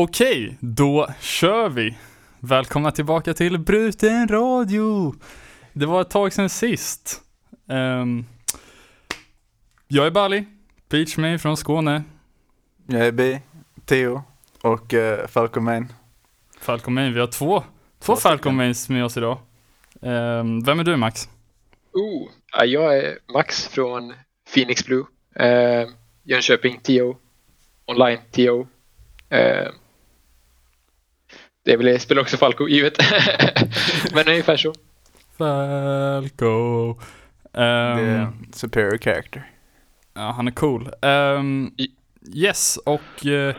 Okej, då kör vi. Välkomna tillbaka till Bruten Radio. Det var ett tag sedan sist. Ehm, jag är Bali, Beach mig från Skåne. Jag är B, Theo och uh, Falcon Main. Falcon Main, vi har två, två. Falcon Mains med oss idag. Ehm, vem är du Max? Oh, ja, jag är Max från Phoenix Blue. Eh, Jönköping TO. Online TO. Eh, det spelar också Falco givet. Men ungefär så. Falco. Det är Ehm, en superior character. Ja, han är cool. Ehm, I- yes, och eh,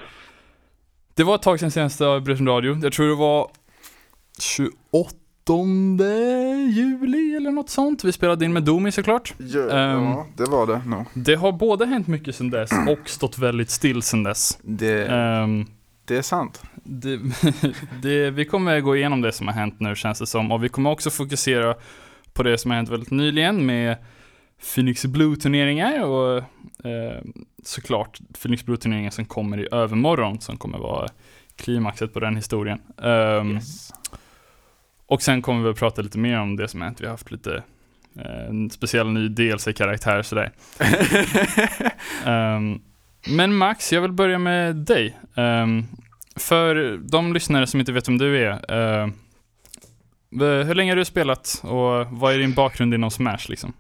det var ett tag sedan senaste av Bruten Radio. Jag tror det var 28 juli eller något sånt. Vi spelade in med Domi såklart. Ja, Ehm. ja, det var det nog. Det har både hänt mycket sedan dess och stått väldigt still sedan dess. Det, Ehm, det är sant. Det, det, vi kommer gå igenom det som har hänt nu känns det som. Och vi kommer också fokusera på det som har hänt väldigt nyligen med Phoenix Blue-turneringar och eh, såklart Phoenix Blue-turneringen som kommer i övermorgon som kommer vara klimaxet på den historien. Ehm, Yes. Och sen kommer vi att prata lite mer om det som har hänt. Vi har haft lite eh, en speciell ny DLC-karaktär sådär. Ehm, men Max, jag vill börja med dig. Ehm, för de lyssnare som inte vet vem du är, eh, hur länge har du spelat och vad är din bakgrund inom Smash liksom?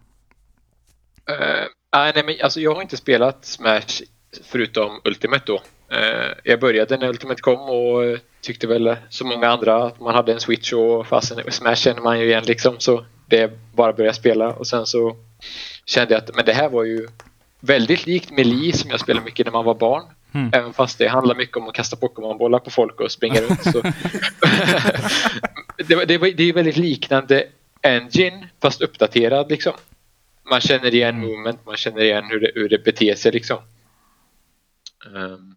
Uh, nej, men alltså jag har inte spelat Smash förutom Ultimate då. Uh, jag började när Ultimate kom och tyckte väl som många andra att man hade en Switch och fasen Smash känner man ju igen liksom så det är bara att börja spela och sen så kände jag att men det här var ju väldigt likt Melee som jag spelade mycket när man var barn. Mm. Även fast det handlar mycket om att kasta Pokémonbollar på folk och springa runt. Så. det, det, det är väldigt liknande Engine fast uppdaterad liksom. Man känner igen Mm. movement, man känner igen hur det, hur det beter sig liksom. Ehm,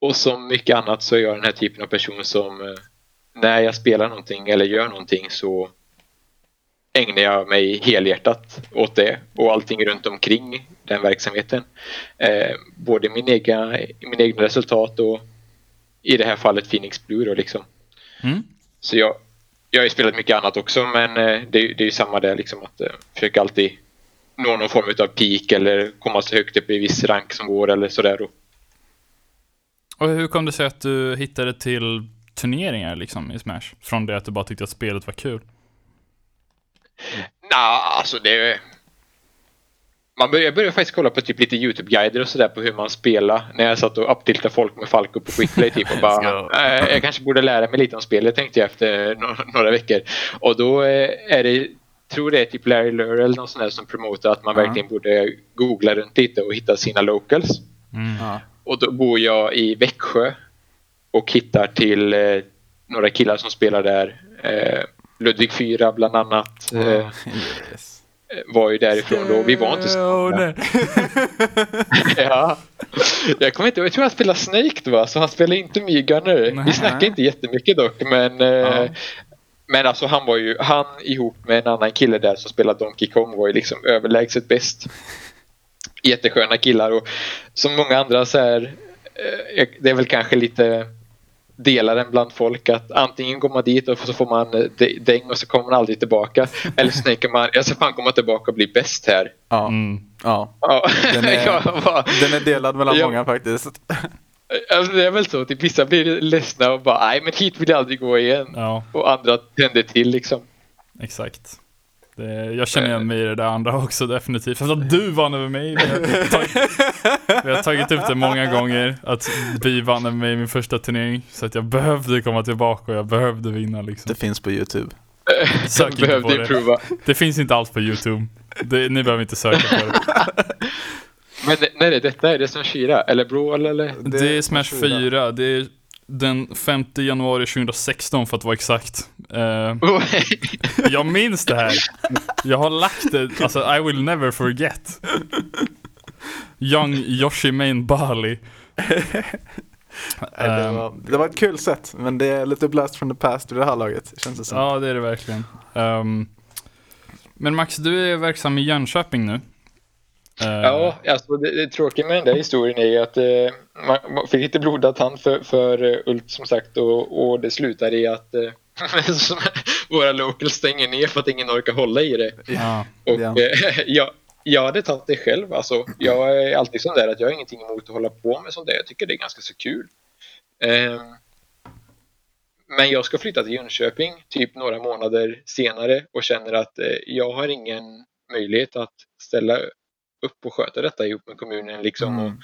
och som mycket annat så är jag den här typen av person som eh, när jag spelar någonting eller gör någonting så ägnar jag mig helhjärtat åt det och allting runt omkring den verksamheten. Eh, både min egna, min egna resultat och i det här fallet Phoenix Blue då liksom. Mm. Så jag, jag har ju spelat mycket annat också men eh, det, är- det är ju samma där liksom att eh, försöka alltid nå någon form av peak eller komma så högt upp i viss rank som går eller sådär då. Och hur kom det sig att du hittade till turneringar liksom i Smash? Från det att du bara tyckte att spelet var kul? Nej, alltså det... Man började, jag började faktiskt kolla på typ lite YouTube-guider och sådär på hur man spelar när jag satt och upptiltade folk med Falco på quickplay typ och bara eh, jag kanske borde lära mig lite om spelet tänkte jag efter några, några veckor. Och då eh, är det, tror det är typ Larry Lure eller någon sån där som promotar att man verkligen borde googla runt lite och hitta sina locals. Mm. Och då bor jag i Växjö och hittar till eh, några killar som spelar där. Eh, Ludvig 4 bland annat. Eh, Yes. Var ju därifrån då. Vi var inte så ja. Jag kommer inte jag tror han spelade Snake då, så han spelade inte Myrgunner. Nej. Vi snackade inte jättemycket dock, men eh, Ja. Men alltså han var ju, han ihop med en annan kille där som spelade Donkey Kong var ju liksom överlägset bäst. Jättesköna killar och som många andra så här, eh, det är väl kanske lite delaren bland folk att antingen går man dit och så får man eh, däng och så kommer man aldrig tillbaka. Eller så tänker man, jag ska fan komma tillbaka och bli bäst här. Ja, Mm. ja. Ja, Den är- bara, Den är delad mellan Ja. många faktiskt. alltså det är väl så, typ, vissa blir ledsna och bara nej men hit vill jag aldrig gå igen. Ja, Och andra tänder till liksom. exakt. Det, jag känner igen mig i det där andra också definitivt. Fast att du vann över mig. Vi har, tagit, vi har tagit upp det många gånger. Att vi vann över mig i min första turnering. Så att jag behövde komma tillbaka och jag behövde vinna liksom. Det finns på YouTube. Sök inte på Behövde det. improva. Det finns inte alls på YouTube. Det, ni behöver inte söka på det. Men när är detta? Är det som Shira? Eller Brawl eller? Det är Smash 4. Det är den 5 januari 2016 för att vara exakt. Eh, jag minns det här. Jag har lagt det, alltså I will never forget. Young Yoshi Main Bali. Nej, det, Ehm, var, det var ett kul sätt, men det är lite blast from the past i det här laget, känns det som. Ja, det är det verkligen. Ehm, men Max, du är verksam i Jönköping nu. Eh, Ja, alltså det, det tråkiga med den där historien är ju att eh, man, fick lite blodad tand för, för eh, Ulf som sagt och, och det slutar i att eh, våra locals stänger ner för att ingen orkar hålla i det. ja. Och Ja. eh, jag, jag hade tagit det själv. Alltså, jag är alltid sån där att jag har ingenting emot att hålla på med sånt där. Jag tycker det är ganska så kul. Eh, men jag ska flytta till Jönköping typ några månader senare och känner att eh, jag har ingen möjlighet att ställa upp och sköta detta ihop med kommunen liksom och Mm.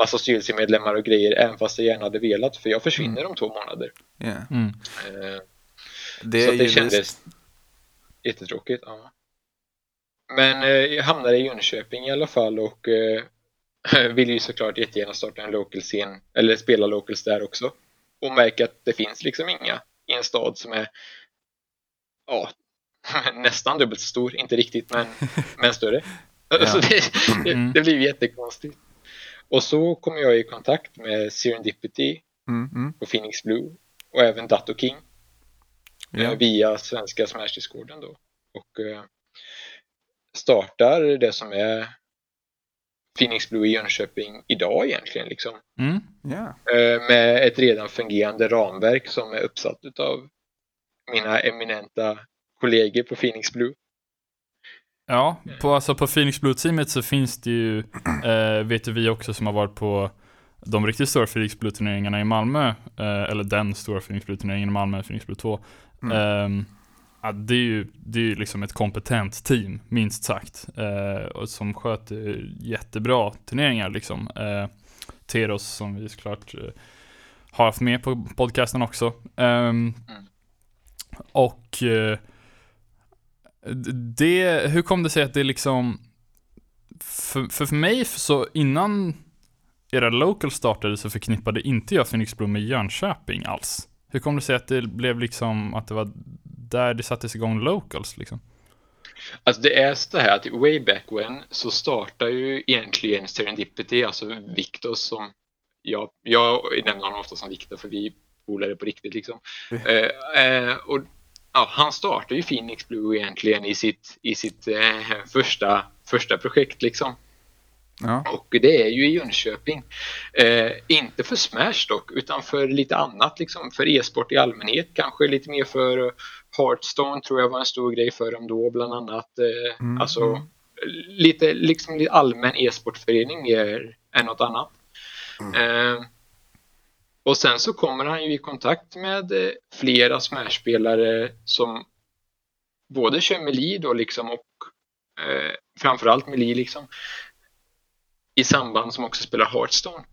Massa styrelsemedlemmar och grejer även fast jag gärna hade velat för jag försvinner om två månader. Ja. Mm. Eh, Det så det ju kändes jättetråkigt. Ja. Men eh, jag hamnade i Jönköping i alla fall och eh, vill ju såklart jättegärna starta en local scen eller spela locals där också. Och märker att det finns liksom inga i en stad som är ja, nästan dubbelt så stor, inte riktigt men, men större. Ja. Så det, det, Mm. det blir jättekonstigt. Och så kommer jag i kontakt med Serendipity Mm, mm. på Phoenix Blue och även Datto King Ja. eh, via svenska Smash Discorden då. Och eh, startar det som är Phoenix Blue i Jönköping idag egentligen liksom. Mm. Ja. Eh, med ett redan fungerande ramverk som är uppsatt utav mina eminenta kollegor på Phoenix Blue. Ja, på, alltså på Phoenix Blue-teamet så finns det ju, eh, vet ju vi också som har varit på de riktigt stora Phoenix Blue-turneringarna i Malmö, eh, eller den stora Phoenix Blue-turneringen i Malmö, Phoenix Blue 2. Mm. Ehm, ja, det är ju det är ju liksom ett kompetent team, minst sagt, eh, och som sköter jättebra turneringar liksom. Eh, Teros som vi såklart eh, har haft med på podcasten också. Ehm, Och eh, det, hur kom det sig att det liksom, för, för mig så innan era local startade så förknippade inte jag Phoenix Blue med Jönköping alls. Hur kom det sig att det blev liksom, att det var där det sattes igång locals liksom? Alltså det är så här att way back when så startar ju egentligen Serendipity, alltså Viktor som jag, jag nämner honom ofta som Viktor för vi polare på riktigt liksom. Eh, eh, och ja, han startade ju Phoenix Blue egentligen i sitt, i sitt eh, första, första projekt liksom. Ja. Och det är ju i Jönköping. Eh, inte för Smash dock, utan för lite annat, liksom för e-sport i allmänhet. Kanske lite mer för Hearthstone tror jag var en stor grej för dem då, bland annat. Eh, Mm, Alltså mm. lite liksom lite allmän e-sportförening mer än något annat. Eh, och sen så kommer han ju i kontakt med eh, flera Smash-spelare som både kör Melee då liksom och eh, framförallt Melee liksom i samband som också spelar Hearthstone.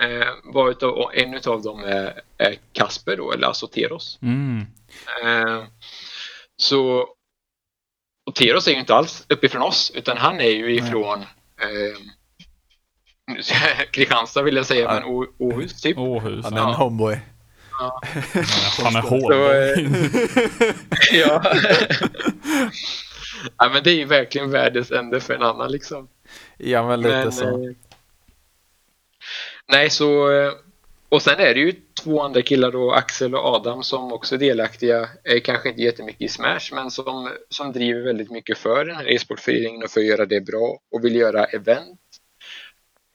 Eh, var utav, en utav dem är, är Kasper då, eller alltså Teros. Mm. Eh, så och Teros är ju inte alls uppifrån oss, utan han är ju ifrån eh, Kristianstad vill jag säga, Ja. men Åhus typ. Åhus. Han är en Ja. homeboy. Han är hård. Så, eh, ja. ja, men det är ju verkligen världens ände för en annan liksom. Ja, men lite Men, så. eh, nej, så... eh, Och sen är det ju två andra killar då, Axel och Adam, som också är delaktiga. Eh, kanske inte jättemycket i Smash, men som, som driver väldigt mycket för den här e-sportföreningen och för att göra det bra och vill göra event.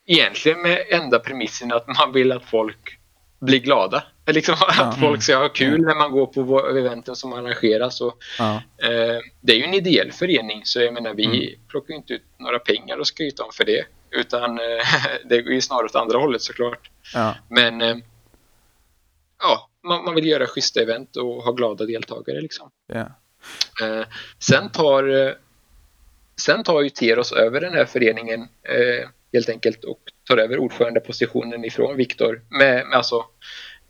Egentligen med enda premissen att man vill att folk blir glada. Liksom att folk ska ha kul när man går på eventen som arrangeras. Och, Ja. Eh, det är ju en ideell förening så jag menar vi Mm. plockar ju inte ut några pengar och skryta om för det. Utan eh, det går ju snarare åt andra hållet såklart. Ja. Men eh, ja, man, man vill göra schyssta event och ha glada deltagare liksom. Ja. Eh, sen tar eh, Sen tar ju Teros över den här föreningen eh, helt enkelt och tar över ordförandepositionen ifrån Viktor. Med, med alltså,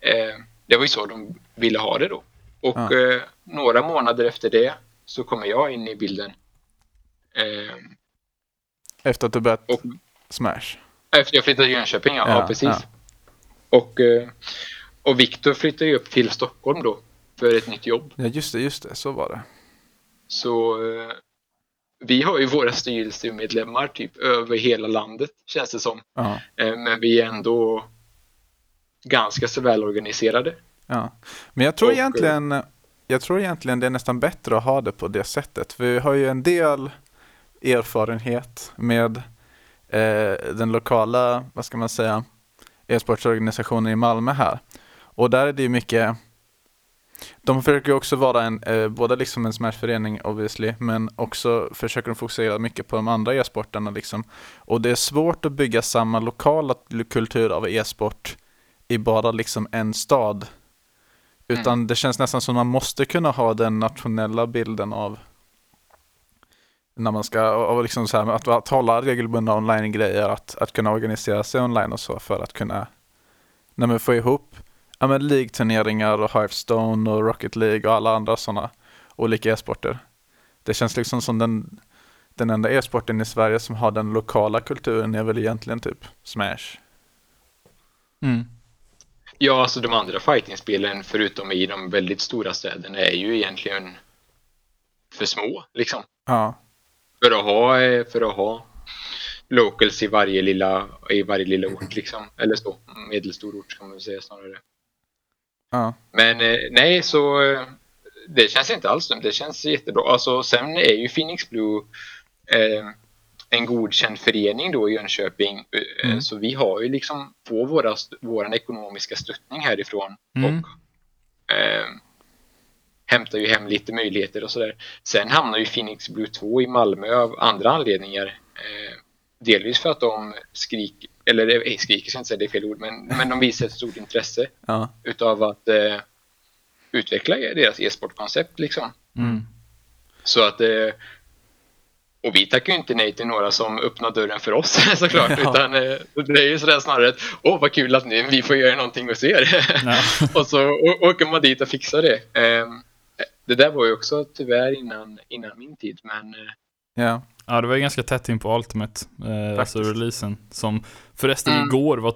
eh, det var ju så de ville ha det då. Och Ja. eh, några månader efter det så kommer jag in i bilden. Eh, Efter att du börjat och Smash. efter jag flyttade till Jönköping, ja, Ja, ja precis. Och, eh, och Viktor flyttade ju upp till Stockholm då för ett nytt jobb. Ja, just det, just det. Så var det. Så eh, vi har ju våra styrelsemedlemmar typ över hela landet känns det som. Ja. Eh, men vi är ändå ganska så välorganiserade. Ja. Men jag tror Och, eh, egentligen jag tror egentligen det är nästan bättre att ha det på det sättet. För vi har ju en del erfarenhet med eh, den lokala, vad ska man säga, e-sportsorganisationen i Malmö här. Och där är det ju mycket de försöker ju också vara en, eh, både liksom en smashförening obviously, men också försöker de fokusera mycket på de andra e-sporterna liksom. Och det är svårt att bygga samma lokala kultur av e-sport i bara liksom en stad. Utan mm. det känns nästan som man måste kunna ha den nationella bilden av när man ska, och liksom så här, att, att hålla regelbundna online-grejer, att, att kunna organisera sig online och så för att kunna när man får ihop ja, men League-turneringar och Hearthstone och Rocket League och alla andra sådana olika e-sporter. Det känns liksom som den, den enda e-sporten i Sverige som har den lokala kulturen är väl egentligen typ Smash. Mm. Ja, alltså de andra fightingspelen förutom i de väldigt stora städerna är ju egentligen för små liksom. Ja. För att ha, för att ha locals i varje lilla, i varje lilla ort liksom. Eller så, medelstor ort kan man säga snarare. Ja. Men eh, nej, så eh, det känns inte alls dumt. Det känns jättebra. Alltså, sen är ju Phoenix Blue eh, en godkänd förening då i Jönköping. Eh, mm. Så vi har ju liksom på våra, våran ekonomiska stöttning härifrån mm. och eh, hämtar ju hem lite möjligheter och sådär. Sen hamnar ju Phoenix Blue 2 i Malmö av andra anledningar. Eh, delvis för att de skriker eller nej, skriker ska jag inte säga, det är fel ord, men, men de visar ett stort intresse ja. utav att eh, utveckla deras e-sportkoncept liksom. Mm. Så att eh, och vi tackar ju inte nej till några som öppnar dörren för oss såklart, ja. utan eh, det är ju sådär snarare att åh vad kul att ni, vi får göra någonting hos er. och så åker man dit och fixar det. Eh, det där var ju också tyvärr innan, innan min tid, men eh, ja. Ja, det var ganska tätt in på Ultimate, eh, alltså releasen. Som förresten mm. igår var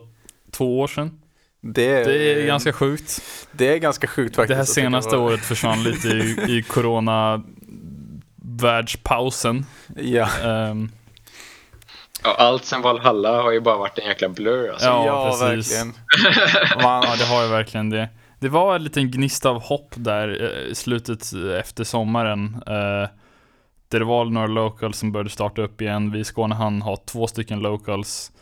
två år sedan. Det, det är ganska sjukt. Det är ganska sjukt faktiskt. Det här senaste året försvann lite i, i corona världspausen. Ja. Um, ja, allt sen Valhalla har ju bara varit en jäkla blur alltså. Ja, ja precis. verkligen. ja, det har ju verkligen det. Det var en liten gnista av hopp där i eh, slutet efter sommaren. Uh, det var några locals som började starta upp igen. Vi i Skåne hann ha två stycken locals.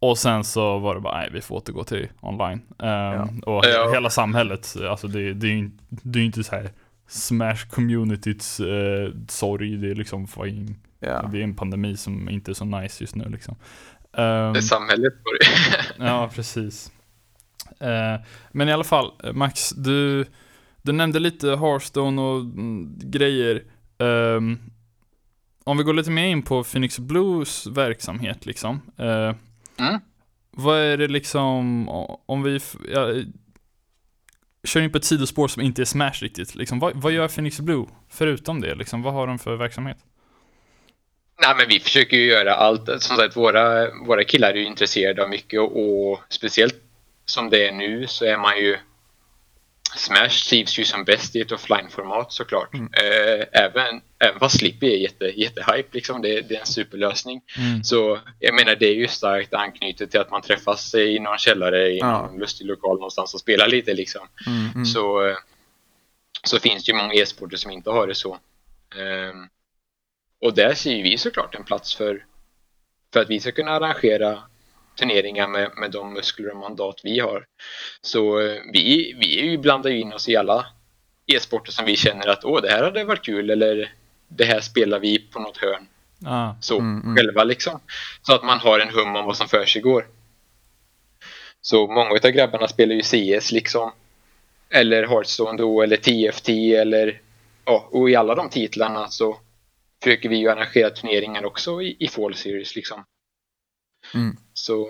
Och sen så var det bara, nej vi får återgå till online. Um, ja. Och ja. hela samhället, alltså det, det är ju det är inte så här Smash communityts uh, sorg, det är liksom fucking, ja. det är en pandemi som inte är så nice just nu liksom. Um, det är samhället sorg. ja, precis. Uh, men i alla fall, Max, du, du nämnde lite Hearthstone och mm, grejer. Um, om vi går lite mer in på Phoenix Blues verksamhet liksom. Uh, mm. Vad är det liksom, om vi ja, kör in på ett sidospår som inte är Smash riktigt, liksom, vad, vad gör Phoenix Blue förutom det? Liksom, vad har de för verksamhet? Nej, men vi försöker ju göra allt. Som sagt, våra, våra killar är ju intresserade av mycket och, och speciellt som det är nu så är man ju Smash trivs ju som bäst i ett offline-format såklart. Mm. Eh, även, även fast Slippy är jätte, jättehype, liksom, det, det är en superlösning. Mm. Så jag menar, det är ju starkt anknutet till att man träffas i någon källare i ja. någon lustig lokal någonstans och spelar lite. Liksom. Mm, mm. Så, så finns det ju många e-sporter som inte har det så. Eh, och där ser vi såklart en plats för, för att vi ska kunna arrangera turneringar med, med de muskler och mandat vi har. Så eh, vi, vi blandar ju in oss i alla e-sporter som vi känner att åh, det här hade varit kul eller det här spelar vi på något hörn. Ah, så mm, mm. själva liksom. Så att man har en hum om vad som för sig går. Så många av grabbarna spelar ju CS liksom. Eller Hearthstone då, eller TFT eller ja, och i alla de titlarna så försöker vi ju arrangera turneringar också i, i Fall Series liksom. Mm. Så...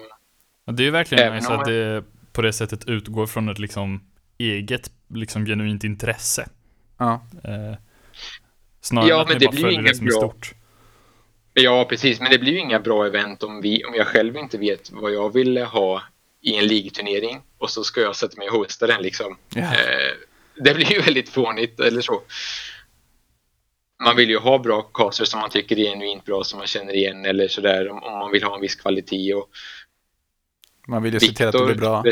Ja, det är ju verkligen nice att det på det sättet utgår från ett liksom eget, liksom genuint intresse. Ja. Eh, snarare ja, än att men det blir inga det som bra... är stort. Ja, precis, men det blir ju inga bra event om, vi, om jag själv inte vet vad jag vill ha i en ligturnering och så ska jag sätta mig och hosta den liksom. Yeah. Eh, det blir ju väldigt fånigt eller så man vill ju ha bra casters som man tycker är genuint bra, som man känner igen eller sådär om, om man vill ha en viss kvalitet. Och man vill ju se till att det blir bra.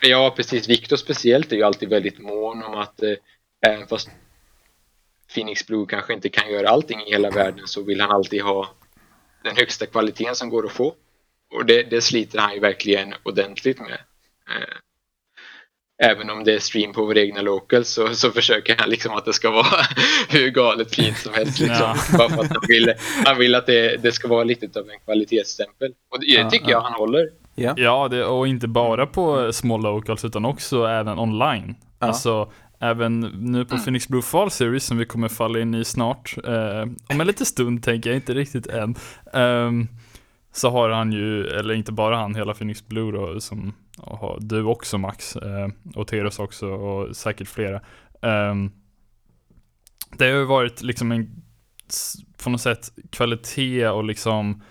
Ja, precis. Viktor speciellt är ju alltid väldigt mån om att eh, även fast Phoenix Blue kanske inte kan göra allting i hela världen så vill han alltid ha den högsta kvaliteten som går att få. Och det, det sliter han ju verkligen ordentligt med. Eh, även om det är stream på vår egna local så, så försöker han liksom att det ska vara hur galet fint som helst. Liksom. Ja. Bara för att han vill, han vill att det, det ska vara lite av en kvalitetsstämpel. Och det Ja, tycker ja. jag han håller. Ja. Ja, det, och inte bara på small locals utan också även online. Ja. Alltså, även nu på Phoenix Blue Fall Series som vi kommer falla in i snart, eh, om en liten stund tänker jag, inte riktigt än. ehm, så har han ju, eller inte bara han, hela Phoenix Blue då, som och du också Max, eh, och Teros också, och säkert flera. Ehm, det har ju varit liksom en, på något sätt, kvalitet och liksom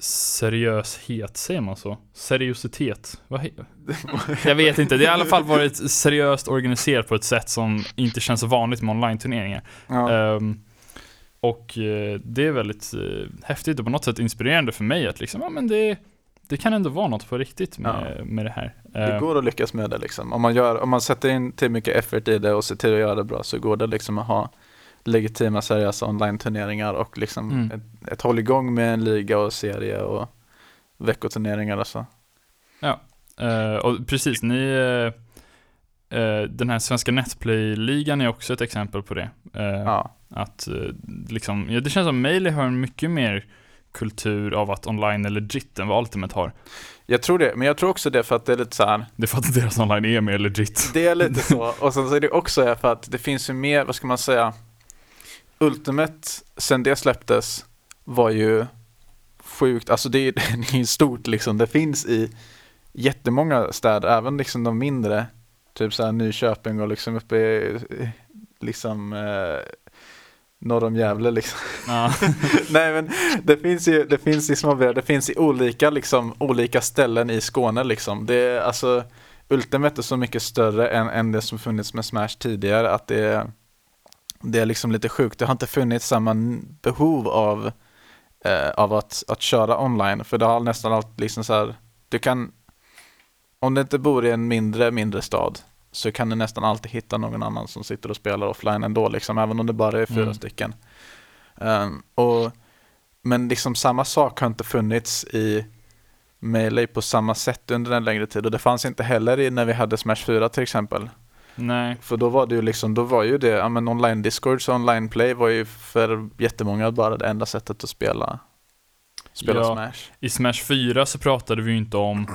seriöshet, säger man så? Seriositet? Jag vet inte, det har i alla fall varit seriöst organiserat på ett sätt som inte känns så vanligt med online-turneringar. Ja. Ehm, och eh, det är väldigt eh, häftigt och på något sätt inspirerande för mig att liksom, ja men det, det kan ändå vara något på riktigt med, med det här. Det Ehm, går att lyckas med det liksom. Om man, gör, om man sätter in till mycket effort i det och ser till att göra det bra så går det liksom att ha legitima seriösa online-turneringar och liksom Mm. ett, ett håll igång med en liga och serie och veckoturneringar och så. Eh, och precis, ni, eh, eh, den här svenska Netplay-ligan är också ett exempel på det. Eh, Ja, Att eh, liksom, ja, det känns som Melee har en mycket mer kultur av att online är legit än vad Ultimate har. jag tror det, men jag tror också det för att det är lite så här Det är för att deras online är mer legit. Det är lite så, och sen så är det också för att det finns ju mer, vad ska man säga, Ultimate, sen det släpptes, var ju sjukt, alltså det är, det är stort liksom, det finns i jättemånga städer, även liksom de mindre, typ så här Nyköping och liksom uppe i, liksom eh, norr om Gävle liksom. Ja. Nej men det finns ju, det finns i småbyar, det finns i olika liksom, olika ställen i Skåne liksom. Det är alltså, Ultimate är så mycket större än, än det som funnits med Smash tidigare att det är, det är liksom lite sjukt. Det har inte funnits samma behov av, eh, av att, att köra online, för det har nästan alltid liksom så här, du kan, om du inte bor i en mindre, mindre stad, så kan du nästan alltid hitta någon annan som sitter och spelar offline ändå, liksom, även om det bara är fyra Mm. stycken. Um, och, men liksom samma sak har inte funnits i Melee på samma sätt under en längre tid och det fanns inte heller i när vi hade Smash 4 till exempel. Nej, För då var det ju liksom, då var ju det, ja men online discords och online play var ju för jättemånga bara det enda sättet att spela, spela Ja. Smash. i Smash 4 så pratade vi ju inte om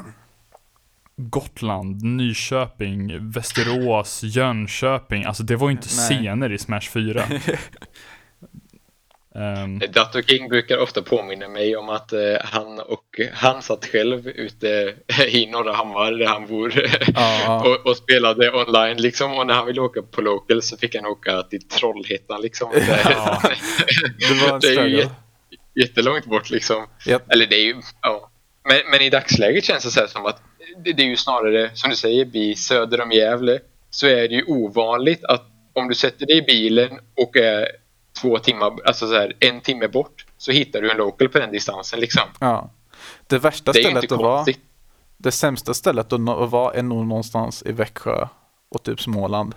Gotland, Nyköping, Västerås, Jönköping. Alltså det var ju inte Nej. scener i Smash 4. Ehm, Dator King brukar ofta påminna mig om att eh, han och han satt själv ute i Norra Hammar där han bor och, och spelade online liksom och när han ville åka på local så fick han åka till Trollhättan liksom. Ja. Det var en Det är ju jättelångt bort liksom. Ja. Eller det är ju, ja. Men, men i dagsläget känns det så här som att det, det är ju snarare, som du säger, Bi, söder om Gävle så är det ju ovanligt att om du sätter dig i bilen och är två timmar, alltså så här, en timme bort så hittar du en local på den distansen liksom. Ja. Det värsta Det stället att vara, det sämsta stället att vara är nog någonstans i Växjö och typ Småland.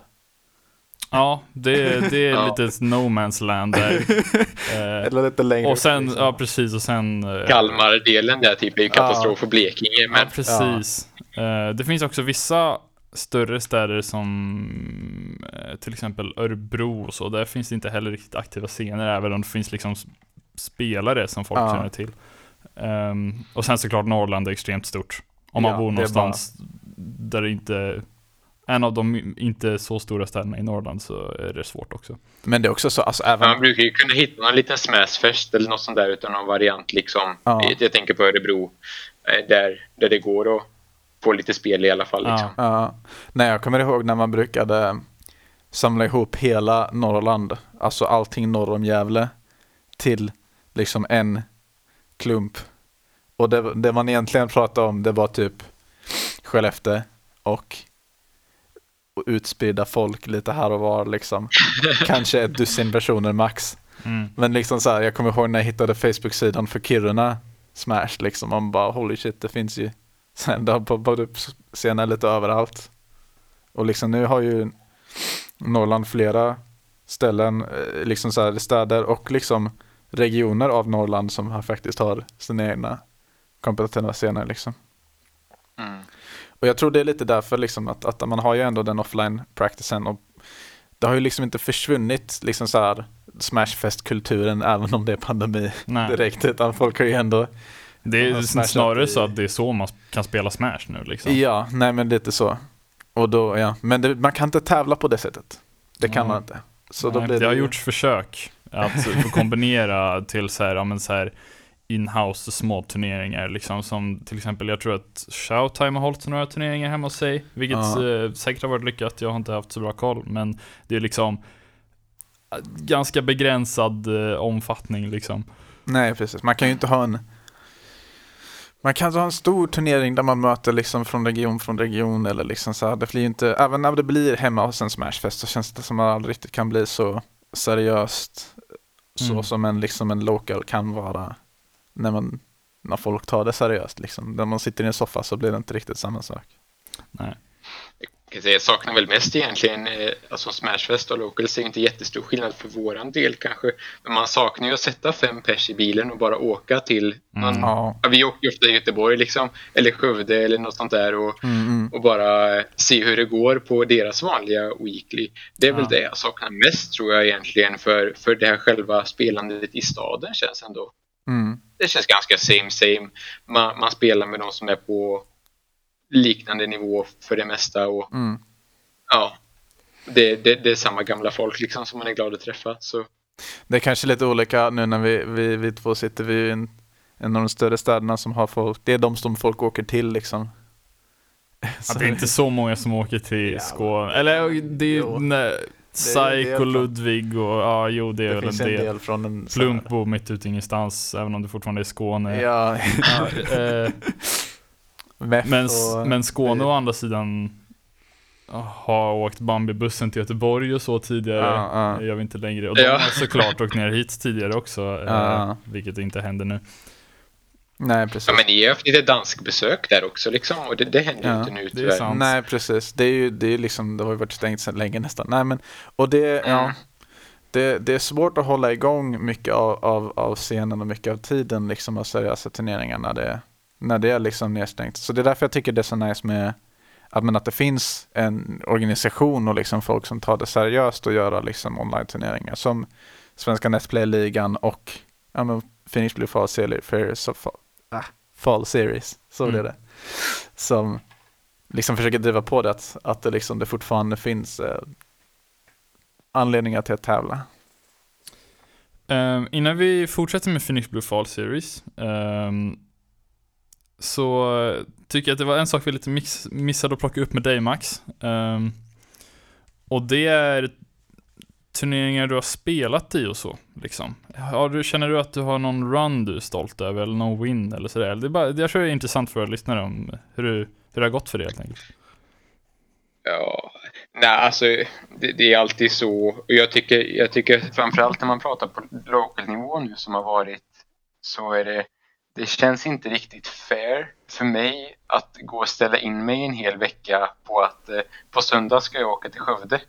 Ja, det, det är Ja. lite no man's land där. Eh, Eller lite längre och sen, liksom. ja precis, och sen... eh, Kalmar-delen där typ är ju katastrof för Blekinge. Ja, Men precis. Eh, det finns också vissa större städer som eh, till exempel Örebro och så. Där finns det inte heller riktigt aktiva scener, även om det finns liksom spelare som folk Ja. känner till. Ehm, och sen såklart Norrland är extremt stort. Om man Ja, bor någonstans där det inte en av de inte så stora städerna i Norrland så är det svårt också. Men det är också så, alltså även man brukar ju kunna hitta någon liten smashfest eller något sånt där utan någon variant liksom. Ja. Jag tänker på Örebro. eh, Där, där det går att få lite spel i alla fall. Ja. Liksom. Ja, nej jag kommer ihåg när man brukade samla ihop hela Norrland, alltså allting norr om Gävle, till liksom en klump. Och det, det man egentligen pratade om det var typ Skellefteå och utspridda folk lite här och var liksom. Kanske ett dussin personer max. Mm. Men liksom så här, jag kommer ihåg när jag hittade Facebook-sidan för Kiruna Smash liksom, man bara holy shit, det finns ju sen det har poppat upp scener lite överallt. Och liksom nu har ju Norrland flera ställen, eh, liksom så här städer och liksom regioner av Norrland som faktiskt har sina egna kompetitiva scener liksom. Mm. Och jag tror det är lite därför liksom att, att man har ju ändå den offline practicen och det har ju liksom inte försvunnit liksom så här Smashfest-kulturen även om det är pandemi Nej. direkt utan folk har ju ändå Det är snarare i- så att det är så man kan spela Smash nu liksom. Ja, nej men lite så. Och då, ja, men det, man kan inte tävla på det sättet. Det kan Nej. man inte. Så då Nej, blir det har ju- gjorts försök att kombinera till så här, ja, men så här in-house små turneringar liksom som till exempel jag tror att Showtime har hållit några turneringar hemma hos sig vilket eh, säkert har varit lyckat, jag har inte haft så bra koll men det är liksom eh, ganska begränsad eh, omfattning liksom. Nej, precis. Man kan ju inte ha en man kan ha en stor turnering där man möter liksom från region från region eller liksom så här. Det blir inte, även när det blir hemma hos en Smashfest så känns det som att man aldrig riktigt kan bli så seriöst så Mm. som en, liksom en local kan vara när man när folk tar det seriöst liksom. När man sitter i en soffa så blir det inte riktigt samma sak. Nej. Jag säga, Jag saknar väl mest egentligen, eh, alltså Smashfest och Locals är inte jättestor skillnad för våran del kanske. Men man saknar ju att sätta fem pers i bilen och bara åka till någon, Mm. Ja. ja, vi åker ju ofta i Göteborg liksom, eller Skövde eller något sånt där och, Mm, mm. och bara se hur det går på deras vanliga weekly. Det är väl Ja. det jag saknar mest tror jag egentligen för, för det här själva spelandet i staden känns ändå. Mm. Det känns ganska same same. Man, man spelar med de som är på liknande nivå för det mesta och Mm. ja, det, det, det är samma gamla folk liksom som man är glad att träffa. Så Det är kanske lite olika nu när vi, vi, vi två sitter vid en, en av de större städerna som har folk. Det är de som folk åker till liksom. Att det är inte så många som åker till Ja, Skåne, eller det är ju från- Ludvig och ja, jo det är Det väl finns en en del. del från en Plumpbo mitt ute i ingenstans, även om det fortfarande är Skåne. Ja, Ja, eh, men, och, men Skåne å andra sidan har åkt Bambi-bussen till Göteborg och så tidigare. Ja, ja. Det gör vi inte längre. Och de Ja. har såklart åkt ner hit tidigare också, eh, Ja. vilket inte händer nu. Nej precis. ja, men ni har haft lite danskbesök där också liksom och det, det händer ju Ja, inte nu det är tyvärr. sant. Nej precis. Det är ju det är liksom, det har ju varit stängt sedan länge nästan. Nej men, och det, ja. Mm. Det, det är svårt att hålla igång mycket av, av, av scenen och mycket av tiden liksom av seriösa turneringar när det, när det är liksom nedstängt. Så det är därför jag tycker det är så nice med att, men att det finns en organisation och liksom folk som tar det seriöst och göra liksom online-turneringar som Svenska Netplay-ligan och ja, men Finnish Blue Fall fall, ah, Fall Series, så Mm. det. Som liksom försöker driva på det att, att det, liksom, det fortfarande finns eh, anledningar till att tävla. Ehm, innan vi fortsätter med Phoenix Blue Fall Series ehm, så tycker jag att det var en sak vi lite mix, missade att plocka upp med dig Max. Ehm, och det är turneringar du har spelat i och så. Liksom. Har du, känner du att du har någon run du är stolt över eller någon win eller sådär? Det är bara, jag tror det är intressant för våra lyssnare om hur, du, hur det har gått för dig helt enkelt. Ja, nej alltså det, det är alltid så. Och jag tycker, jag tycker framförallt när man pratar på local nivå nu som har varit så är det, det känns inte riktigt fair för mig att gå och ställa in mig en hel vecka på att eh, på söndag ska jag åka till Skövde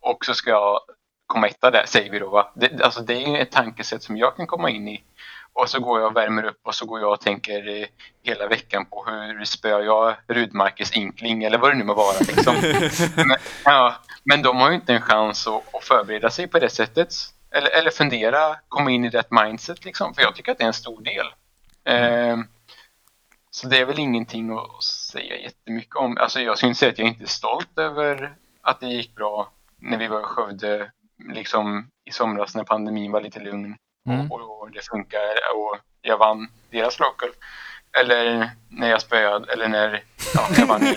och så ska jag komma etta där, säger vi då va. Det, alltså det är ett tankesätt som jag kan komma in i. Och så går jag och värmer upp och så går jag och tänker eh, hela veckan på hur spöar jag Rudmarkes inkling eller vad det nu må vara. Liksom. men, ja, men de har ju inte en chans att, att förbereda sig på det sättet. Eller, eller fundera, komma in i rätt mindset liksom. För jag tycker att det är en stor del. Ehm, så det är väl ingenting att säga jättemycket om. Alltså jag skulle inte säga att jag inte är stolt över att det gick bra när vi var i Skövde liksom i somras när pandemin var lite lugn Mm. och, och det funkar och jag vann deras local. Eller när jag spöade, eller när ja, jag vann i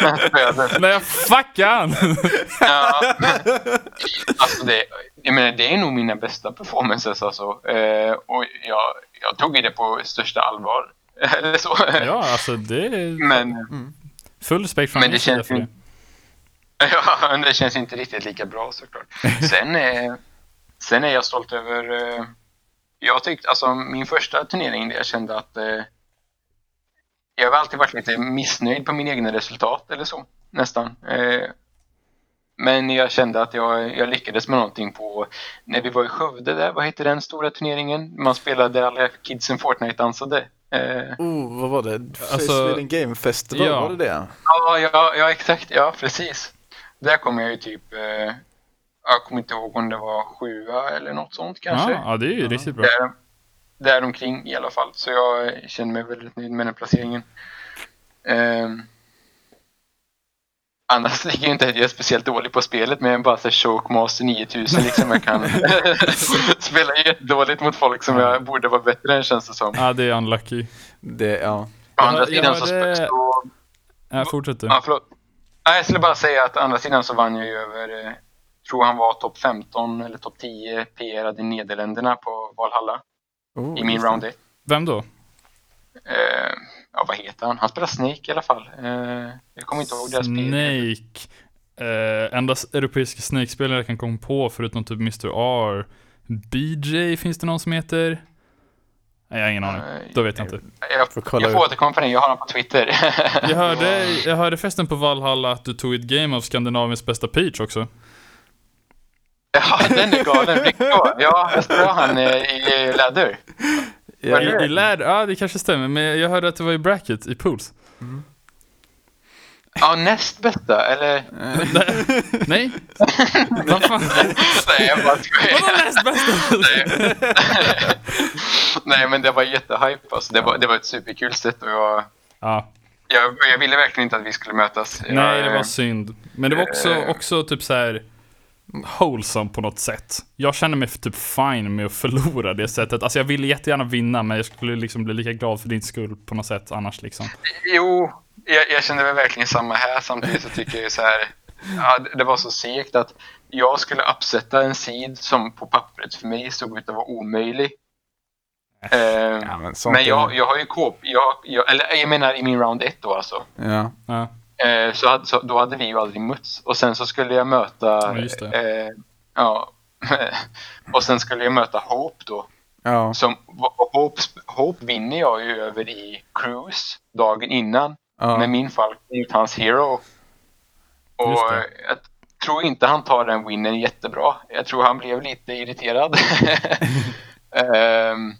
när jag spöade. Nej, fuck han! Ja, alltså det, jag menar, det är nog mina bästa performances alltså. Eh, och jag, jag tog det på största allvar. Eller så. ja, alltså det är Men, full respekt från men det känns för det. ja, men det känns inte riktigt lika bra såklart. Sen, eh, sen är jag stolt över... Eh, jag tyckte, alltså min första turnering där jag kände att eh, jag har alltid varit lite missnöjd på mina egna resultat eller så, nästan. Eh, Men jag kände att jag, jag lyckades med någonting på, när vi var i Skövde där, vad heter den stora turneringen? Man spelade alla kidsen Fortnite dansade. Eh, Oh, vad var det? Alltså- Sweden Game Festival, Ja. var det det? ja, ja, ja, exakt, ja precis. Där kom jag ju typ, eh, jag kommer inte ihåg om det var sjua eller något sånt kanske. Ja, ja, det är ju riktigt bra. Där, däromkring i alla fall. Så jag känner mig väldigt nöjd med den placeringen. Ehm, annars ligger ju inte att jag är speciellt dålig på spelet men jag är bara så Chokemaster 9000 liksom. Jag kan spela jättedåligt mot folk som jag borde vara bättre än känns det som. Ja, det är unlucky. det ja. Å Ja, andra ja, sidan så, det- så Ja, fortsätt du. Ja, förlåt. Nej, jag skulle bara säga att andra sidan så vann jag ju över, eh, tror han var topp 15 eller topp 10 PR i Nederländerna på Valhalla Oh, i min round 1. Vem då? Eh, ja, vad heter han? Han spelar Snake i alla fall. Eh, jag kommer inte ihåg deras PR. Snake. Eh, enda europeiska Snake-spelare jag kan komma på förutom typ Mr. R. BJ finns det någon som heter? Nej, jag har ingen aning. Då vet jag inte. Jag, Får kolla jag får återkomma på den, jag har honom på Twitter. Jag hörde, jag hörde festen på Valhalla att du tog ett game av Skandinaviens bästa Peach också. ja, den är galen. Riktigt bra. Ja, jag spelade han i läder. Ja, I, i lärd, ja det kanske stämmer, men jag hörde att det var i bracket, i pools. Ja, näst bästa, eller? Nej? Vad fan? Nej, jag bara skojar. Vadå näst bästa? Nej, men det var jättehype. Alltså. Det, var, det var ett superkul sätt och jag, Ja, jag, jag ville verkligen inte att vi skulle mötas. nej jag, det var synd. Men det var också, Eh. också typ så här wholesome på något sätt. Jag kände mig typ fine med att förlora det sättet. Alltså jag ville jättegärna vinna, men jag skulle liksom bli lika glad för din skull på något sätt annars liksom. Jo, jag, jag kände väl verkligen samma här. Samtidigt så tycker jag så här. Ja, det- var så segt att jag skulle uppsätta en sid som på pappret för mig såg ut att vara omöjlig. Eh, Ja, men sånt men jag, jag har ju kåp, jag, jag, eller jag menar i min round 1 då alltså. Ja. Ja, Eh, så, hade, så då hade vi ju aldrig mötts. Och sen så skulle jag möta... Ja. Eh, ja. och sen skulle jag möta Hope då. Ja. Som, Hope, Hope vinner jag ju över i Cruise dagen innan. Ja. Med min fall mot hans Hero. Och jag tror inte han tar den winnen jättebra. Jag tror han blev lite irriterad. Ehm,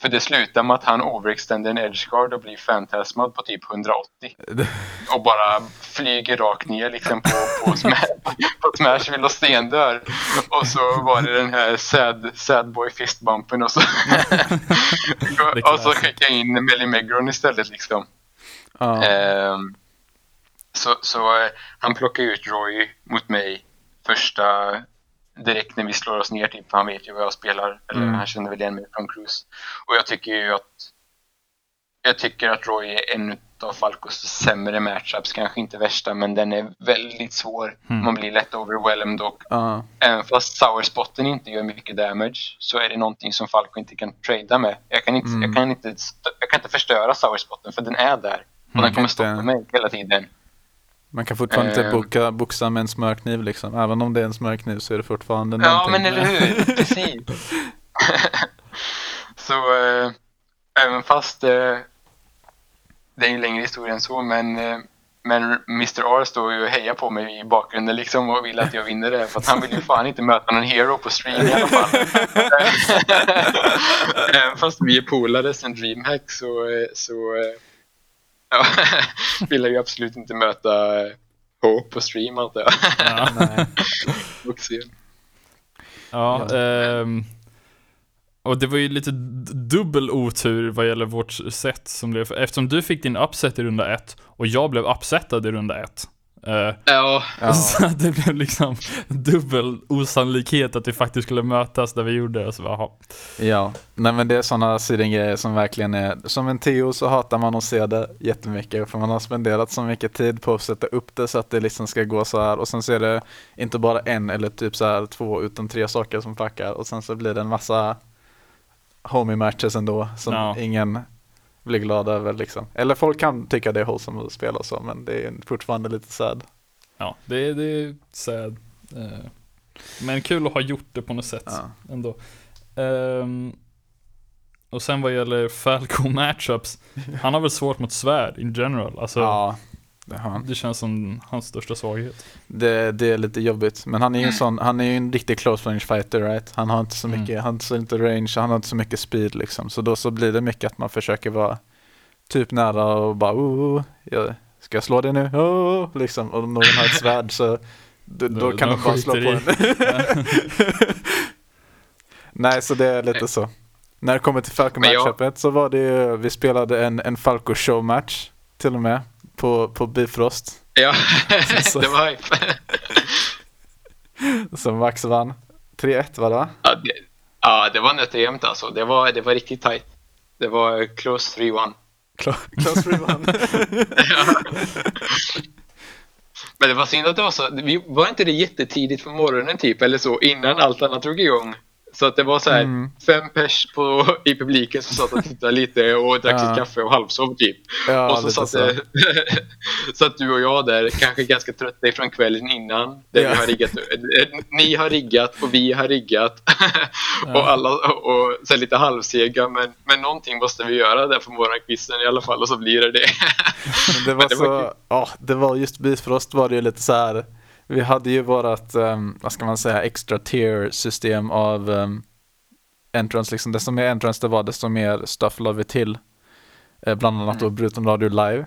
för det slutar med att han overextender en edgeguard och blir fantasmad på typ 180. Och bara flyger rakt ner liksom på, på, smash, på Smashville och stendör. Och så var det den här sad, sad boy fistbumpen och så, och så skickade jag in Melly Megron istället liksom. Ja. Ehm, så så eh, han plockade ut Roy mot mig första direkt när vi slår oss ner typ. för Han vet ju vad jag spelar. Eller Mm. han känner väl igen mig från Cruise. Och jag tycker ju att jag tycker att Roy är en av Falcos sämre matchups. Kanske inte värsta men den är väldigt svår. Mm. Man blir lätt overwhelmed och Ja. även fast Sourspotten inte gör mycket damage så är det någonting som Falco inte kan trada med. Jag kan inte, Mm. jag kan inte, jag kan inte förstöra Sourspotten för den är där. Och Mm, den kommer stoppa mig hela tiden. Man kan fortfarande inte Ehm. boka, boxa med en smörkniv liksom. Även om det är en smörkniv så är det fortfarande Ja, någonting. men eller hur? Precis. så eh, även fast eh, det är en längre historia än så, men, eh, men Mr. R står ju och hejar på mig i bakgrunden liksom och vill att jag vinner det. För att han vill ju fan inte möta någon hero på stream i alla fall. Även fast vi är polare sen DreamHack så, eh, så eh, ja, vill jag ju absolut inte möta eh, Hope på stream antar jag. ja. Nej. Ja, Ja. ehm, och det var ju lite dubbel otur vad gäller vårt set som blev, eftersom du fick din upset i runda ett och jag blev upsetad i runda ett. Eh, Ja. Så det blev liksom dubbel osannolikhet att vi faktiskt skulle mötas där vi gjorde. Så bara. Ja, nej men det är sådana sidengrejer som verkligen är, som en Teo så hatar man att se det jättemycket för man har spenderat så mycket tid på att sätta upp det så att det liksom ska gå så här och sen så är det inte bara en eller typ så här två utan tre saker som fuckar och sen så blir det en massa homie matches ändå som Ja. ingen blir glad över liksom. Eller folk kan tycka det är wholesome att spela så men det är fortfarande lite sad. Ja, det, är- det är sad. Eh, men kul att ha gjort det på något sätt Ja. ändå. Ehm, och sen vad gäller Falco matchups, han har väl svårt mot svärd in general. Alltså, Ja, Det, han. Det känns som hans största svaghet. Det, det är lite jobbigt. Men han är ju en Mm. sån, han är ju en riktig close range fighter right? Han har inte så Mm. mycket, han har inte range, han har inte så mycket speed liksom. Så då så blir det mycket att man försöker vara typ nära och bara oh, jag, ska jag slå dig nu? Oh, liksom. Och om någon har ett svärd så då, då Då- kan man bara slå på skiter en. Nej, så det är lite så. När det kommer till Falco Men jag- så var det ju, vi spelade en, en Falco show match till och med på, på Bifrost. Ja, Så- det var hype. Som Max vann. 3-1 var det va? Ja, det, ja, det var nätt och jämnt alltså. Det var, det var riktigt tight. Det var close 3-1. Close free vann. Men det var synd att det var så. Vi, var inte det jättetidigt på morgonen typ eller så innan allt annat drog igång? Så att det var så här Mm. fem pers på, i publiken som satt och tittade lite och drack Ja. sitt kaffe och halvsov typ. Ja, och så satt, så. satt du och jag där, kanske ganska trötta ifrån kvällen innan. Där Ja. vi har riggat, eh, ni har riggat och vi har riggat. Och alla, och så här lite halvsega men, men någonting måste vi göra där på morgonkvisten i alla fall och så blir det det. Det var det var så, ja, det var just Bifrost var det ju lite så här. Vi hade ju vårat, um, vad ska man säga, extra tier system av um, entrance liksom. Desto mer entrance det var, desto mer stuff la vi till. Eh, bland annat då Bruton Radio Live.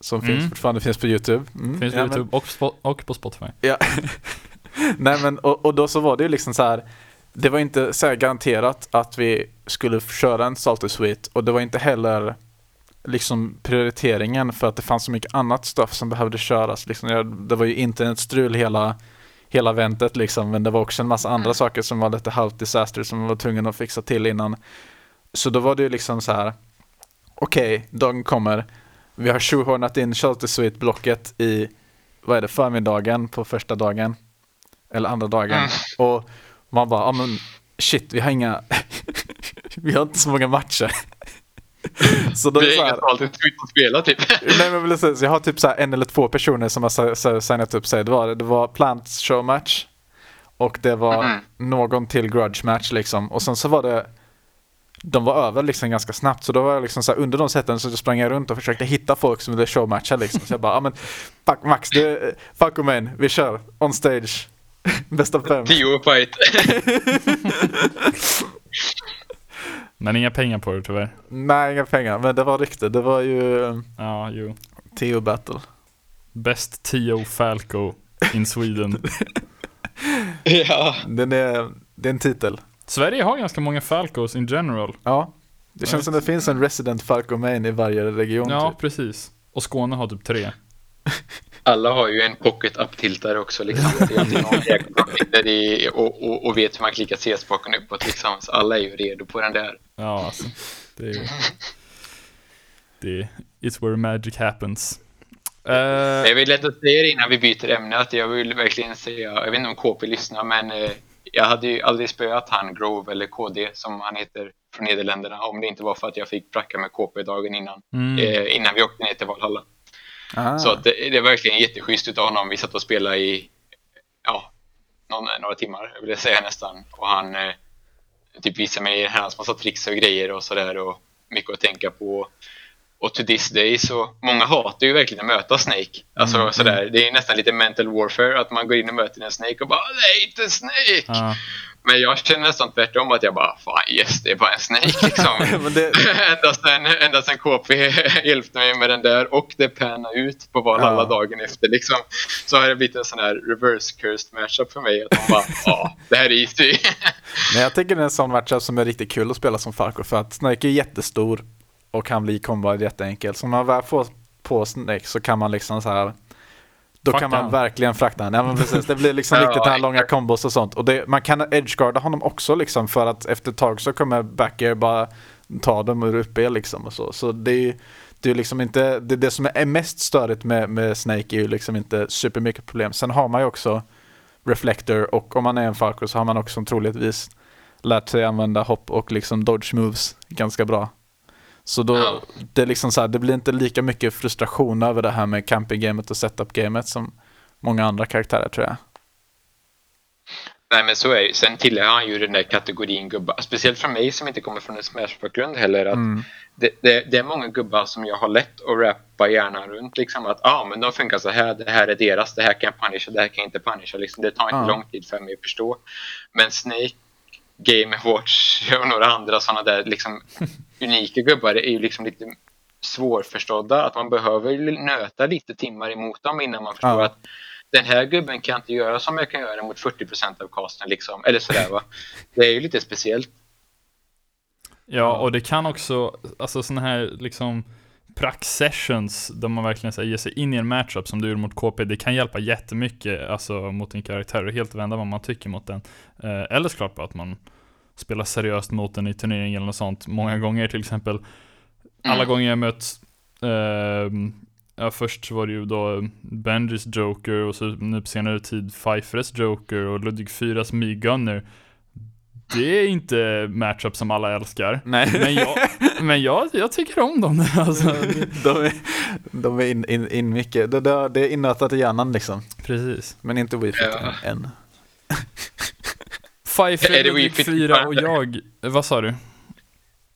Som Mm. finns fortfarande finns på YouTube. Mm, Finns på ja, men- YouTube och, spo- och på Spotify. Ja. Nej men och, och då så var det ju liksom så här. Det var inte så här garanterat att vi skulle köra en Salty Sweet och det var inte heller liksom prioriteringen för att det fanns så mycket annat stuff som behövde köras. Liksom, jag- det var ju internetstrul hela, hela ventet liksom men det var också en massa andra Mm. saker som var lite halvt disaster som man var tvungen att fixa till innan. Så då var det ju liksom så här. Okej, dagen kommer. Vi har shoehornat in Shelter Suite-blocket i, vad är det, förmiddagen på första dagen. Eller andra dagen. Mm. Och man bara, ja men shit, vi har inga, vi har inte så många matcher. Så då är Det det är så inget här, alltid skit att spela typ. Nej men precis, jag har typ så en eller två personer som har si- si- signat upp sig. Det var, det var Plants show match och det var Mhm. någon till grudge match liksom. Och sen så var det de var över liksom ganska snabbt så då var jag liksom så här, under de sätten så sprang jag runt och försökte hitta folk som ville showmatcha liksom. Så jag bara, ja men fuck Max, det, fuck och main, vi kör, on stage, bäst av fem. Tio fight. Men inga pengar på det tyvärr. Nej, inga pengar, men det var riktigt, det var ju Ja, jo. Theo battle. Best Tio Falco in Sweden. ja. Den är, det är en titel. Sverige har ganska många Falcos in general. Ja, det känns som det finns en resident Falco main i varje region. Ja, typ. precis. Och Skåne har typ tre. Alla har ju en pocket up-tiltare också liksom. I och, och, och vet hur man klickar C-spaken uppåt liksom. Så alla är ju redo på den där. Ja, alltså. Det är Det It's where magic happens. Men Jag vill ändå säga det innan vi byter ämne att jag vill verkligen säga, jag vet inte om KP lyssnar men eh, jag hade ju aldrig spöat han Grove eller KD som han heter från Nederländerna om det inte var för att jag fick pracka med KP dagen innan. mm, Eh, innan vi åkte ner till Valhalla. Ah. Så att det, det är verkligen jätteschysst utav honom. Vi satt och spelade i ja, någon, några timmar, jag vill säga nästan. Och han eh, typ visade mig hans massa tricks och grejer och sådär och mycket att tänka på. Och to this day så, många hatar ju verkligen att möta Snake. Alltså Mm, sådär, det är nästan lite mental warfare att man går in och möter en Snake och bara är inte Snake! ja. Men jag känner nästan tvärtom att jag bara fan yes, det är bara en Snake liksom. det, ända, sen, ända sen KP hjälpte mig med den där och det panna ut på Valhalla Ja. dagen efter liksom. Så har det blivit en sån här reverse cursed matchup för mig. Att man bara, ja, det här är easy. men jag tycker det är en sån matchup som är riktigt kul att spela som Falco för att Snake är jättestor och kan bli kombad jätteenkelt. Så om man väl får på Snake så kan man liksom så här då Frakta kan man han. verkligen frakta honom. Ja men precis, det blir liksom riktigt här långa kombos och sånt. Och det, man kan edgeguarda honom också liksom för att efter ett tag så kommer backer bara ta dem ur upp er liksom och så. Så det är det är liksom inte, det, det som är mest störigt med, med Snake är ju liksom inte supermycket problem. Sen har man ju också Reflector och om man är en Falco så har man också troligtvis lärt sig använda hopp och liksom dodge moves ganska bra. Så då, Ja. det är liksom så här, det blir inte lika mycket frustration över det här med camping-gamet och setup-gamet som många andra karaktärer tror jag. Nej men så är det Sen tillhör han ju den där kategorin gubbar. Speciellt för mig som inte kommer från en Smash-bakgrund heller. Att Mm. det, det, det är många gubbar som jag har lätt att rappa hjärnan runt. Liksom att ah, men de funkar så här. Det här är deras. Det här kan jag punisha. Det här kan jag inte punisha. Liksom, det tar inte Ja. lång tid för mig att förstå. Men Snake, Game Watch och några andra sådana där liksom, unika gubbar är ju liksom lite svårförstådda. Att man behöver nöta lite timmar emot dem innan man förstår Ja. att den här gubben kan inte göra som jag kan göra mot 40% av casten. Liksom. Eller sådär va. Det är ju lite speciellt. Ja, och det kan också, alltså sådana här liksom prax-sessions där man verkligen så här, ger sig in i en matchup som du gjorde mot KP, det kan hjälpa jättemycket alltså, mot din karaktär och helt vända vad man tycker mot den. Eh, eller såklart bara att man spelar seriöst mot den i turnering eller något sånt många gånger till exempel. Alla Mm. gånger jag mött ehm, Ja, först var det ju då Benjis Joker och så nu på senare tid Pfeifferes Joker och Ludwig 4s Me Gunner. Det är inte matchup som alla älskar. Nej. Men jag, men jag, jag tycker om dem. Alltså, de är, de är in, in, in mycket, det, det, det är innötat i hjärnan liksom. precis. Men inte Wii Fit Ja. än. Wii Fit 4 och jag. Vad sa du?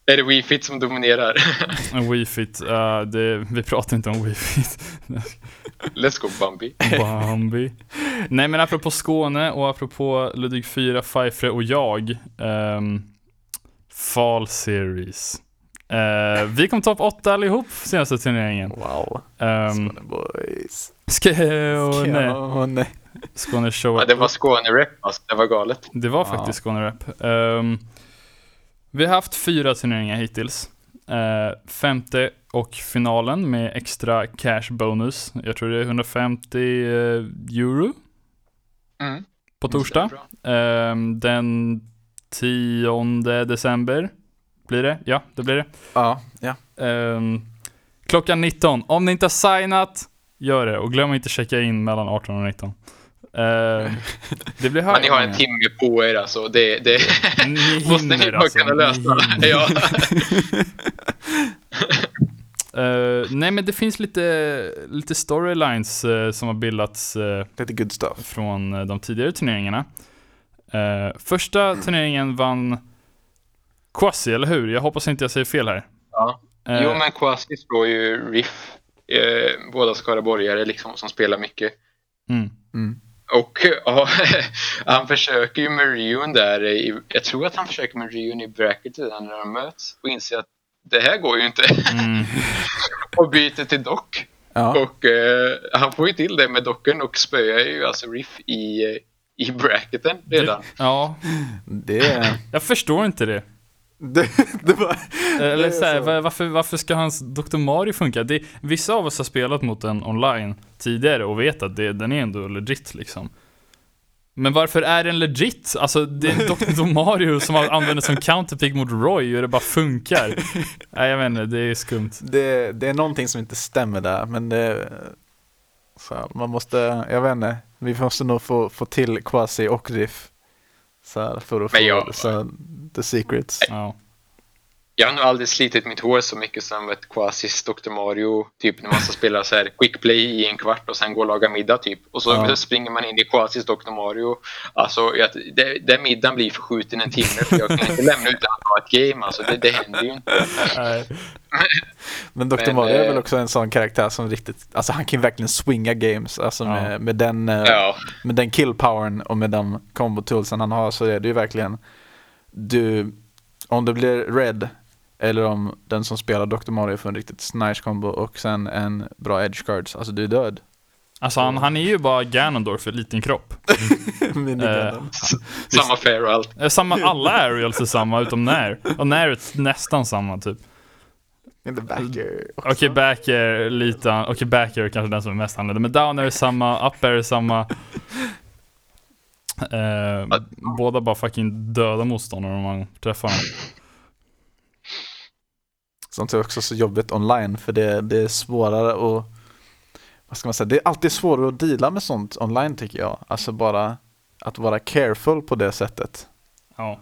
Är det Wii Fit som dominerar? En Wii Fit. Uh, det, vi pratar inte om Wii Fit. Let's go Bambi. Bambi. Nej men apropå Skåne och apropå Ludvig 4, Pfeiffer och jag. Um, Fall Series. Eh, vi kom topp 8 allihop senaste turneringen. Wow. Um, Skåne boys. Skåne. Skåne. Skåne show. Ja, det var Skåne-rap alltså. Det var galet. Det var Ja. faktiskt Skåne Rap. Ehm, vi har haft fyra turneringar hittills. Eh, femte och finalen med extra cash bonus. Jag tror det är 150 eh, euro Mm. på torsdag. Ehm, den 10 december blir det. Ja, det blir det. Ja, ja. Ehm, klockan 19. Om ni inte har signat, gör det. Och glöm inte checka in mellan 18 och 19. Ehm, det blir Men ni har en timme på er alltså. Det, det Ni måste ni bara alltså, kunna lösa. Ja. Eh, nej men det finns lite, lite storylines eh, som har bildats eh, Lite good stuff. från eh, de tidigare turneringarna. Eh, första turneringen vann Quasi, eller hur? Jag hoppas inte jag säger fel här. Ja. Jo, men Kwasi slår ju Riff. Båda skaraborgare liksom som spelar mycket. mm. Mm. Och ja, han försöker ju med Rion där. I, jag tror att han försöker med Rion i bracket redan när de möts och inser att det här går ju inte. Mm. och byter till Dock. Ja. Och eh, han får ju till det med Docken och spöar ju alltså Riff i, eh, i bracketen redan. Ja, Det, jag förstår inte det. Det, det var... Eller är så här, så. va- varför, varför ska hans Dr. Mario funka? Det, vissa av oss har spelat mot den online tidigare och vet att det, den är ändå legit liksom. Men varför är den legit? Alltså det är Dr. Mario som har använder som counterpick mot Roy och det bara funkar. Nej jag vet inte, det är skumt. Det, det är någonting som inte stämmer där, men det... Så här, man måste, jag vet inte, vi måste nog få, få till Quasi och Riff. Så här, för att få jag- så här, the secrets. Ja. Jag har nog aldrig slitit mitt hår så mycket som ett Quasis Dr. Mario. Typ när man ska spela så här quick play i en kvart och sen gå och laga middag typ. Och så Ja. springer man in i Quasis Dr. Mario. Alltså, jag, det, den middagen blir förskjuten en timme för jag kan inte lämna utan att ha ett game. Alltså, det, det händer ju inte. Nej. Men Dr. Men, Mario är eh, väl också en sån karaktär som riktigt, alltså han kan ju verkligen swinga games, alltså Ja. med, med den, eh, Ja, med den killpowern och med de combo toolsen han har så är det ju verkligen, du, om det blir red, eller om den som spelar Dr. Mario får en riktigt nice combo och sen en bra edge cards, alltså du är död. Alltså han, han är ju bara Ganondorf för liten kropp. Minigunnen. samma fair och allt. Eh, Samma, alla aerials är samma utom Nair. Och Nair är nästan samma typ. In the back here. Okej, back är lite, okej back är kanske den som är mest annorlunda, men down är samma, up är samma. Eh, båda bara fucking döda motståndare om man träffar dem. Sånt är också så jobbigt online för det, det är svårare att vad ska man säga, det är alltid svårare att deala med sånt online tycker jag. Alltså bara att vara careful på det sättet. Ja.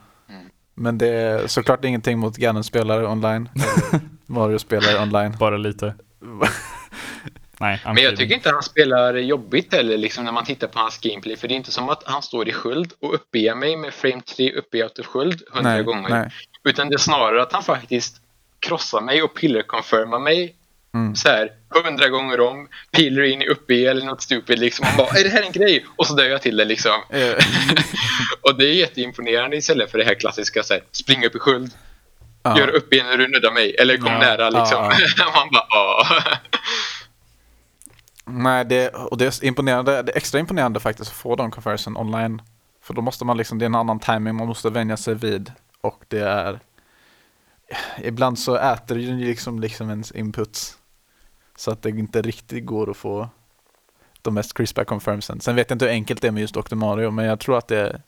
Men det är såklart ingenting mot Ganon-spelare online. Mario-spelare online. Bara lite. Nej, Men jag tycker inte han spelar jobbigt heller liksom när man tittar på hans gameplay. För det är inte som att han står i sköld och uppger mig med frame 3 uppe i out of sköld hundra gånger. nej. Utan det är snarare att han faktiskt krossar mig och pillar-confirmar mig Mm. så här hundra gånger om. Pillar in i uppe i eller något stupid liksom. Och bara, är det här en grej? Och så dör jag till det liksom. Eh, Och det är jätteimponerande istället för det här klassiska så här, springa upp i sköld, ja. göra upp igen när du nuddar mig eller kom Ja, nära liksom. ja, Man bara, ja. Nej, det, och det är imponerande, det är extra imponerande faktiskt att få de conversion online. För då måste man liksom, det är en annan timing man måste vänja sig vid. Och det är, ibland så äter ju liksom, liksom ens inputs. Så att det inte riktigt går att få de mest crispa confirmsen. Sen vet jag inte hur enkelt det är med just Dr. Mario, men jag tror att det är,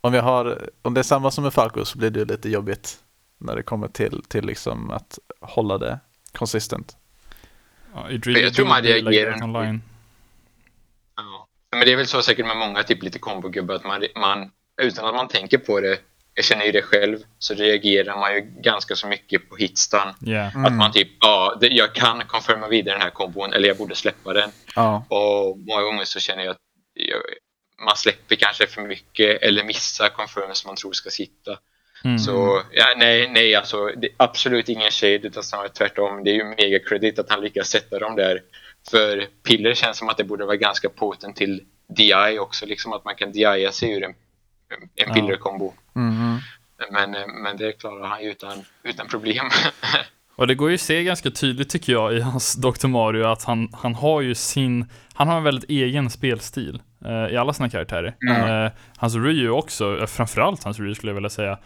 om vi har, om det är samma som med Falco så blir det lite jobbigt när det kommer till, till liksom att hålla det consistent. Ja, really Jag tror man like reagerar- online. Ja. Men det är väl så säkert med många typ lite kombogubbar att man, man utan att man tänker på det, jag känner ju det själv, så reagerar man ju ganska så mycket på hitstan. Yeah. Mm. Att man typ, ja, jag kan confirma vidare den här kombon eller jag borde släppa den. Ja, Och många gånger så känner jag att jag, man släpper kanske för mycket eller missar confirms man tror ska sitta. Mm. Så ja, nej, nej alltså det är absolut ingen shade utan snarare tvärtom. Det är ju mega credit att han lyckas sätta dem där. För piller känns som att det borde vara ganska potent till DI också, liksom att man kan DIa sig ur en, en pillerkombo. Mm, Men, eh, men det klarar han ju utan, utan problem. Och det går ju att se ganska tydligt tycker jag i hans Dr. Mario att han, han har ju sin, han har en väldigt egen spelstil eh, i alla sina karaktärer. Mm. Eh, hans Ryu också, eh, framförallt hans Ryu skulle jag vilja säga,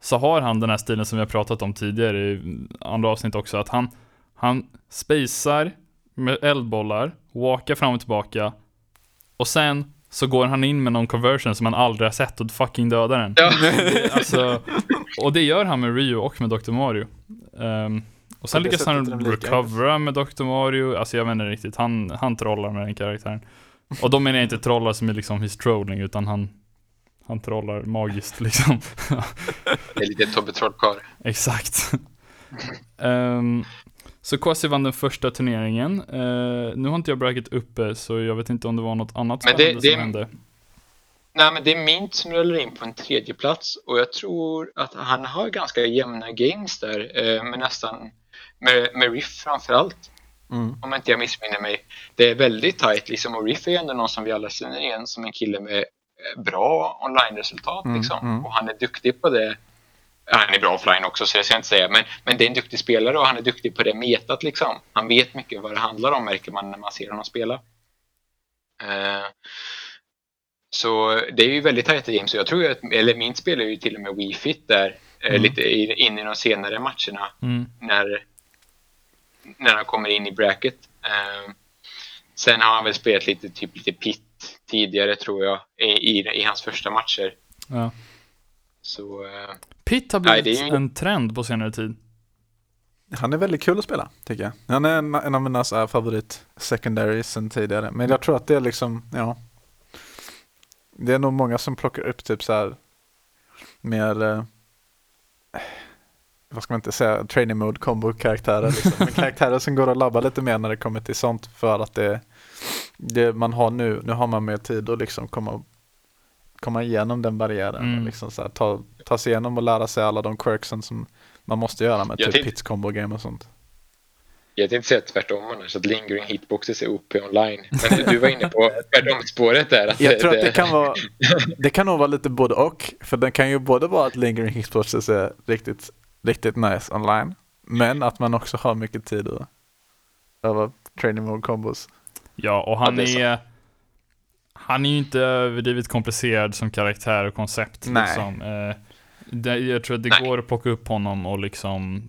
så har han den här stilen som vi har pratat om tidigare i andra avsnitt också, att han, han spacear med eldbollar, walkar fram och tillbaka och sen så går han in med någon conversion som man aldrig har sett och fucking dödar den. ja. Alltså, och det gör han med Ryu och med Dr. Mario. Ehm, och sen lyckas han recovera med Dr. Mario, alltså jag vet inte riktigt, han, han trollar med den karaktären. Och då menar jag inte trollar som är liksom his trolling, utan han, han trollar magiskt liksom. Det är lite Tobbe Trollkarl. Exakt. um, så Kwasi vann den första turneringen. Eh, nu har inte jag bracket uppe, så jag vet inte om det var något annat Men det- spännande det- som hände. Nej, men det är Mint som rullar in på en tredje plats och jag tror att han har ganska jämna games där eh, med nästan med, med Riff framförallt. mm. Om inte jag missminner mig. Det är väldigt tight liksom och Riff är ändå någon som vi alla känner igen som en kille med eh, bra online-resultat Mm, liksom. mm. Och han är duktig på det. Han är bra offline också så det ska jag inte säga. Men, men det är en duktig spelare och han är duktig på det metat liksom. Han vet mycket vad det handlar om märker man när man ser honom spela. Eh, så det är ju väldigt tajta games. Så jag tror att, eller min spelar ju till och med Wii Fit där. eh, Mm. Lite in i de senare matcherna Mm. när, när han kommer in i bracket. Eh, sen har han väl spelat lite, typ lite pit tidigare tror jag i, i, i hans första matcher. Ja. Så eh, Pitt har Nej, blivit det är en trend på senare tid. Han är väldigt kul att spela, tycker jag. Han är en, en av mina så här, favorit secondaries sen tidigare. Men jag tror att det är liksom, ja. Det är nog många som plockar upp typ så här mer, eh, vad ska man inte säga, training mode combo karaktärer. Liksom. Men karaktärer som går att labba lite mer när det kommer till sånt för att det, det man har nu, nu har man mer tid att liksom komma, komma igenom den barriären. Mm. Och liksom så här, ta, ta sig igenom och lära sig alla de quirksen som man måste göra med Jag typ pits combo game och sånt. jag tänkte säga tvärtom annars, att lingering hitboxes är OP online. Men du var inne på tvärtom-spåret där. Att Jag tror att det kan vara, det kan nog vara lite både och. För den kan ju både vara att lingering hitboxes är riktigt, riktigt nice online. Men att man också har mycket tid att öva training mode combos. Ja, och han Ja, det är är... Han är ju inte överdrivet komplicerad som karaktär och koncept. Nej. Liksom. Eh, det, jag tror att det Nej. går att plocka upp honom och liksom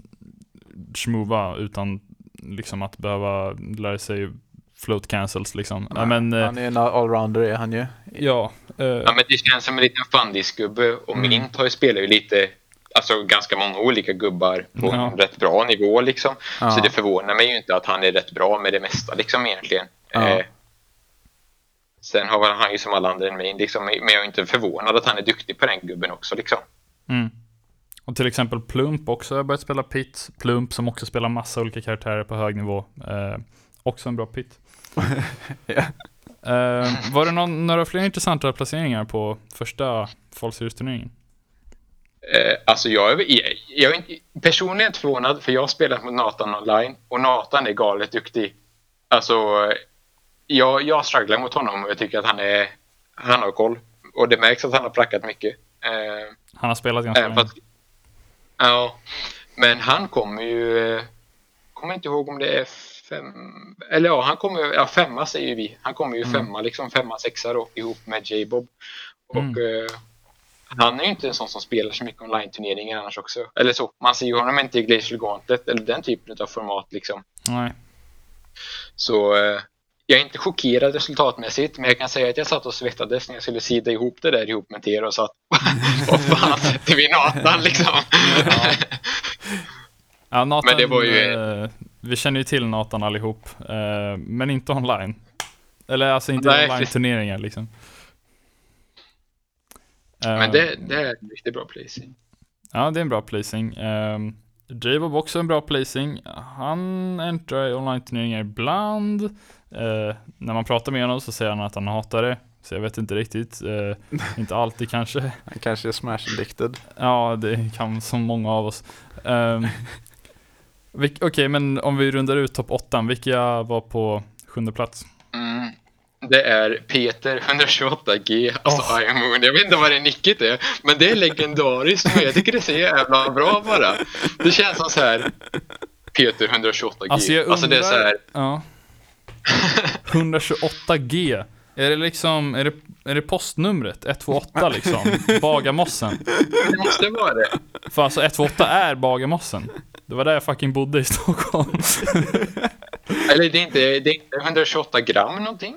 schmova utan liksom att behöva lära sig float cancels liksom. Ja, men, eh, han är en allrounder är han ju. ja. eh, Ja, men det känns som en liten Fundis-gubbe och Mm. Mint har ju spelar ju lite, alltså ganska många olika gubbar på Ja. en rätt bra nivå liksom. Ja. Så det förvånar mig ju inte att han är rätt bra med det mesta liksom egentligen. Ja. Eh, sen har väl han ju som alla andra en main liksom, men jag är inte förvånad att han är duktig på den gubben också liksom. Mm. Och till exempel Plump också har börjat spela Pit. Plump som också spelar massa olika karaktärer på hög nivå. Eh, också en bra pit. Eh, var det någon, några fler intressanta placeringar på första Fall Series-turneringen? Eh, alltså jag är, jag, jag är inte, personligen inte förvånad för jag har spelat mot Nathan online och Nathan är galet duktig. Alltså, jag, jag strugglar mot honom och jag tycker att han är, han har koll. Och det märks att han har plackat mycket. Eh, Han har spelat ganska även länge. ja, men han kommer ju, eh, kommer inte ihåg om det är fem, eller ja, han kommer, ja femma säger vi. Han kommer ju Mm. femma, liksom femma, sexa då ihop med J-Bob. Och Mm. eh, han är ju inte en sån som spelar så mycket online-turneringar annars också. Eller så, man ser ju honom inte i Glacial Gauntlet eller den typen av format liksom. Nej. Så eh, jag är inte chockerad resultatmässigt, men jag kan säga att jag satt och svettades när jag skulle sida ihop det där ihop med er och sa att vad fan sätter vi Nathan liksom? Ja, Nathan, Men det var ju- eh, vi känner ju till Nathan allihop, eh, men inte online. Eller alltså inte Nej, online-turneringar liksom. Eh, Men det, det är en riktigt bra placing. Ja, det är en bra placing. Um, J-Bob också en bra placing. Han entrar i online-turneringar ibland. Eh, när man pratar med honom så säger han att han hatar det. Så jag vet inte riktigt. Eh, inte alltid kanske. Han kanske är smash addicted. Ja, det kan som många av oss. Vilk- Okej, men om vi rundar ut topp 8, vilka var på sjunde plats? Mm. Det är Peter 128G, alltså Oh. Iron Moon. Jag vet inte vad det nicket är, men det är legendariskt. Men jag tycker det ser jävla bra bara. Det känns som så här Peter 128G. Alltså jag undrar... det är så här, Ja. 128G. Är det liksom, är det, är det postnumret? 128 liksom? Bagarmossen? det måste vara det. För alltså 128 är Bagarmossen. Det var där jag fucking bodde i Stockholm. Eller det är inte, det är inte 128 gram någonting.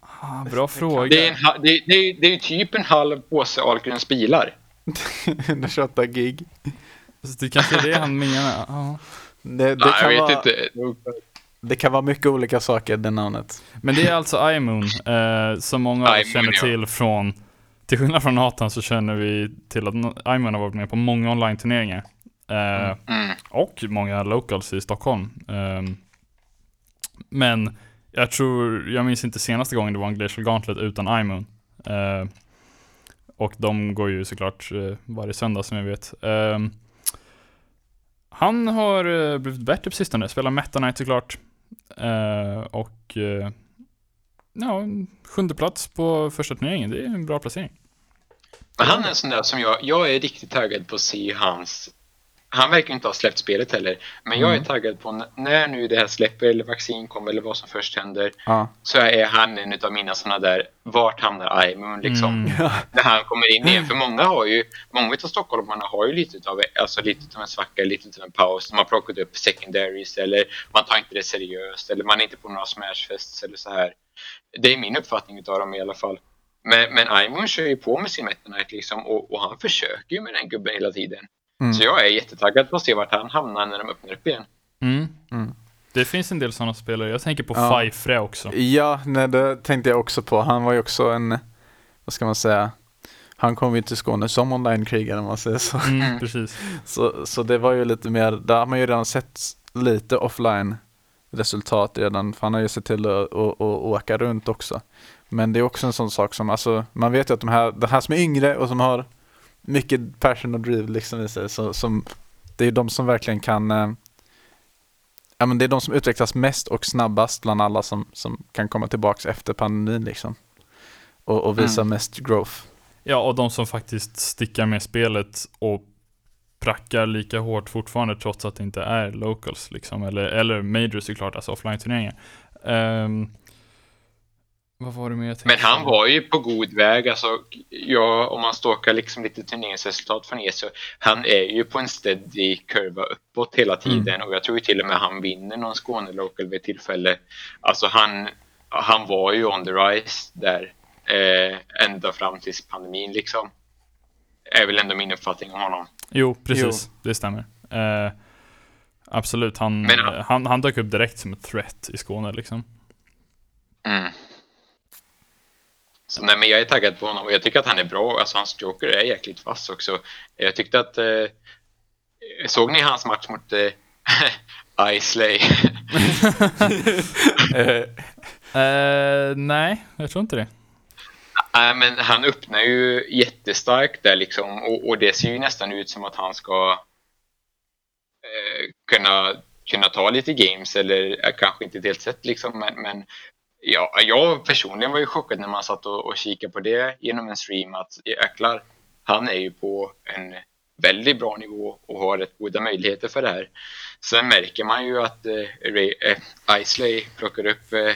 Ah, bra fråga. Det är, en, det, det, är, det är typ en halv påse Ahlgrens bilar. 128 gig. Så det kanske är det han menar. Ja. Det, det, Nej, jag kan vet vara, inte. Det kan vara mycket olika saker, det namnet. Men det är alltså iMoon, eh, som många av oss iMoon, känner ja. till från, till skillnad från Nathan så känner vi till att iMoon har varit med på många online-turneringar. Eh, Mm. Och många locals i Stockholm. Ehm, men jag tror, jag minns inte senaste gången det var en Glacial Gauntlet utan iMoon. Eh, och de går ju såklart uh, varje söndag som jag vet. Ehm, han har eh, blivit bättre på sistone, spelar Meta Knight såklart. Eh, och eh, ja, sjunde plats på första turneringen, det är en bra placering. Han är en sån där som jag, jag är riktigt taggad på att se hans han verkar inte ha släppt spelet heller. Men jag är Mm. taggad på när nu det här släpper eller vaccin kommer eller vad som först händer. Ja. Så är han en av mina såna där, vart hamnar iMoon liksom? Mm. När han kommer in igen. För många har ju, många av stockholmarna har ju lite av, alltså lite av en svacka, lite av en paus. De har plockat upp secondaries eller man tar inte det seriöst eller man är inte på några smashfests eller så här. Det är min uppfattning utav dem i alla fall. Men, men iMoon kör ju på med sin Meta Knight liksom och, och han försöker ju med den gubben hela tiden. Mm. Så jag är jättetaggad på att se vart han hamnar när de öppnar upp igen. Mm. Mm. Det finns en del sådana spelare, jag tänker på Ja. Fifre också. Ja, nej, det tänkte jag också på. Han var ju också en, vad ska man säga, han kom ju till Skåne som online-krigare om man säger så. Mm, precis. så. Så det var ju lite mer, där har man ju redan sett lite offline resultat redan, för han har ju sett till att, att, att åka runt också. Men det är också en sån sak som, alltså man vet ju att de här, de här som är yngre och som har mycket passion och driv liksom i sig, så, som, det är de som verkligen kan eh, Ja men det är de som utvecklas mest och snabbast bland alla som, som kan komma tillbaks efter pandemin liksom. Och, och visa Mm. mest growth. Ja, och de som faktiskt stickar med spelet och prackar lika hårt fortfarande trots att det inte är locals liksom, eller, eller majors såklart, alltså offline-turneringar. Ehm, vad var det mer jag tänkte Men han var ju på god väg. Alltså, ja, om man stalkar liksom lite turneringsresultat från så han är ju på en steady kurva uppåt hela tiden och jag tror ju till och med han vinner någon Skåne Local vid ett tillfälle. Alltså han, han var ju on the rise där eh, ända fram till pandemin liksom. Är väl ändå min uppfattning om honom. Jo, precis. Det stämmer. Eh, absolut, han, Men han- han, han dök upp direkt som ett threat i Skåne liksom. Mm. Så nej, men jag är taggad på honom och jag tycker att han är bra. Alltså hans joker är jäkligt vass också. Jag tyckte att... Eh, såg ni hans match mot... Eh, Isley. Eh, nej, jag tror inte det. Nej, men han öppnar ju jättestarkt där liksom och, och, det ser ju nästan ut som att han ska eh, kunna, kunna ta lite games eller eh, kanske inte helt sett liksom men, men ja, jag personligen var ju chockad när man satt och, och kikade på det genom en stream att jäklar, han är ju på en väldigt bra nivå och har rätt goda möjligheter för det här. Sen märker man ju att eh, Ray, eh, Isley plockar upp eh,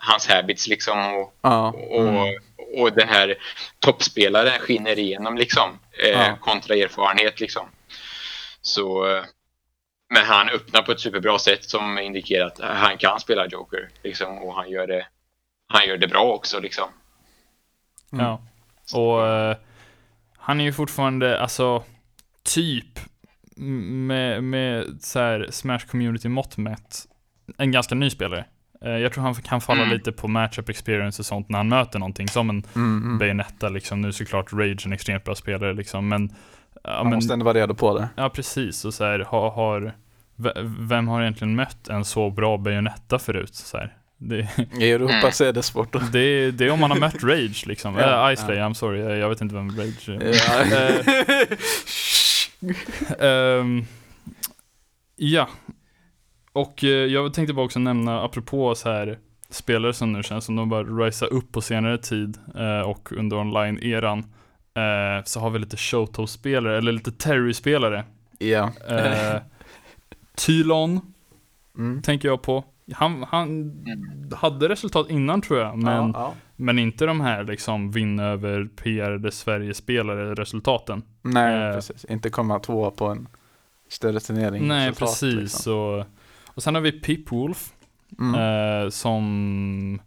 hans habits liksom och, Ja. och, Mm. och den här toppspelaren skiner igenom liksom eh, Ja. kontra erfarenhet liksom. Så eh, men han öppnar på ett superbra sätt som indikerar att han kan spela Joker liksom och han gör det han gör det bra också liksom. Mm. Ja. Och eh, han är ju fortfarande, alltså, typ med, med så här Smash Community mått mätt, en ganska ny spelare. Eh, jag tror han kan falla Mm. lite på matchup experience och sånt när han möter någonting, som en Mm, mm. Bayonetta liksom. Nu är såklart Rage en extremt bra spelare liksom, men ja, Man men, måste ändå vara redo på det. ja precis, och så här, har, har vem har egentligen mött en så bra Bayonetta förut? Så här, det, I Europa så är det svårt det, det är om man har mött Rage liksom. Ja, äh, Isley, I'm sorry, jag- jag vet inte vem Rage är. Ja. Ehm, ja. Och eh, jag tänkte bara också nämna, apropå så här spelare som nu känns som de bör risa upp på senare tid eh, och under online-eran. Eh, så har vi lite Shoto-spelare, eller lite Terry-spelare. ja. Eh, Tylon Mm. tänker jag på. Han, han hade resultat innan tror jag, men, ja, ja. men inte de här liksom vinna över PR Sverige-spelare resultaten. Nej, Eh. precis. Inte komma två på en större turnering. Nej, precis. liksom. Och, och sen har vi Pip Wolf, Mm. eh, som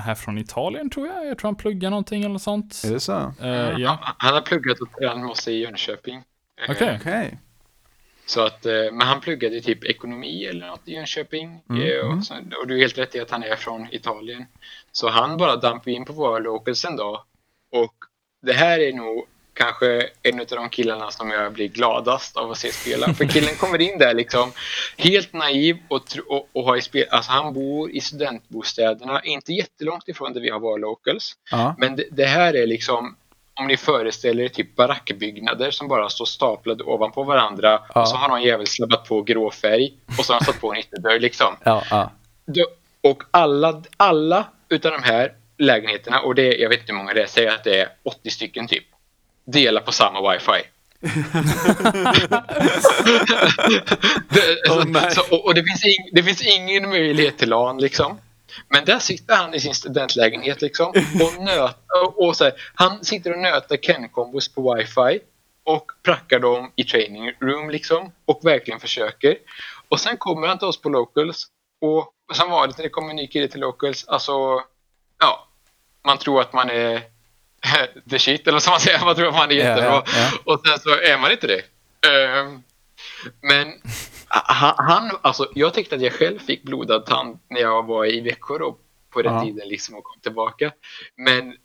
här från Italien tror jag. Jag tror han pluggar någonting eller sånt. Är det så? Eh, ja, Han, han har pluggat och tränat med oss i Jönköping. Eh, okej. Okej. Så att, eh, men han pluggade typ ekonomi eller något i Jönköping. Mm, Eh, mm. Och, så, och du är helt rätt i att han är från Italien. Så han bara damp in på våra locals en dag. Och det här är nog kanske en av de killarna som jag blir gladast av att se spela. För killen kommer in där liksom helt naiv och, och, och har spel, alltså han bor i studentbostäderna, inte jättelångt ifrån där vi har våra locals. Ja. Men det, det här är liksom om ni föreställer er typ barackbyggnader som bara står staplade ovanpå varandra Ja. och så har någon jävel slabbat på grå färg och så har han satt på en ytterdörr liksom. Ja, Och alla, alla utav de här lägenheterna, och det, jag vet inte hur många det är, säger att det är 80 stycken typ, delar på samma wifi. det, alltså, nej. så, och, och det, finns ing, det finns ingen möjlighet till LAN liksom. Men där sitter han i sin studentlägenhet liksom och nöt, och, och så här, han sitter och nöter Ken-kombos på wifi och prackar dem i training room liksom och verkligen försöker. Och sen kommer han till oss på locals och som vanligt när det kommer en ny kille till locals, alltså ja, man tror att man är the shit eller som man säger, man tror att man är jättebra ja, ja. och sen så är man inte det. Ehm, men han, han, alltså jag tyckte att jag själv fick blodad tand när jag var i Växjö då, på den Ja. tiden liksom och kom tillbaka. Men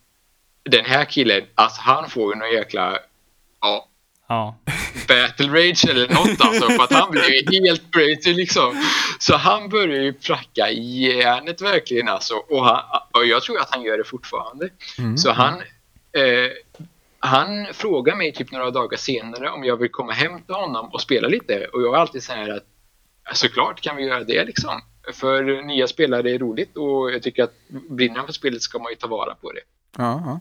den här killen, alltså han får ju någon jäkla, ja, Ja. battle rage eller något alltså för att han blev ju helt crazy liksom. Så han börjar ju pracka järnet verkligen alltså och, han, och jag tror att han gör det fortfarande. Mm. Så han, eh, han frågar mig typ några dagar senare om jag vill komma hem till honom och spela lite och jag är alltid så här att såklart kan vi göra det liksom. För nya spelare är roligt och jag tycker att brinner för spelet ska man ju ta vara på det. Ja, ja.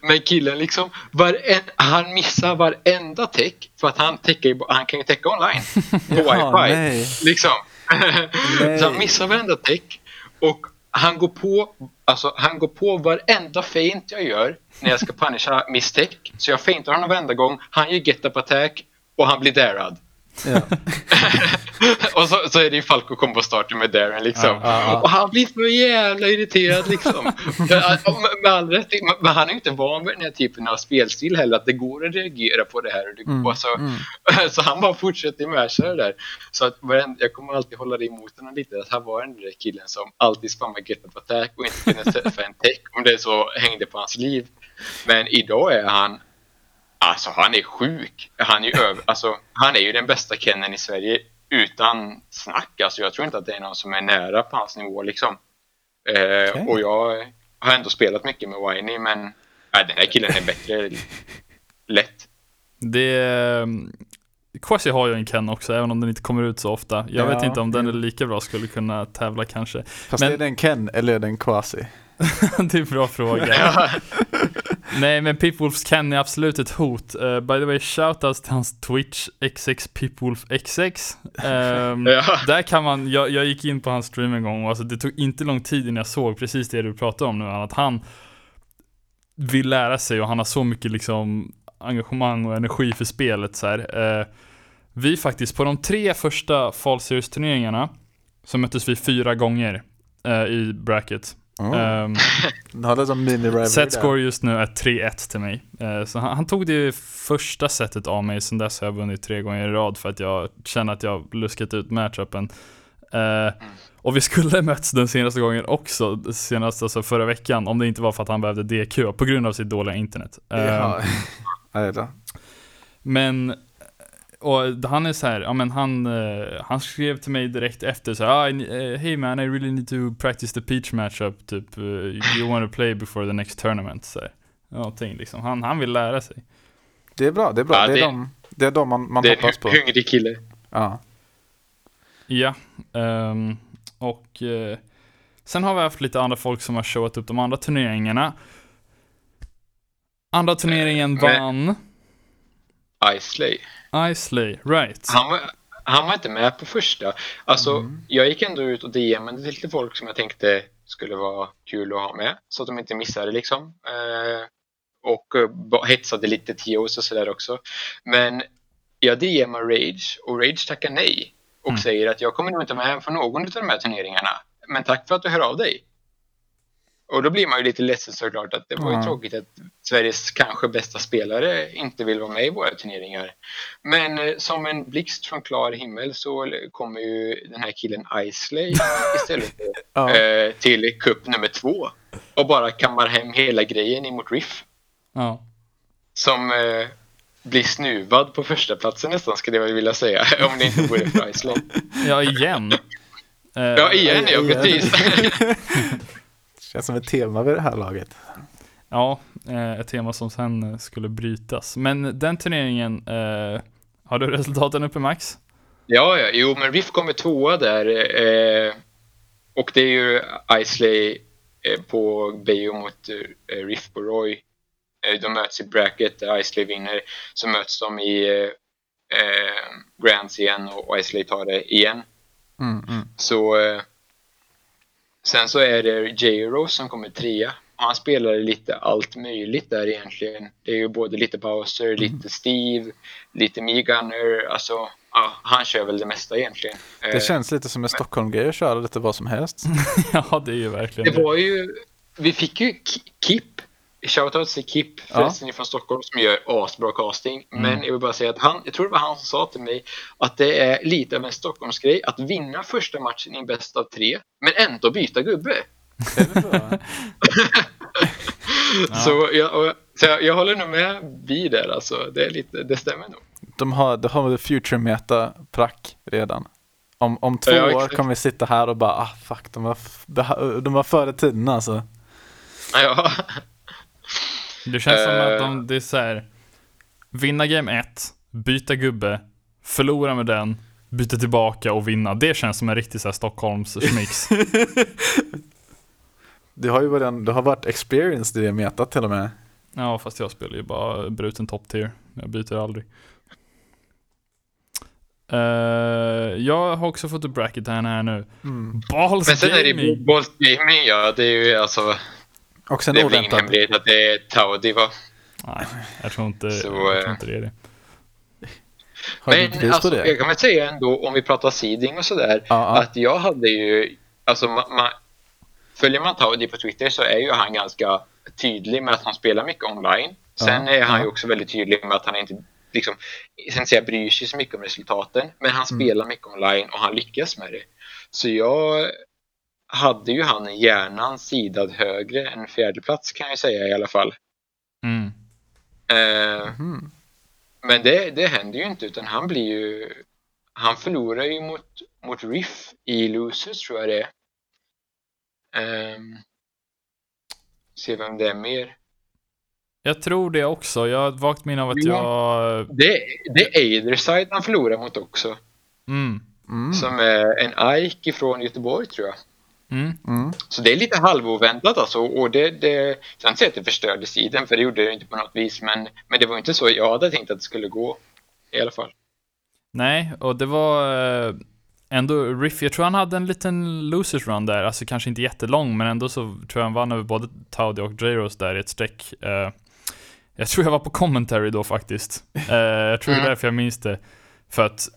Men killen liksom, varen, han missar varenda tech för att han, täcker, han kan ju täcka online på Jaha, wifi. nej. Liksom. Nej. Så han missar varenda tech och han går på, alltså han går på varenda feint jag gör när jag ska punisha miss. Så jag feintar honom varenda gång, han gör get up attack och han blir darad. Ja. och så, så är det ju Falco combo starter med Darren liksom. Ja, ja. Och han blir så jävla irriterad liksom. Med, all rätt, men- han är ju inte van vid den här typen av spelstil heller, att det går att reagera på det här. Och det, Mm, och så, mm. så han bara fortsätter matcha det där. Så att jag kommer alltid hålla det emot honom lite, att han var den där killen som alltid spammar get up attack och inte kunde träffa en tech om det så hängde på hans liv. Men idag är han Alltså han är sjuk. Han är ju över, alltså, han är ju den bästa Kennen i Sverige utan snack. Alltså jag tror inte att det är någon som är nära på hans nivå liksom. Eh, Okej. Och jag har ändå spelat mycket med Winey men nej, den här killen är bättre. Lätt. Det... Quasi har ju en Ken också, även om den inte kommer ut så ofta. Jag vet Ja, inte om den är lika bra skulle kunna tävla kanske. Fast Men- är det en Ken eller är det en Quasi? det är en bra fråga. Nej, men Pipwolfs Ken är absolut ett hot. Uh, by the way, shoutouts till hans Twitch, XX Pipwolf XX. Ehm, Ja. Där kan man, jag, jag gick in på hans stream en gång och alltså det tog inte lång tid innan jag såg precis det du pratade om nu, att han vill lära sig och han har så mycket liksom engagemang och energi för spelet så. Eh, vi faktiskt, på de tre första Fall Series turneringarna så möttes vi fyra gånger eh, i bracket. Oh. Ehm, Den har lite mini rivalry Set där. score just nu är 3-1 till mig. Eh, Så han, han tog det första setet av mig, sen dess har jag vunnit tre gånger i rad för att jag känner att jag har luskat ut matchupen. Eh, och vi skulle mötts den senaste gången också, senast alltså förra veckan, om det inte var för att han behövde DQ på grund av sitt dåliga internet. Eh, Ja. Nej då. men och han är så här, ja men han, eh, han skrev till mig direkt efter så ah, eh, Hey man, I really need to practice the peach matchup, typ, uh, you want to play before the next tournament, så här. Någonting liksom. Han, han vill lära sig. Det är bra, det är bra. Ja, det, är det- de, det är de man, man Det är hoppas på. en hungrig kille. Ja. Ja, ehm, och eh, sen har vi haft lite andra folk som har showat upp de andra turneringarna. Andra turneringen vann Isley. Isley, right. Han var, han var inte med på första. Alltså, Mm. jag gick ändå ut och DMade till lite folk som jag tänkte skulle vara kul att ha med. Så att de inte missade liksom. Eh, och eh, hetsade lite TOs och sådär också. Men jag DMar Rage och Rage tackar nej. Och Mm. säger att jag kommer nog inte med på någon av de här turneringarna. Men tack för att du hör av dig. Och då blir man ju lite ledsen såklart att det var ju Ja. tråkigt att Sveriges kanske bästa spelare inte vill vara med i våra turneringar. Men eh, som en blixt från klar himmel så kommer ju den här killen Isley istället Ja. eh, till cup nummer två och bara kammar hem hela grejen emot Riff Ja. som eh, blir snuvad på första platsen nästan skulle jag vilja säga om det inte vore för Isley. ja, igen. Ja, igen ja, precis. Känns som ett tema vid det här laget. Ja, eh, ett tema som sen eh, skulle brytas. Men den turneringen, eh, har du resultaten uppe Max? Ja, ja, jo, men Riff kommer tvåa där. Eh, och det är ju Isley eh, på Beo mot Riff på Roy. De möts i bracket där Isley vinner. Så möts de i Grands igen och Isley tar det igen. Mm, mm. Så sen så är det J-Rose som kommer trea. Och han spelar lite allt möjligt där egentligen. Det är ju både lite Bowser, lite Steve, lite Me-Gunner. Alltså, ja, han kör väl det mesta egentligen. Eh, Det känns lite som en Stockholm-grej att köra lite vad som helst. ja, det är ju verkligen det var ju, vi fick ju Ki- Kip, shoutouts till Kip förresten från Stockholm som gör asbra casting. Mm. Men jag vill bara säga att han, jag tror det var han som sa till mig att det är lite av en Stockholmsgrej att vinna första matchen i bäst av tre, men ändå byta gubbe. Det så? Jag, och, så jag, jag håller nog med Vi där alltså. Det, är lite, det stämmer nog. De har, de har future meta prack redan. Om, om två Ja, år kommer vi sitta här och bara ah fuck, de var, de var före tiden alltså. Ja, Det känns som Eh. att de, det är så här. Vinna game 1, byta gubbe, förlora med den, byta tillbaka och vinna. Det känns som en riktig så här Stockholms schmix. Du har ju varit, du har varit experienced i det metat till och med. ja, fast jag spelar ju bara bruten top tier. Jag byter aldrig. Eh, jag har också fått upp bracket här, nu. Mm. Balls men sen är det Gaming! Balls Gaming, ja. Det är ju alltså, Och sen det är väl ingen hemlighet att det är Taudi va? Nej, jag tror inte, Så, jag tror inte det är det. Har du Men på alltså, det? jag kan väl säga ändå om vi pratar seeding och sådär. Ja, ja. Att jag hade ju, alltså man, man, följer man Taudi på Twitter så är ju han ganska tydlig med att han spelar mycket online. Sen Ja, är han ju också väldigt tydlig med att han inte liksom, sen säga bryr sig så mycket om resultaten. Men han Mm. spelar mycket online och han lyckas med det. Så jag hade ju han hjärnan sidad högre än fjärde plats kan jag säga i alla fall. Mm. Eh, Mhm. men det, det händer ju inte utan han blir ju han förlorar ju mot, mot Riff i Losers tror jag det är. Um, se vem det är mer. Jag tror det också. Jag har ett vagt minne av att jag... Det, det är Aiderside han förlorar mot också. Mm. Mm. Som är en Ike ifrån Göteborg tror jag. Mm. Mm. Så det är lite halvoväntat alltså. Och det, det, jag ska inte säga att det förstörde sidan för det gjorde det inte på något vis. Men, men det var inte så jag hade tänkt att det skulle gå. I alla fall. Nej, och det var eh, ändå Riff, jag tror han hade en liten losers run där, alltså kanske inte jättelång, men ändå så tror jag han vann över både Taudi och J-Rose där i ett streck. Eh, jag tror jag var på commentary då faktiskt. Eh, jag tror det är Mm. därför jag minns det. För att,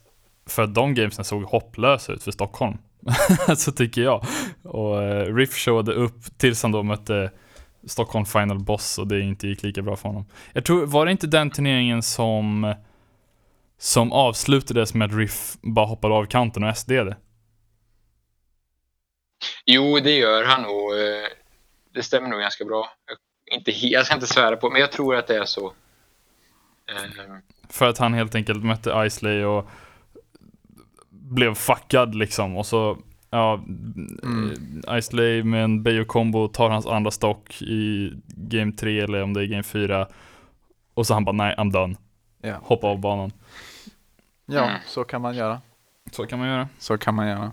för att de gamesen såg hopplösa ut för Stockholm. så tycker jag. Och eh, Riff showade upp tills han då mötte Stockholm Final Boss och det inte gick lika bra för honom. Jag tror, var det inte den turneringen som som avslutades med att Riff bara hoppade av kanten och SD det. Jo, det gör han nog. eh, Det stämmer nog ganska bra. Jag, inte, jag ska inte svära på, men jag tror att det är så. Ehm, För att han helt enkelt mötte Isley och blev fuckad liksom. Och så, ja, Mm. eh, Isley med en Bayo combo tar hans andra stock i game 3 eller om det är game 4. Och så han bara nej, I'm done. Ja. Hoppa av banan. ja, Mm. så kan man göra. Så kan man göra. Så kan man göra.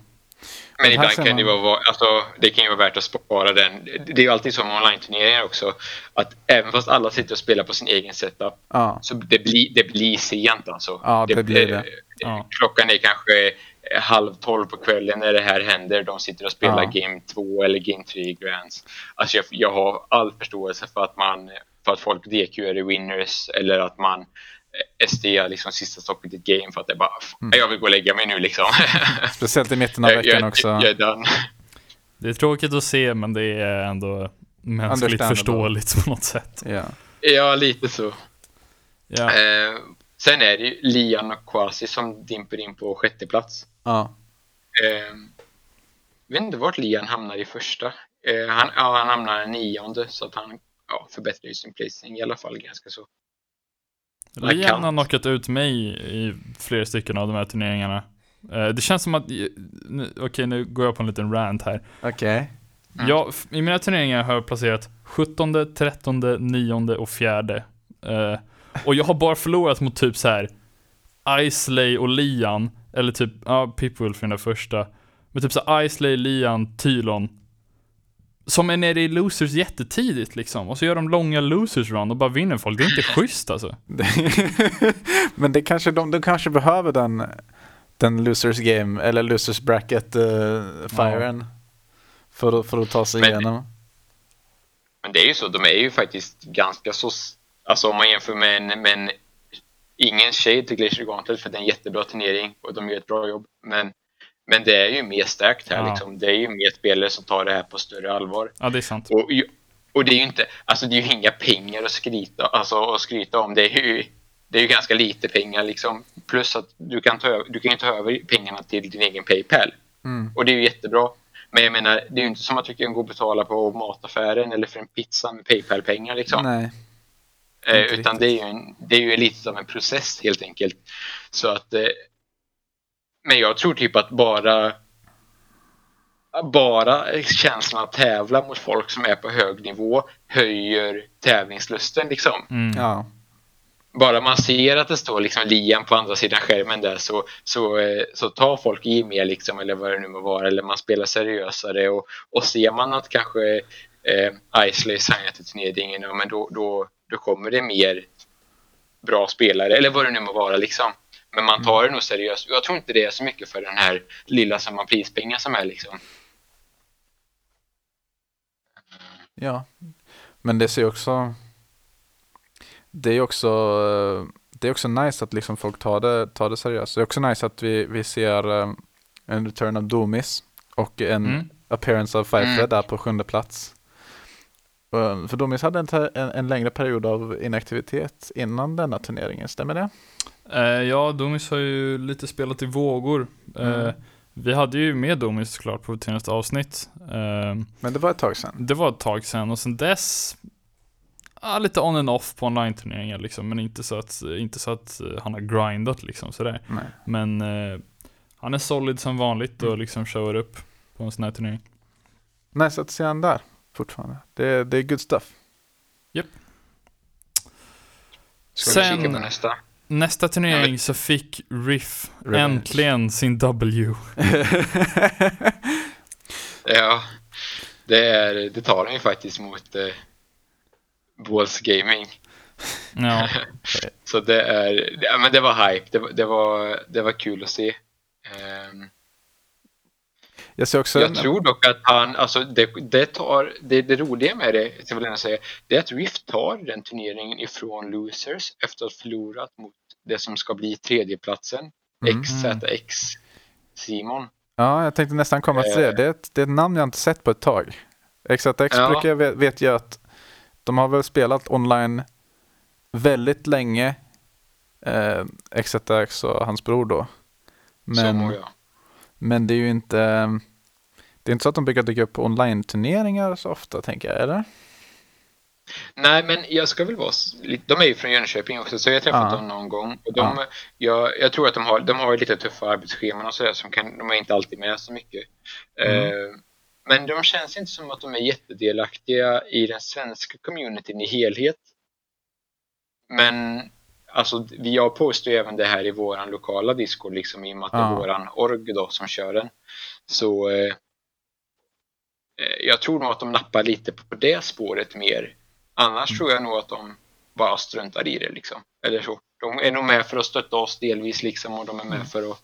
Men ibland kan det man- vara, alltså, det kan ju vara värt att spara den. Det är ju alltid så med online-turneringar också. Att även fast alla sitter och spelar på sin egen setup Ja, så det blir, det blir sent alltså. Ja, det blir det. Ja. Klockan är kanske eh, halv tolv på kvällen när det här händer. De sitter och spelar Ja. game 2 eller game 3 i Grands. Alltså jag, jag har all förståelse för att man för att folk DQ är winners eller att man eh, SD liksom sista stoppet i ett game för att det bara Mm. jag vill gå och lägga mig nu liksom. speciellt i mitten av jag, veckan jag, också. jag är done. Det är tråkigt att se men det är ändå mänskligt förståeligt på något sätt. Ja. Ja, lite så. Ja. Eh, sen är det ju Lian och Kwasi som dimper in på sjätte plats. Ja. Eh, vet inte vart Lian hamnar i första. Eh, han, ja, han hamnar nionde så att han ja, förbättrar ju sin placing i alla fall ganska så. Lian har knockat ut mig i flera stycken av de här turneringarna. Eh, Det känns som att, nu- okej nu går jag på en liten rant här. Okej. Mm. Jag, f- I mina turneringar har jag placerat 17, 13, 9 och 4. Och jag har bara förlorat mot typ så här Isley och Lian, eller typ, ja, Pipwolf i den där första. Men typ så här Isley, Lian, Tylon. Som är nere i losers jättetidigt liksom. Och så gör de långa losers run och bara vinner folk. Det är inte schysst alltså. Men det kanske, de, de kanske behöver den, den losers game, eller losers bracket uh, firen. För, att- för att ta sig Men- igenom. Men det är ju så, de är ju faktiskt ganska så, alltså om man jämför med en, med en ingen shade till Glacier Gauntlet för det är en jättebra turnering och de gör ett bra jobb. Men, men det är ju mer starkt här Ja. liksom. Det är ju mer spelare som tar det här på större allvar. Ja, det är sant. Och, och det är ju inte, alltså det är ju inga pengar att skryta, alltså att skryta om. Det är ju, det är ju ganska lite pengar liksom. Plus att du kan ta, du kan ju ta över pengarna till din egen Paypal. Mm. Och det är ju jättebra. Men jag menar, det är ju inte som att du kan gå och betala på mataffären eller för en pizza med Paypal-pengar liksom. Nej. Eh, utan det är, ju en, det är ju lite som en process helt enkelt. Så att, eh, men jag tror typ att bara bara känslan att tävla mot folk som är på hög nivå höjer tävlingslusten liksom. Mm. Ja. Bara man ser att det står liksom Liam på andra sidan skärmen där så, så, eh, så tar folk i mer liksom eller vad det nu må vara eller man spelar seriösare och, och ser man att kanske eh, Isley signar till turneringen ja, men då, då, då kommer det mer bra spelare eller vad det nu må vara liksom. Men man tar det nog seriöst. Jag tror inte det är så mycket för den här lilla samma prispengar som är liksom. Ja. Men det ser också Det är också Det är också nice att liksom folk tar det, tar det seriöst. Det är också nice att vi, vi ser eh, en return av Domis och en Mm. appearance av Firefly Mm. där på sjunde plats. Eh, För Domis hade en, en, en längre period av inaktivitet innan denna turneringen, stämmer det? Eh, ja, Domis har ju lite spelat i vågor. Eh, Mm. Vi hade ju med Domis såklart på senaste avsnitt. Eh, Men det var ett tag sedan. det var ett tag sedan och sen dess ja, lite on and off på online-turneringar liksom, men inte så att, inte så att eh, han har grindat liksom sådär. Nej. Men eh, han är solid som vanligt och liksom showar upp på en sån här turnering. Att se han där fortfarande. Det, det är good stuff. Ska vi kika på Sen nästa? nästa turnering så fick Riff Revenge. äntligen sin W. Ja, det, är, det tar den ju faktiskt mot eh, Balls Gaming. Ja, Så det är, ja men det var hype, det, var- det, var, det var kul att se. Ehm, Jag ser också jag en, tror dock att han, alltså det, det tar, det, det roliga med det, jag vill gärna säga, det är att Rift tar den turneringen ifrån Losers efter att ha förlorat mot det som ska bli tredjeplatsen, Mm. XZX Simon. Ja, jag tänkte nästan komma till det. Det är, ett, det är ett namn jag inte sett på ett tag. XZX Ja. brukar jag vet, vet jag att de har väl spelat online väldigt länge. Eh, XZX och hans bror då. så Men, må jag. Men det är ju inte det är inte så att de brukar dyka upp på online-turneringar så ofta tänker jag, eller? Nej, men jag ska väl vara... De är ju från Jönköping också, så jag har träffat Ja. dem någon gång. Och de, jag, jag tror att de har, de har lite tuffa arbetsscheman och sådär, som kan, de är inte alltid med så mycket. Mm. Eh, men de känns inte som att de är jättedelaktiga i den svenska communityn i helhet. Men alltså, vi jag postar ju även det här i våran lokala Discord, liksom i och med att det Ja. är våran org då som kör den. Så eh, eh, jag tror nog att de nappar lite på det spåret mer. Annars tror jag nog att de bara struntar i det liksom. Eller så. De är nog med för att stötta oss delvis liksom och de är med för att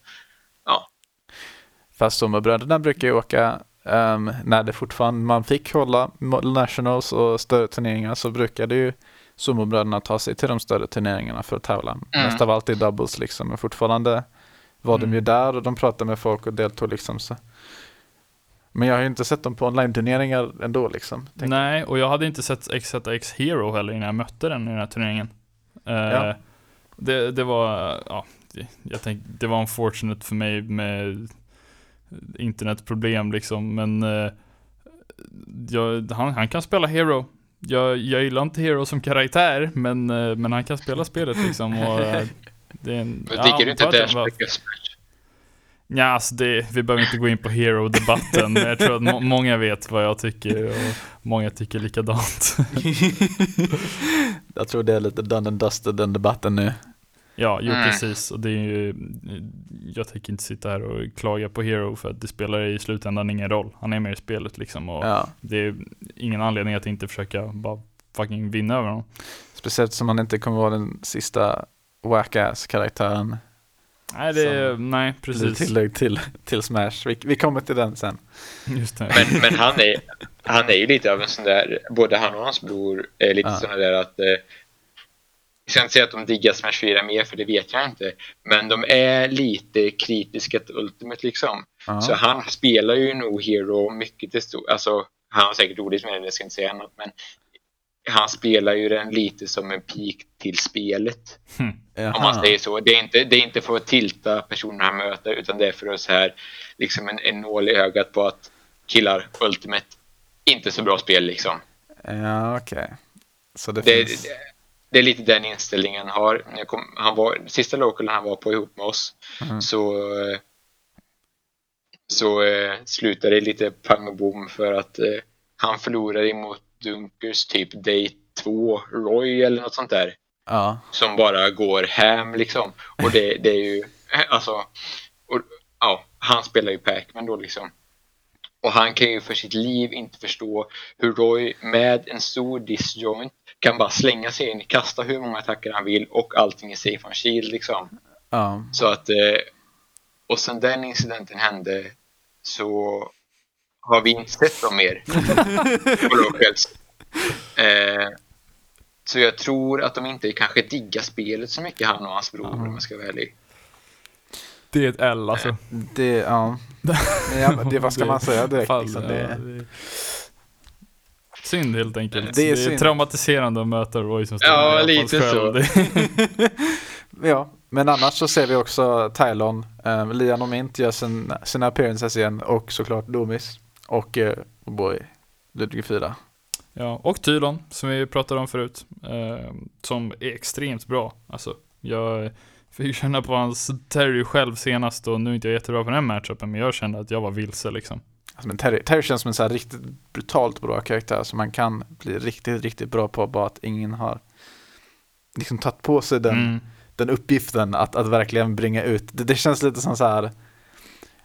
Fast Sommarbröderna brukar ju åka ehm, när det fortfarande man fick hålla nationals och större turneringar så brukade ju Sommarbröderna ta sig till de större turneringarna för att tävla. Mest av allt i doubles liksom. Men fortfarande var de Mm. ju där och de pratade med folk och deltog liksom. Så. Men jag har ju inte sett dem på online-turneringar ändå liksom. Nej, och jag hade inte sett XZX Hero heller innan jag mötte den i den här turneringen. Eh, Ja. det, det var, ja, jag tänkte, det var unfortunate för mig med internetproblem liksom, men eh, jag, han, han kan spela Hero. Jag, jag gillar inte Hero som karaktär, men, eh, men han kan spela spelet liksom. Och, eh, det är en, Men tycker du inte att det är var- mycket smash? Ja, alltså det, vi behöver inte gå in på Hero-debatten, men jag tror att må, många vet vad jag tycker och många tycker likadant. jag tror det är lite done and dusted den debatten nu. Ja, jo Mm. precis. Och det är ju, jag tänker inte sitta här och klaga på Hero för att det spelar i slutändan ingen roll. Han är med i spelet liksom och Ja. det är ingen anledning att inte försöka bara fucking vinna över honom. Speciellt som han inte kommer vara den sista whack-ass karaktären. Nej, det är, nej precis. tillägg till, till Smash. Vi, vi kommer till den sen. Just det. Men, men han, är, han är ju lite av en sån där, både han och hans bror är lite Ja. såna där att eh, jag ska inte säga att de diggar Smash 4 mer för det vet jag inte. Men de är lite kritiska till Ultimate liksom. Ja. Så han spelar ju nog Hero mycket till stor, alltså han har säkert roligt med det, jag ska inte säga annat men han spelar ju den lite som en peak till spelet. Jaha. Om man säger så. Det är, inte, det är inte för att tilta personer han möter utan det är för att så här, liksom en, en nål i ögat på att killar, Ultimate, inte så bra spel liksom. Ja, okej. Så det, Det, finns... det, det är lite den inställningen han har. Kom, han var, sista localen han var på ihop med oss Mhm. så, så eh, slutade det lite pang och bom för att eh, han förlorade emot Dunkers typ Day 2 Roy eller något sånt där. Ja, som bara går hem liksom. Och det, det är ju, alltså, och, ja, han spelar ju Pac-Man då liksom. Och han kan ju för sitt liv inte förstå hur Roy med en stor disjoint kan bara slänga sig in, kasta hur många attacker han vill och allting är safe on shield liksom. ja. Så att, eh, och sen den incidenten hände så har vi inte sett dem mer på locals. Eh, så jag tror att de inte kanske diggar spelet så mycket han och hans bror om jag ska vara ärlig. Det är ett L alltså. Det, ja. ja det, vad ska man säga direkt? Fall, liksom, ja, det, det är Synd helt enkelt. Det Det är är, synd. traumatiserande att möta Roy som Ja, i lite så. Det- ja, men annars så ser vi också Tylon, eh, Lian och Mint gör sin, sina appearances igen och såklart Domis och oh boy, Ludvig 4. Ja, och Tylon, som vi pratade om förut, eh, som är extremt bra. Alltså, jag, fick känna på hans Terry själv senast och nu är inte jag jättebra på den matchupen men jag kände att jag var vilse liksom. Alltså, men Terry, Terry känns som en så här riktigt brutalt bra karaktär som man kan bli riktigt, riktigt bra på bara att ingen har liksom tagit på sig den, Mm. den uppgiften att, att verkligen bringa ut. Det, det känns lite som så här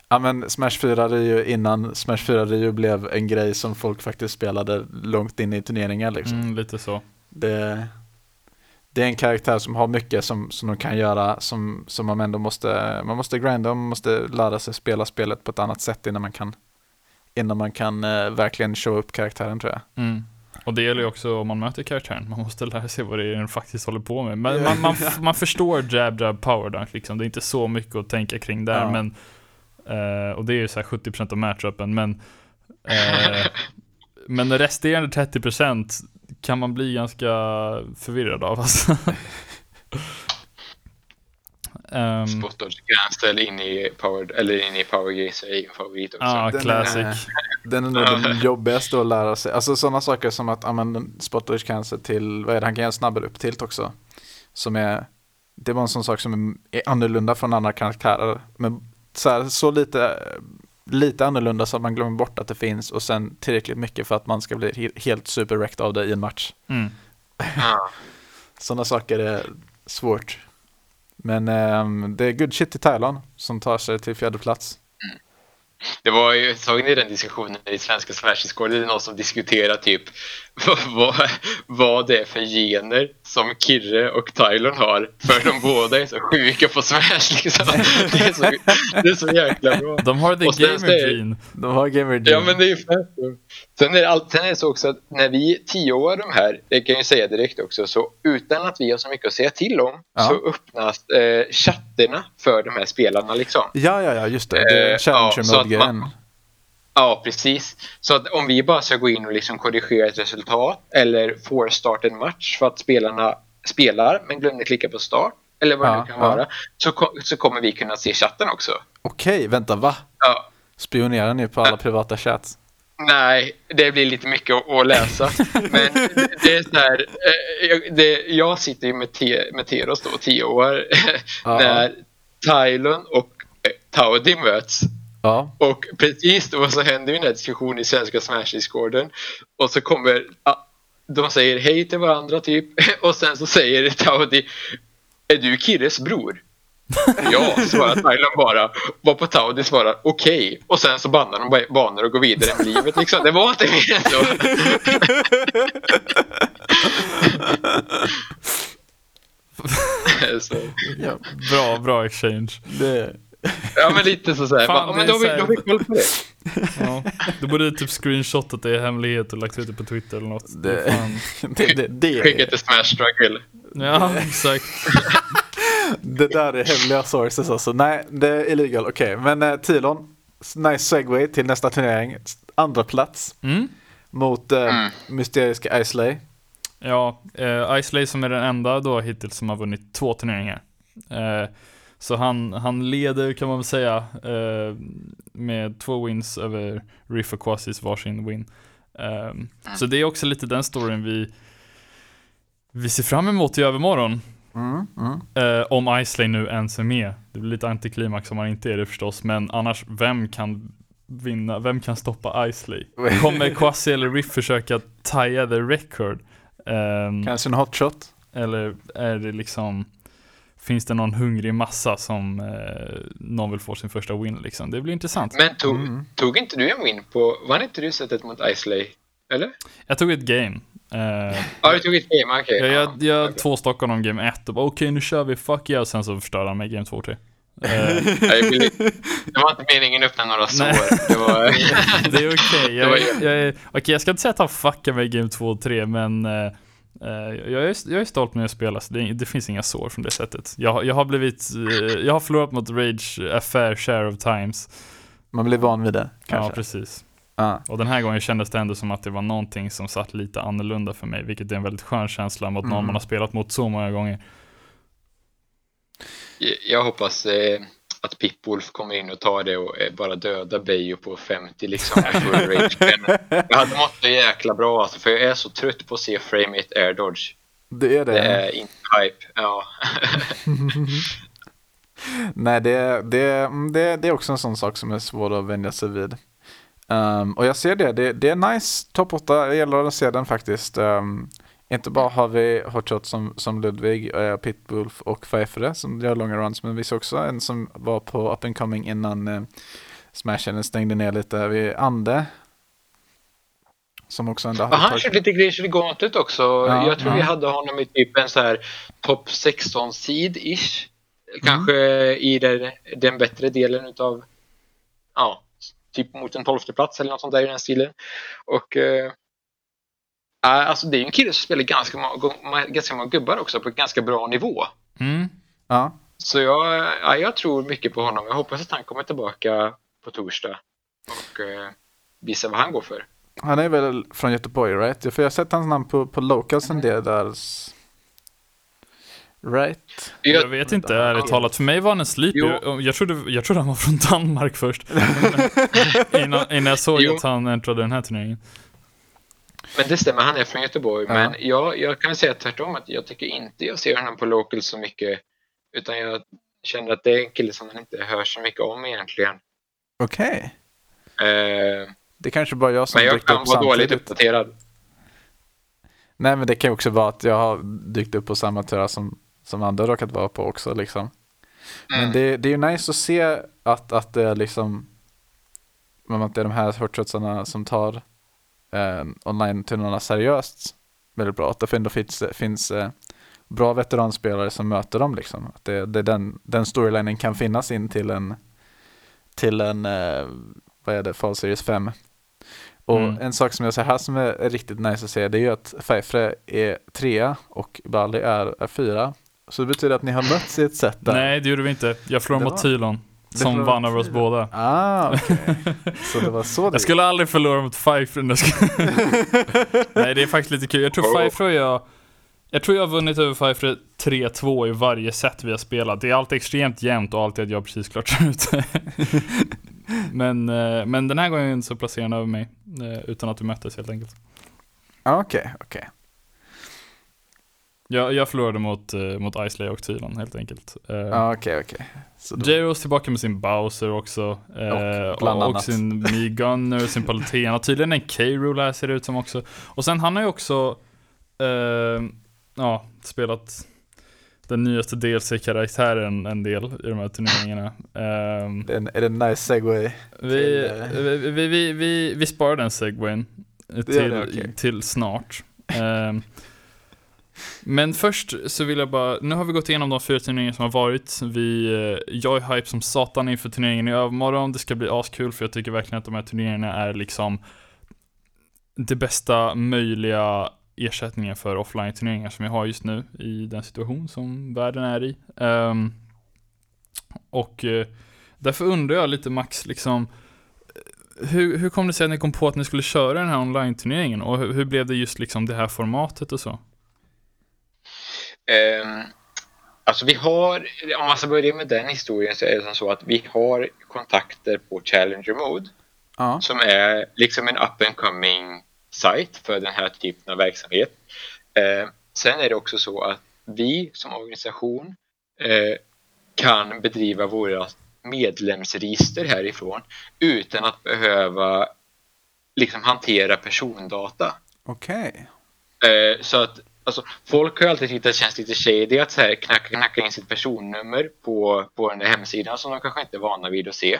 Ja men Smash 4 Rio innan Smash 4 Rio blev en grej som folk faktiskt spelade långt in i turneringar liksom. Mm, lite så. Det, det är en karaktär som har mycket som, som de kan göra som, som man ändå måste, man måste grinda och man måste lära sig spela spelet på ett annat sätt innan man kan innan man kan eh, verkligen show upp karaktären tror jag. Mm. Och det gäller ju också om man möter karaktären, man måste lära sig vad det är den faktiskt håller på med. Men man, man, man förstår jab, jab, power dunk liksom. Det är inte så mycket att tänka kring där, Ja. men eh, och det är ju så här 70% av matchupen, men eh, men resterande 30% kan man bli ganska förvirrad av alltså. um, Spot dodge cancel in i power, eller in i power gaze är ju en favorit också. Ja, Den är- classic. Den är nog den jobbigaste att lära sig. Alltså sådana saker som att använda spotters cancer till, vad är det, han kan göra en snabbare upp tilt också. Som är, det var en sån sak som är annorlunda från andra karaktärer. Men så, här, så lite, lite annorlunda så att man glömmer bort att det finns och sen tillräckligt mycket för att man ska bli he- helt superwrecked av det i en match. Mm. Ja. Sådana saker är svårt. Men ehm, det är good shit i Thailand som tar sig till fjärde plats. Det var ju, såg ni den diskussionen i svenska Smash-discord? Det är någon som diskuterar typ vad, vad, vad det är för gener som Kirre och Tylon har. För de båda är så sjuka på Smash liksom. Det är så, det är så jäkla bra. De har the gamer gene. De har Gamer Ja men det är ju fett. Sen är det, allt, sen är det så också att när vi tioårar de här, det kan jag ju säga direkt också, så utan att vi har så mycket att säga till om Ja. så öppnas eh, chatterna för de här spelarna liksom. Ja, ja, ja, just det. Det är Eh, ja, så att Mode-grejen. man- Ja, precis. Så att om vi bara ska gå in och liksom korrigera ett resultat eller får start en match för att spelarna spelar men glömde klicka på start eller vad det Ja, nu kan ja. vara så, så kommer vi kunna se chatten också. Okej, vänta, va? Ja, Spionerar ni på alla privata chats? nej, det blir lite mycket att, läsa. Men det, det är så här, eh, jag, det, jag sitter ju med, te, med Teros då, tio år, Ja. när Tylon och Taudi möts Ja. Och precis då så händer ju den här diskussionen i svenska Smash-discorden. Och så kommer, de säger hej till varandra typ. Och sen så säger Taudi, är du Kirres bror? ja, svarar Thailand bara. Varpå Taudi svarar okej. Och sen så bannar de ba- banor och går vidare med livet liksom. Det var inte mer än så. så. ja. Bra, bra exchange. Det, Ja men lite så såhär. Fan, det men då har vi, då koll på det. Ja. Du borde typ screenshotat det i hemlighet och lagt ut det på Twitter eller något. Det- Fan. det, det, det, Skicka till Smash Struggle. Ja, exakt. det där är hemliga sources alltså. Nej, det är illegal. Okej, men eh, Tilon, nice segway till nästa turnering. Andra plats Mm. mot eh, Mm. mysteriska Islay. Ja, eh, Isley som är den enda då hittills som har vunnit två turneringar. Eh, så han, han leder kan man väl säga eh, med två wins över Riff och Quasis varsin win. Eh, så det är också lite den storyn vi, vi ser fram emot i övermorgon. Mm, mm. Eh, om Isley nu ens är med. Det blir lite antiklimax om han inte är det förstås, men annars, vem kan vinna? Vem kan stoppa Isley? Kommer Quasi eller Riff försöka taja the record? Ehm, Kanske en hotshot. eller är det liksom Finns det någon hungrig massa som eh, någon vill få sin första win liksom? Det blir intressant. Men tog, Mm. tog inte du en win på, var inte du sättet mot Isley? Eller? Jag tog ett game. Eh, Ja, du tog ett game, okej. jag, jag, Ja, jag okej. två stock honom game 1 och bara okej nu kör vi, fuck yeah, och sen så förstörde han mig game 2 och 3. Eh, jag Det var inte meningen att öppna några Nej. sår. Det var... det är okej. Var Jag, jag, är- okej, jag ska inte säga att han fuckar mig game 2 och 3, men eh, jag, är, jag är stolt när jag spelar, så det, det finns inga sår från det sättet. Jag, jag har blivit, eh, jag har förlorat mot Rage a fair share of times. Man blir van vid det. Ja, Kanske. precis. Ja. Och den här gången kändes det ändå som att det var någonting som satt lite annorlunda för mig, vilket är en väldigt skön känsla mot någon Mm. man har spelat mot så många gånger. Jag hoppas eh, att Pipwolf kommer in och tar det och bara döda Beijo på 50 liksom. Jag hade mått så jäkla bra alltså, för jag är så trött på att se Frame 8 Air Dodge. Det är det. Det är inte hype. Ja. Nej, det, det, det, det är också en sån sak som är svår att vänja sig vid. Um, och jag ser det, det, det är nice. Topp 8, jag gillar att se den faktiskt. Um, inte bara har vi Hotshot som, som Ludvig, uh, Pitbull och Pfeiffer som gör långa runs, men vi ser också en som var på up and coming innan uh, Smashen stängde ner lite. Vi Ande. Som också ändå hade Han körde lite Glacial Gauntlet också. Ja, jag tror ja. vi hade honom i typ en så här topp 16 seed ish. Kanske mm. i den, den bättre delen utav ja, typ mot en tolfte plats eller något sånt där i den stilen. Och eh, alltså det är ju en kille som spelar ganska många, ganska många gubbar också på ganska bra nivå. Mm. Ja. Så jag, ja, jag tror mycket på honom. Jag hoppas att han kommer tillbaka på torsdag och eh, visar vad han går för. Han är väl från Göteborg, right? För jag har sett hans namn på, på Locals en del där. Right? Jag vet inte, ärligt talat. För mig var han en sleeper. Jag trodde, jag trodde han var från Danmark först. innan, innan jag såg jo. att han äntrade den här turneringen. Men det stämmer, han är från Göteborg. Ja. Men jag, jag kan säga tvärtom att jag tycker inte jag ser honom på local så mycket. Utan jag känner att det är en kille som man inte hör så mycket om egentligen. Okej. Okay. Eh, det kanske bara jag som Men jag kan vara dåligt uppdaterad. Nej men det kan ju också vara att jag har dykt upp på samma tur som som andra råkat vara på också liksom. Mm. Men det, det är ju nice att se att, att det är liksom att det är de här hortrotsarna som tar eh, online-turnorna seriöst väldigt bra. Att det ändå finns, finns eh, bra veteranspelare som möter dem liksom. Att det, det den, den storylinen kan finnas in till en till en, eh, vad är det, Fall Series 5. Och mm. en sak som jag säger här som är, riktigt nice att se det är ju att Pfeiffer är trea och Bali är, är fyra. Så det betyder att ni har mötts i ett set där? Nej, det gjorde vi inte. Jag förlorade mot Tylon. Som vann över oss båda. Ah. Okay. Så det var så det Jag skulle aldrig förlora mot Pfeiffer. Nej, det är faktiskt lite kul. Jag tror Pfeiffer och jag jag tror jag har vunnit över Pfeiffer 3-2 i varje set vi har spelat. Det är alltid extremt jämnt och alltid att jag precis klart ut. men, eh, men den här gången så placerade han över mig. Eh, utan att vi möttes helt enkelt. Okej, okay, okej. Okay. Jag, jag förlorade mot, uh, mot Isley och Tylon helt enkelt. Uh, ah, okej, okay, okej. Okay. tillbaka med sin Bowser också. Uh, och, och, och sin Mi Gunner, sin Palutena. Tydligen en K-Rule här ser det ut som också. Och sen han har ju också uh, ja, spelat den nyaste DLC-karaktären en del i de här turneringarna. Um, är, det en nice segway? Vi, vi, vi, vi, vi, vi sparar den segwayn till, okay. till snart. Um, men först så vill jag bara, nu har vi gått igenom de fyra turneringar som har varit. Vi, eh, jag är hype som satan inför turneringen i övermorgon. Det ska bli askul för jag tycker verkligen att de här turneringarna är liksom det bästa möjliga ersättningen för offline-turneringar som vi har just nu i den situation som världen är i. Um, och eh, därför undrar jag lite Max, liksom eh, hur, hur kom det sig att ni kom på att ni skulle köra den här online-turneringen och hur, hur blev det just liksom det här formatet och så? Eh, alltså vi har, om man ska börja med den historien så är det som så att vi har kontakter på Challenger Mode. Ja. Som är liksom en up and coming site för den här typen av verksamhet. Eh, sen är det också så att vi som organisation eh, kan bedriva våra medlemsregister härifrån utan att behöva liksom hantera persondata. Okej. Okay. Eh, så att Alltså, folk har alltid tyckt att det känns lite shady att så här knacka, knacka in sitt personnummer på, på den där hemsidan som de kanske inte är vana vid att se.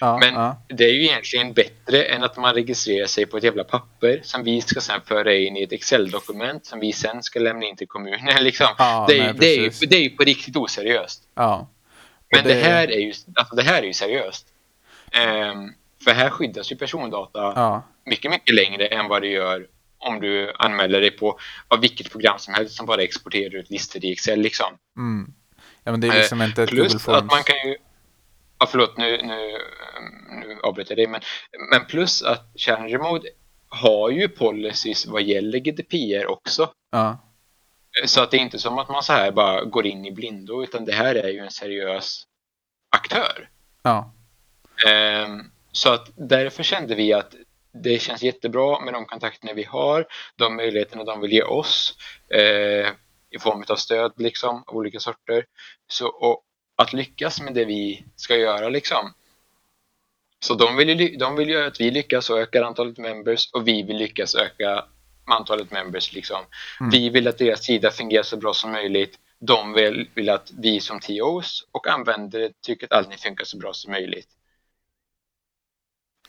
Ja, Men ja. det är ju egentligen bättre än att man registrerar sig på ett jävla papper som vi ska sen föra in i ett Excel-dokument som vi sen ska lämna in till kommunen. Liksom. Ja, det, är, nej, det, är ju, det är ju på riktigt oseriöst. Men det... det... här är ju, alltså det här är ju seriöst. Um, för här skyddas ju persondata mycket, mycket längre än vad det gör om du anmäler dig på vilket program som helst som bara exporterar ut listor i Excel liksom. Mm. Ja men det är liksom eh, inte ett Plus Forms. att man kan ju Ja, förlåt, nu, nu, nu avbryter jag dig. Men, men plus att Challenger Mode har ju policies vad gäller GDPR också. Ja. Så att det är inte som att man så här bara går in i blindo, utan det här är ju en seriös aktör. Ja. Um, så att därför kände vi att det känns jättebra med de kontakterna vi har, de möjligheterna de vill ge oss eh, i form av stöd liksom, av olika sorter. Så, och att lyckas med det vi ska göra liksom. Så de vill, ju, de vill ju att vi lyckas och ökar antalet members och vi vill lyckas öka antalet members. Liksom. Mm. Vi vill att deras sida fungerar så bra som möjligt. De vill, vill att vi som TOs och användare tycker att allting funkar så bra som möjligt.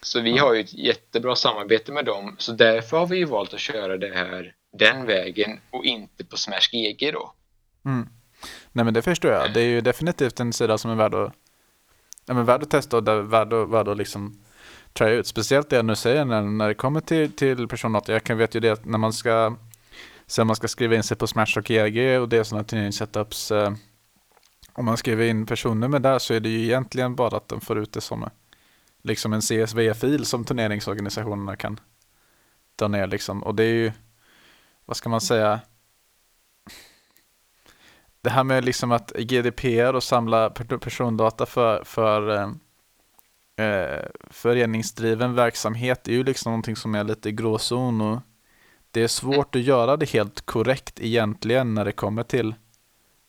Så vi har ju ett jättebra samarbete med dem. Så därför har vi ju valt att köra det här den vägen och inte på Smash GG då. Mm. Nej men det förstår jag. Det är ju definitivt en sida som är värd att, ja, men värd att testa och där, värd, att, värd att liksom try ut. Speciellt det jag nu säger när, när det kommer till, till persondata. Jag kan vet ju det att när man ska Sen man ska skriva in sig på Smash och GG och det är sådana turneringssetups. Eh, om man skriver in personnummer där så är det ju egentligen bara att de får ut det som liksom en CSV-fil som turneringsorganisationerna kan ta ner liksom. Och det är ju, vad ska man säga, det här med liksom att GDPR och samla persondata för, för eh, eh föreningsdriven verksamhet är ju liksom någonting som är lite gråzon och det är svårt att göra det helt korrekt egentligen när det kommer till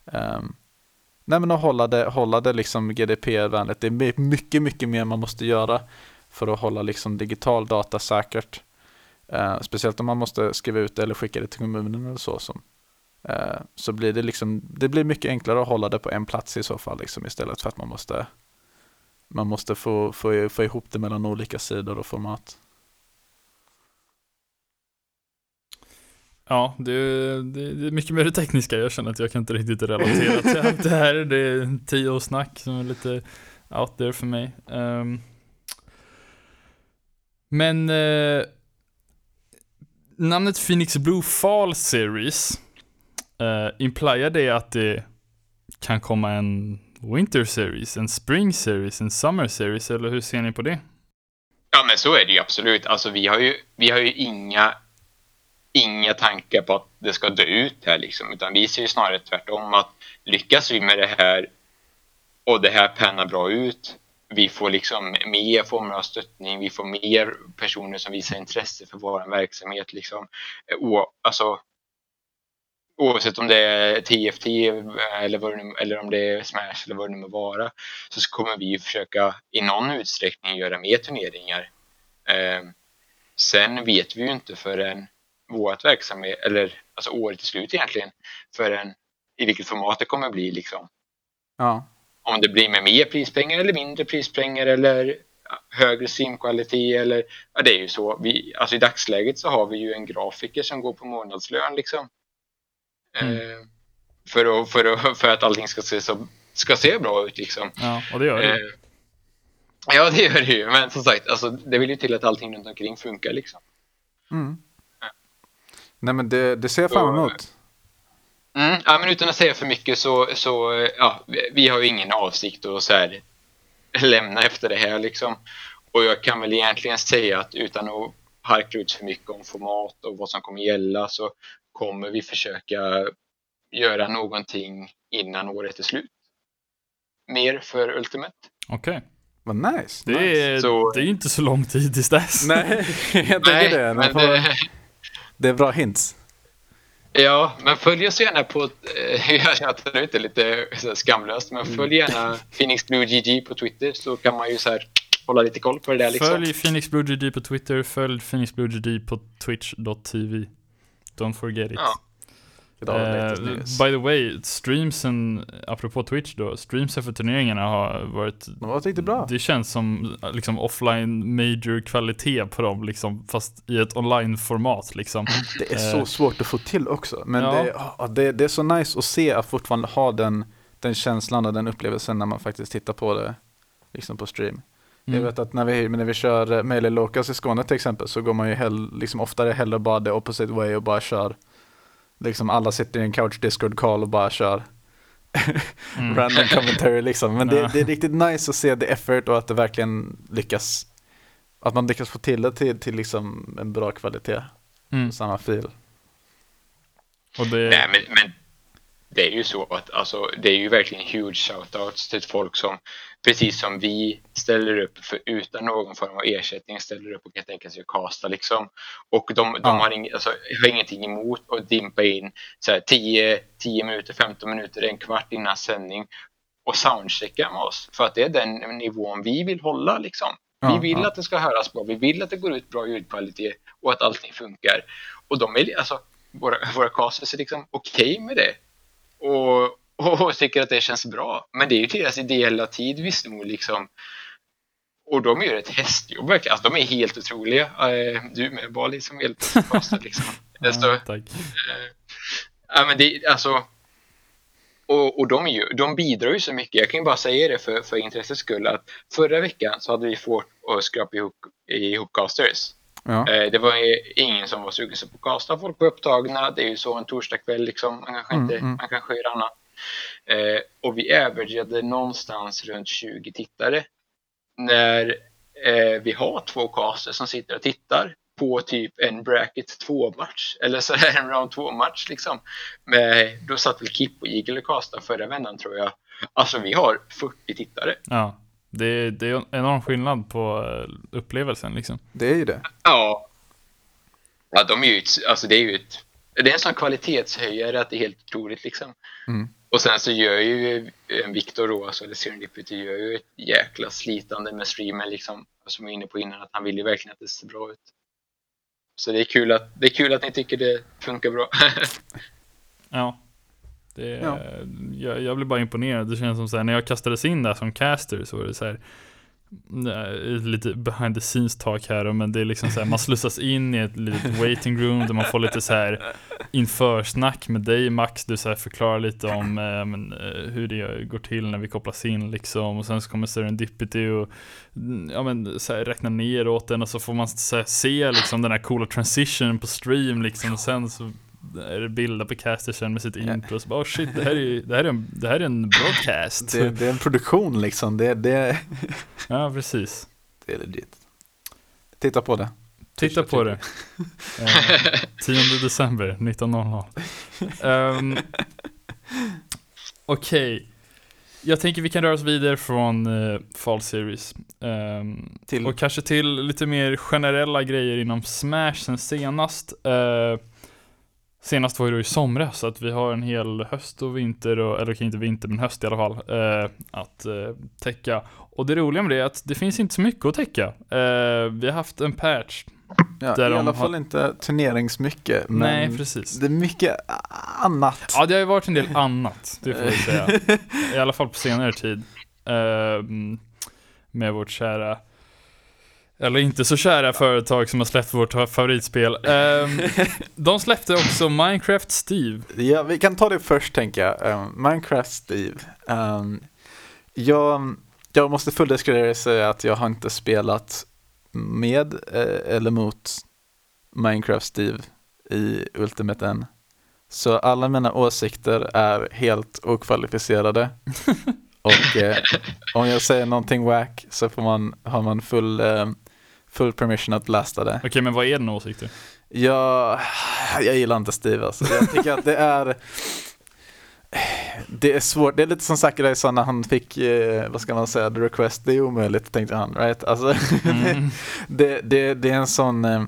um, nej men att hålla det, hålla det liksom GDPR-vänligt. Det är mycket, mycket mer man måste göra för att hålla liksom digital data säkert. Eh, speciellt om man måste skriva ut det eller skicka det till kommunen eller så. Som, eh, så blir det liksom, det blir mycket enklare att hålla det på en plats i så fall liksom, istället för att man måste man måste få, få, få ihop det mellan olika sidor och format. Ja, det, det, det, är mycket mer det tekniska. Jag känner att jag kan inte riktigt relatera till allt det här. Det är tio års snack som är lite out there för mig. Um, ehm, men uh, namnet Phoenix Blue Fall Series uh, impliar det att det kan komma en Winter Series, en Spring Series, en Summer Series, eller hur ser ni på det? Ja, men så är det ju absolut. Alltså, vi har ju, vi har ju inga inga tankar på att det ska dö ut här liksom, utan vi ser ju snarare tvärtom att lyckas vi med det här och det här pannar bra ut, vi får liksom mer former av stöttning, vi får mer personer som visar intresse för vår verksamhet liksom. Och, alltså, oavsett om det är TFT eller, vad det, eller om det är Smash eller vad det nu må vara så kommer vi försöka i någon utsträckning göra mer turneringar. Eh, sen vet vi ju inte förrän vårt verksamhet, eller alltså året till slut egentligen, förrän i vilket format det kommer bli liksom. Ja. Om det blir med mer prispengar eller mindre prispengar eller högre simkvalitet eller, ja det är ju så. Vi, alltså i dagsläget så har vi ju en grafiker som går på månadslön liksom. Mm. Eh, för, att, för, att, för att allting ska se, så, ska se bra ut liksom. Ja, och det gör det eh, Ja, det gör det ju. Men som sagt, alltså, det vill ju till att allting runt omkring funkar liksom. Mm. Nej men det, det ser jag fram emot. Mm, ja, men utan att säga för mycket så, så ja, vi har ju ingen avsikt att så här, lämna efter det här liksom. Och jag kan väl egentligen säga att utan att harkla ut för mycket om format och vad som kommer gälla så kommer vi försöka göra någonting innan året är slut. Mer för Ultimate. Okej. Okay. Vad nice. Det, nice. Är, så... det är inte så lång tid tills dess. Nej, jag tänker det. Men får... det. Det är bra hints. Ja, men följ oss gärna på, eh, jag tar ut det lite skamlöst, men följ gärna Phoenix Blue GG på Twitter så kan man ju så här hålla lite koll på det där liksom. Följ Phoenix Blue GG på Twitter, följ Phoenix Blue GG på twitch.tv. Don't forget it. Ja. Uh, by the way, streamsen, apropå Twitch då, streamsen för turneringarna har varit... De har varit riktigt bra. Det känns som liksom offline major kvalitet på dem, liksom, fast i ett online-format liksom. Det är så uh, svårt att få till också, men ja. det, oh, det, det, är så nice att se att fortfarande ha den, den känslan och den upplevelsen när man faktiskt tittar på det liksom på stream. Mm. Jag vet att när vi, när vi kör eh, Melee Locals i Skåne till exempel så går man ju hell, liksom oftare hellre bara the opposite way och bara kör liksom alla sitter i en couch discord call och bara kör mm. random commentary liksom. Men det, det, är riktigt nice att se the effort och att det verkligen lyckas. Att man lyckas få till det till, till liksom en bra kvalitet. Mm. Samma fil. Och det... Nej, men, men det är ju så att alltså, det är ju verkligen huge shoutouts till folk som precis som vi ställer upp för utan någon form av ersättning ställer upp och kan tänka sig att kasta liksom. Och de, de ja. har, ing, alltså, har ingenting emot att dimpa in så här, 10, 10 minuter, 15 minuter, en kvart innan sändning och soundchecka med oss. För att det är den nivån vi vill hålla liksom. Vi Ja, vill ja. att det ska höras bra, vi vill att det går ut bra ljudkvalitet och att allting funkar. Och de är, alltså, våra, våra casters är liksom okej med det. Och, och, tycker att det känns bra. Men det är ju deras ideella tid visst nog liksom. Och de gör ett hästjobb. Alltså, de är helt otroliga. Eh, Du med Bali som hjälpcaster liksom. Desto, Ja, tack. Ja, men det, alltså, och, och de, ju, de bidrar ju så mycket. Jag kan ju bara säga det för, för intressets skull att förra veckan så hade vi svårt att skrapa ihop, ihop casters. Ja. Eh, det var ingen som var sugen på att casta. Folk var upptagna. Det är ju så en torsdagkväll liksom. Man kanske, Mm, inte, mm. man kanske gör annat. Eh, och vi averagade någonstans runt 20 tittare. När eh, vi har två casters som sitter och tittar på typ en bracket 2-match. Eller så här en round 2-match liksom. Med, då satt väl Kip och Eagle och castade förra vändan tror jag. Alltså vi har 40 tittare. Ja, det är, det är en enorm skillnad på eh, upplevelsen liksom. Det är ju det. Ja. Ja, de är ju ett, alltså det är ju ett, det är en sån kvalitetshöjare att det är helt otroligt liksom. Mm. Och sen så gör ju en Viktor då, alltså eller Serendipity gör ju ett jäkla slitande med streamen liksom. Som vi var inne på innan, att han vill ju verkligen att det ser bra ut. Så det är kul att, det är kul att ni tycker det funkar bra. Ja. Det, Ja. jag, jag blir bara imponerad. Det känns som så här, när jag kastades in där som caster så var det så här nej, lite behind the scenes talk här men det är liksom så här, man slussas in i ett litet waiting room där man får lite så här införsnack med dig Max, du så förklarar lite om eh, men, eh, hur det går till när vi kopplas in liksom och sen så kommer Serendipity och mm, ja men så här, räkna ner åt den och så får man så här, se liksom den här coola transitionen på stream liksom och sen så är det bilder på castersen med sitt intro och så bara oh shit det här är, det här är, en, det här är en broadcast. Det, det är en produktion liksom. Det, det, Ja precis. det är legit. Titta på det. Titta på det. Eh, 10 december 19.00. Um, Okej. Jag tänker vi kan röra oss vidare från uh, Fall Series. Ehm, Till, och kanske till lite mer generella grejer inom Smash sen senast. Eh, senast var det då i somras, så att vi har en hel höst och vinter, och, eller okej inte vinter men höst i alla fall, eh, att eh, täcka. Och det roliga med det är att det finns inte så mycket att täcka. Eh, vi har haft en patch. Ja, I alla har- fall inte turneringsmycket. Men Nej, precis. det är mycket annat. Ja, det har ju varit en del annat, det får vi säga. I alla fall på senare tid. Ehm, med vårt kära, eller inte så kära företag som har släppt vårt favoritspel. Ehm, de släppte också Minecraft Steve. Ja, vi kan ta det först tänker jag. Um, Minecraft Steve. Um, jag, jag måste fulldiskredigt säga att jag har inte spelat med eh, eller mot Minecraft Steve i Ultimate än. Så alla mina åsikter är helt okvalificerade. Och eh, om jag säger någonting wack så får man, har man full, eh, full permission att lasta det. Okej, men vad är dina åsikter? Jag, jag gillar inte Steve alltså. Jag tycker att det är Det är svårt, det är lite som Sakurai sa när han fick, eh, vad ska man säga, the request, det är omöjligt tänkte han, right? Alltså, Mm. det, det, det är en sån, eh,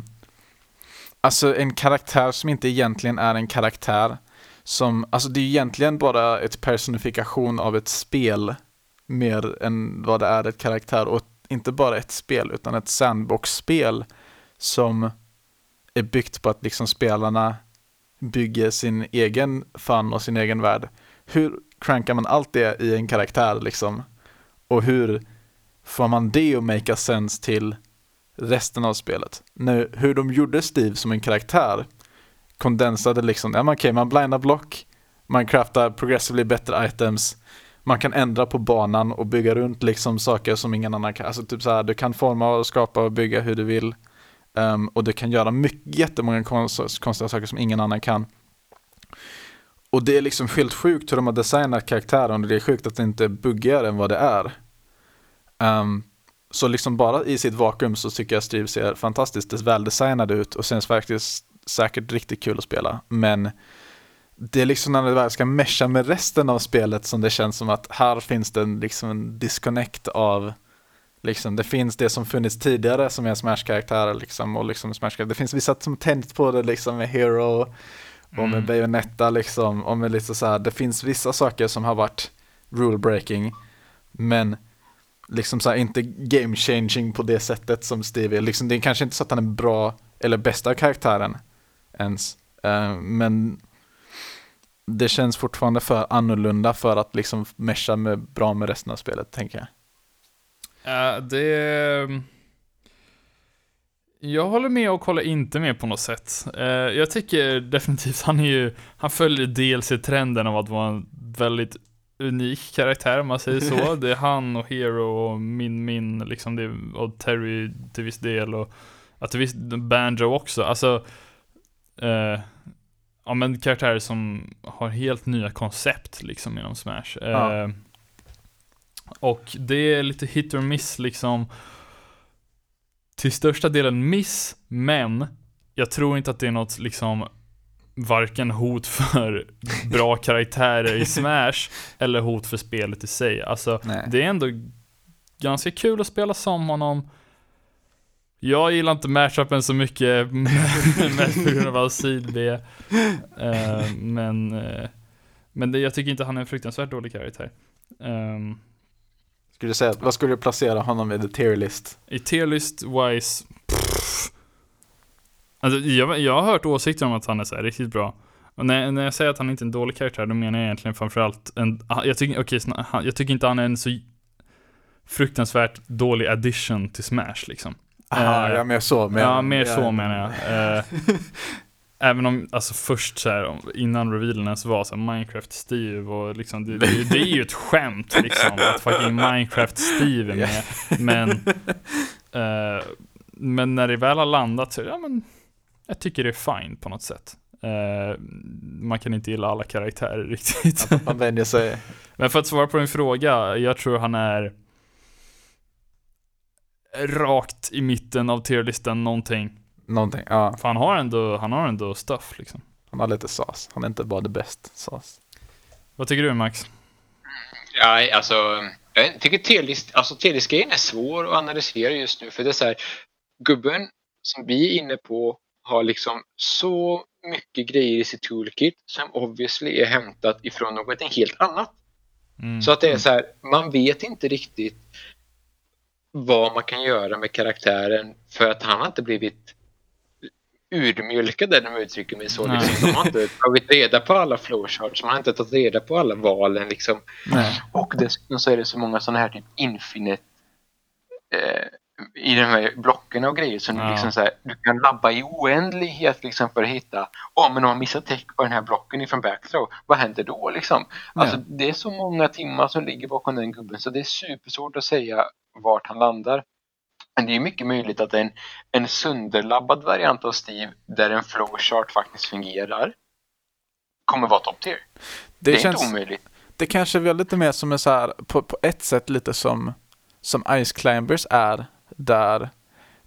alltså en karaktär som inte egentligen är en karaktär. Som, alltså det är egentligen bara ett personifikation av ett spel mer än vad det är ett karaktär. Och inte bara ett spel utan ett sandbox-spel som är byggt på att liksom spelarna bygger sin egen fun och sin egen värld. Hur crankar man allt det i en karaktär liksom? Och hur får man det att make sense till resten av spelet? Nu, hur de gjorde Steve som en karaktär kondensade liksom, ja men okej, man blindar block, man craftar progressively bättre items, man kan ändra på banan och bygga runt liksom saker som ingen annan kan. Alltså typ så här, du kan forma och skapa och bygga hur du vill. Um, och du kan göra mycket, jättemånga konst, konstiga saker som ingen annan kan. Och det är liksom helt sjukt hur de har designat karaktären och det är sjukt att det inte är buggigare än vad det är. Um, så liksom bara i sitt vakuum så tycker jag Steve ser fantastiskt väldesignad ut och känns faktiskt säkert riktigt kul att spela. Men det är liksom när det väl ska mesha med resten av spelet som det känns som att här finns det liksom en disconnect av Liksom, det finns det som funnits tidigare som är Smash-karaktärer liksom, och liksom Smash Det finns vissa som tänkt på det liksom med Hero och med Mm. Bayonetta liksom, och med lite så här, det finns vissa saker som har varit rule breaking. Men liksom så här, inte game changing på det sättet som Steve är. Liksom, det är kanske inte så att han är bra eller bästa karaktären ens. Uh, men det känns fortfarande för annorlunda för att liksom mesha med, bra med resten av spelet, tänker jag. Uh, det... Jag håller med och håller inte med på något sätt. Uh, jag tycker definitivt han är ju, han följer DLC-trenden av att vara en väldigt unik karaktär om man säger så. Det är han och Hero och Min Min liksom, det, och Terry till viss del och att till viss Banjo också. Alltså, uh, ja men karaktärer som har helt nya koncept liksom inom Smash. Ja. Uh, och det är lite hit or miss liksom. Till största delen miss, men jag tror inte att det är något liksom varken hot för bra karaktärer i Smash eller hot för spelet i sig. Alltså, Nej. det är ändå ganska kul att spela som honom. Jag gillar inte matchupen så mycket, mest på grund av Alcid B. Uh, men uh, men det, jag tycker inte han är en fruktansvärt dålig karaktär. Um, skulle du säga, vad skulle du placera honom i the tier list? I tier list wise, Alltså, jag, jag har hört åsikter om att han är så riktigt bra. Och när, när jag säger att han inte är en dålig karaktär, då menar jag egentligen framförallt en, jag tycker, okay, jag tycker inte han är en så fruktansvärt dålig addition till Smash liksom. Aha, uh, ja, mer så. Men, ja, mer så menar jag. Uh, även om, alltså först så här, innan revealen ens var så här, Minecraft Steve och liksom, det, det, det, är ju ett skämt liksom, att fucking Minecraft Steve är med. Men, uh, men när det väl har landat så, ja men, jag tycker det är fine på något sätt. Uh, man kan inte gilla alla karaktärer riktigt. Att man vänjer sig. Men för att svara på din fråga, jag tror han är rakt i mitten av tierlistan någonting. Någonting, ja. För han har ändå, han har ändå stuff liksom. Han har lite sas. Han är inte bara det bäst sas. Vad tycker du Max? Ja, alltså jag tycker tierlist, alltså tierlistgrejen är svår att analysera just nu för det är så här, gubben som vi är inne på har liksom så mycket grejer i sitt toolkit som obviously är hämtat ifrån något helt annat. Mm. Så att det är så här, man vet inte riktigt vad man kan göra med karaktären för att han har inte blivit urmjölkad eller de uttrycker mig så. Liksom. De har inte tagit reda på alla flowcharts, man har inte tagit reda på alla valen. Liksom. Och dessutom så är det så många sådana här typ infinite eh, i de här blocken och grejer så ja. liksom så här, du kan labba i oändlighet liksom för att hitta, oh, men om man missar tech på den här blocken ifrån backthrow, vad händer då liksom? Ja. Alltså det är så många timmar som ligger bakom den gubben så det är supersvårt att säga vart han landar. Men det är mycket möjligt att en, en sönderlabbad variant av Steve där en flowchart faktiskt fungerar kommer vara top tier. Det, det är känns, inte omöjligt. Det kanske är lite mer som är så här, på, på ett sätt lite som, som Ice Climbers är där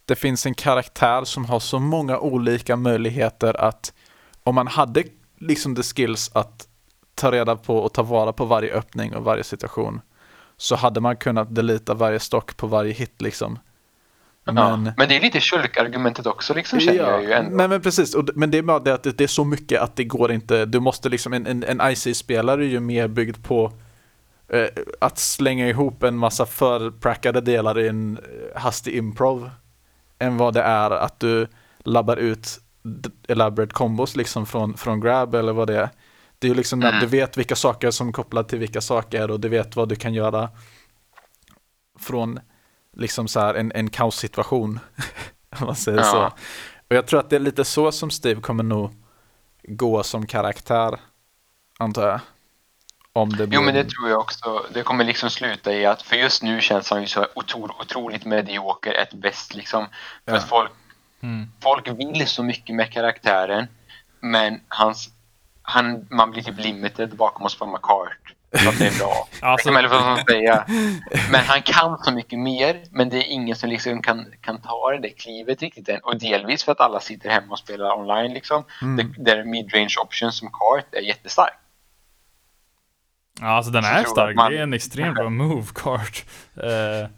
det finns en karaktär som har så många olika möjligheter att om man hade liksom the skills att ta reda på och ta vara på varje öppning och varje situation så hade man kunnat delita varje stock på varje hit liksom. Men, ja, men det är lite kölkargumentet också liksom känner ja, jag ju ändå. Nej men precis, och, men det är bara det att det, det, är så mycket att det går inte, du måste liksom, en, en, en IC-spelare är ju mer byggd på eh, att slänga ihop en massa förprackade delar i en eh, hastig improv än vad det är att du labbar ut elaborate combos liksom från, från grab eller vad det är. Det är ju liksom mm. du vet vilka saker som är kopplade till vilka saker och du vet vad du kan göra från liksom så här en, en kaossituation. om man säger ja. så. Och jag tror att det är lite så som Steve kommer nog gå som karaktär, antar jag. Om det blir... Jo men det tror jag också. Det kommer liksom sluta i att, för just nu känns han ju så otro, otroligt medioker, ett bäst liksom. För ja. att folk, mm. folk vill så mycket med karaktären, men hans, han, man blir typ limited bakom oss på McCart. Så att det är bra. alltså... Eller vad man säga. Men han kan så mycket mer, men det är ingen som liksom kan, kan ta det klivet riktigt än. Och delvis för att alla sitter hemma och spelar online liksom. Mm. Där midrange options som kart är jättestark. Ja, alltså den är stark. Man... Det är en extremt bra move kart. Uh,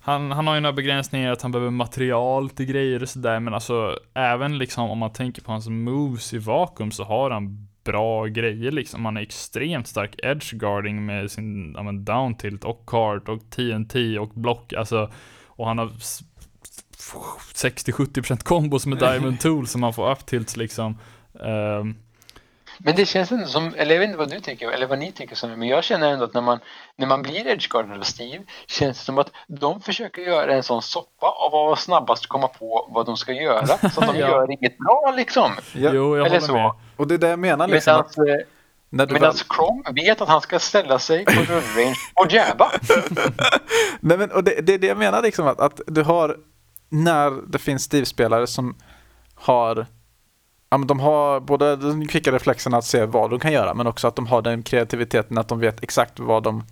han, han har ju några begränsningar att han behöver material till grejer och sådär, men alltså även liksom om man tänker på hans moves i vakuum så har han bra grejer liksom. Han är extremt stark edge guarding med sin ja, men down tilt och card och TNT och block. Alltså, och han har 60-70% kombos med Diamond Tool som man får up tilts liksom. Um, men det känns ändå som, eller jag vet inte vad du tycker, eller vad ni tycker, som, men jag känner ändå att när man, när man blir edgeguardad av Steve känns det som att de försöker göra en sån soppa av att vara snabbast komma på vad de ska göra. Så de ja. gör inget bra liksom. Ja. Jo, jag eller så. Med. Och det är det jag menar liksom. Medan, att, när Medan väl... Chrome vet att han ska ställa sig på rullrange och jabba. Nej men och det, det är det jag menar liksom att, att du har när det finns Steve-spelare som har Ja, men de har både den kvicka reflexen att se vad de kan göra men också att de har den kreativiteten att de vet exakt vad de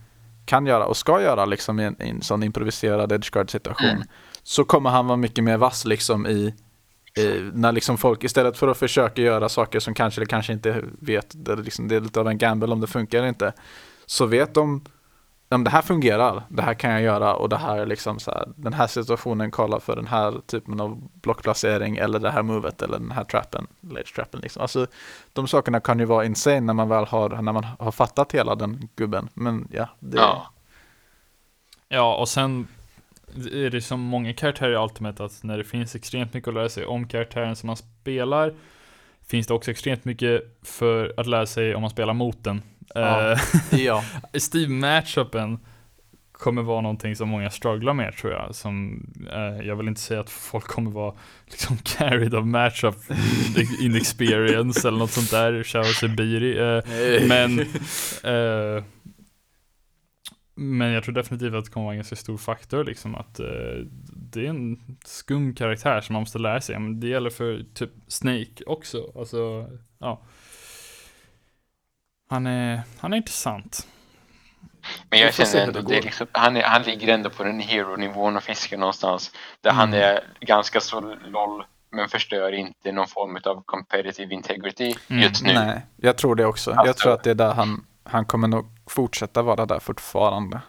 kan göra och ska göra liksom i en, i en sån improviserad edgeguard situation. Mm. Så kommer han vara mycket mer vass liksom i, i, när liksom folk istället för att försöka göra saker som kanske eller kanske inte vet, det, liksom, det är lite av en gamble om det funkar eller inte. Så vet de det här fungerar, det här kan jag göra och det här är liksom så här, den här situationen kollar för den här typen av blockplacering eller det här movet eller den här trappen, ledge trappen liksom. Alltså de sakerna kan ju vara insane när man väl har, när man har fattat hela den gubben, men ja. Det... Ja. ja, och sen är det som många karaktärer i Ultimate att när det finns extremt mycket att lära sig om karaktären som man spelar finns det också extremt mycket för att lära sig om man spelar mot den. Ja. Eh, ja. Steve-matchupen kommer vara någonting som många strugglar med tror jag. Som, eh, jag vill inte säga att folk kommer vara liksom carried av matchup inexperience eller något sånt där, Shao Sibiri. Eh, men, eh, men jag tror definitivt att det kommer vara en ganska stor faktor liksom att eh, det är en skum karaktär som man måste lära sig. Men det gäller för typ Snake också. Alltså, ja. Han är, han är intressant. Men jag känner ändå, det liksom, han, är, han ligger ändå på den hero-nivån och fiskar någonstans. Där mm. han är ganska så loll men förstör inte någon form av competitive integrity mm. just nu. Nej, jag tror det också. Alltså, jag tror att det är där han, han kommer nog fortsätta vara där fortfarande.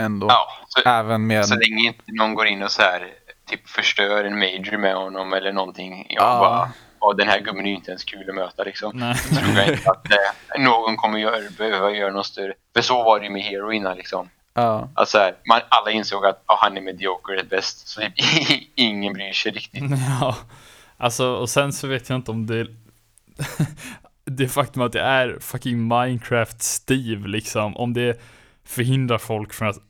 Ändå. Ja, så, Även med... Så länge inte någon går in och så här, typ förstör en major med honom eller någonting. Jag ja. bara, och den här gubben är ju inte ens kul att möta liksom. Nej. Jag tror jag inte att eh, någon kommer göra, behöva göra något större. För så var det ju med Hero innan liksom. Ja. Alltså här, man, alla insåg att oh, han är mediocre är bäst. Så typ, ingen bryr sig riktigt. Ja, alltså och sen så vet jag inte om det det faktum att det är fucking Minecraft Steve liksom. Om det förhindrar folk från att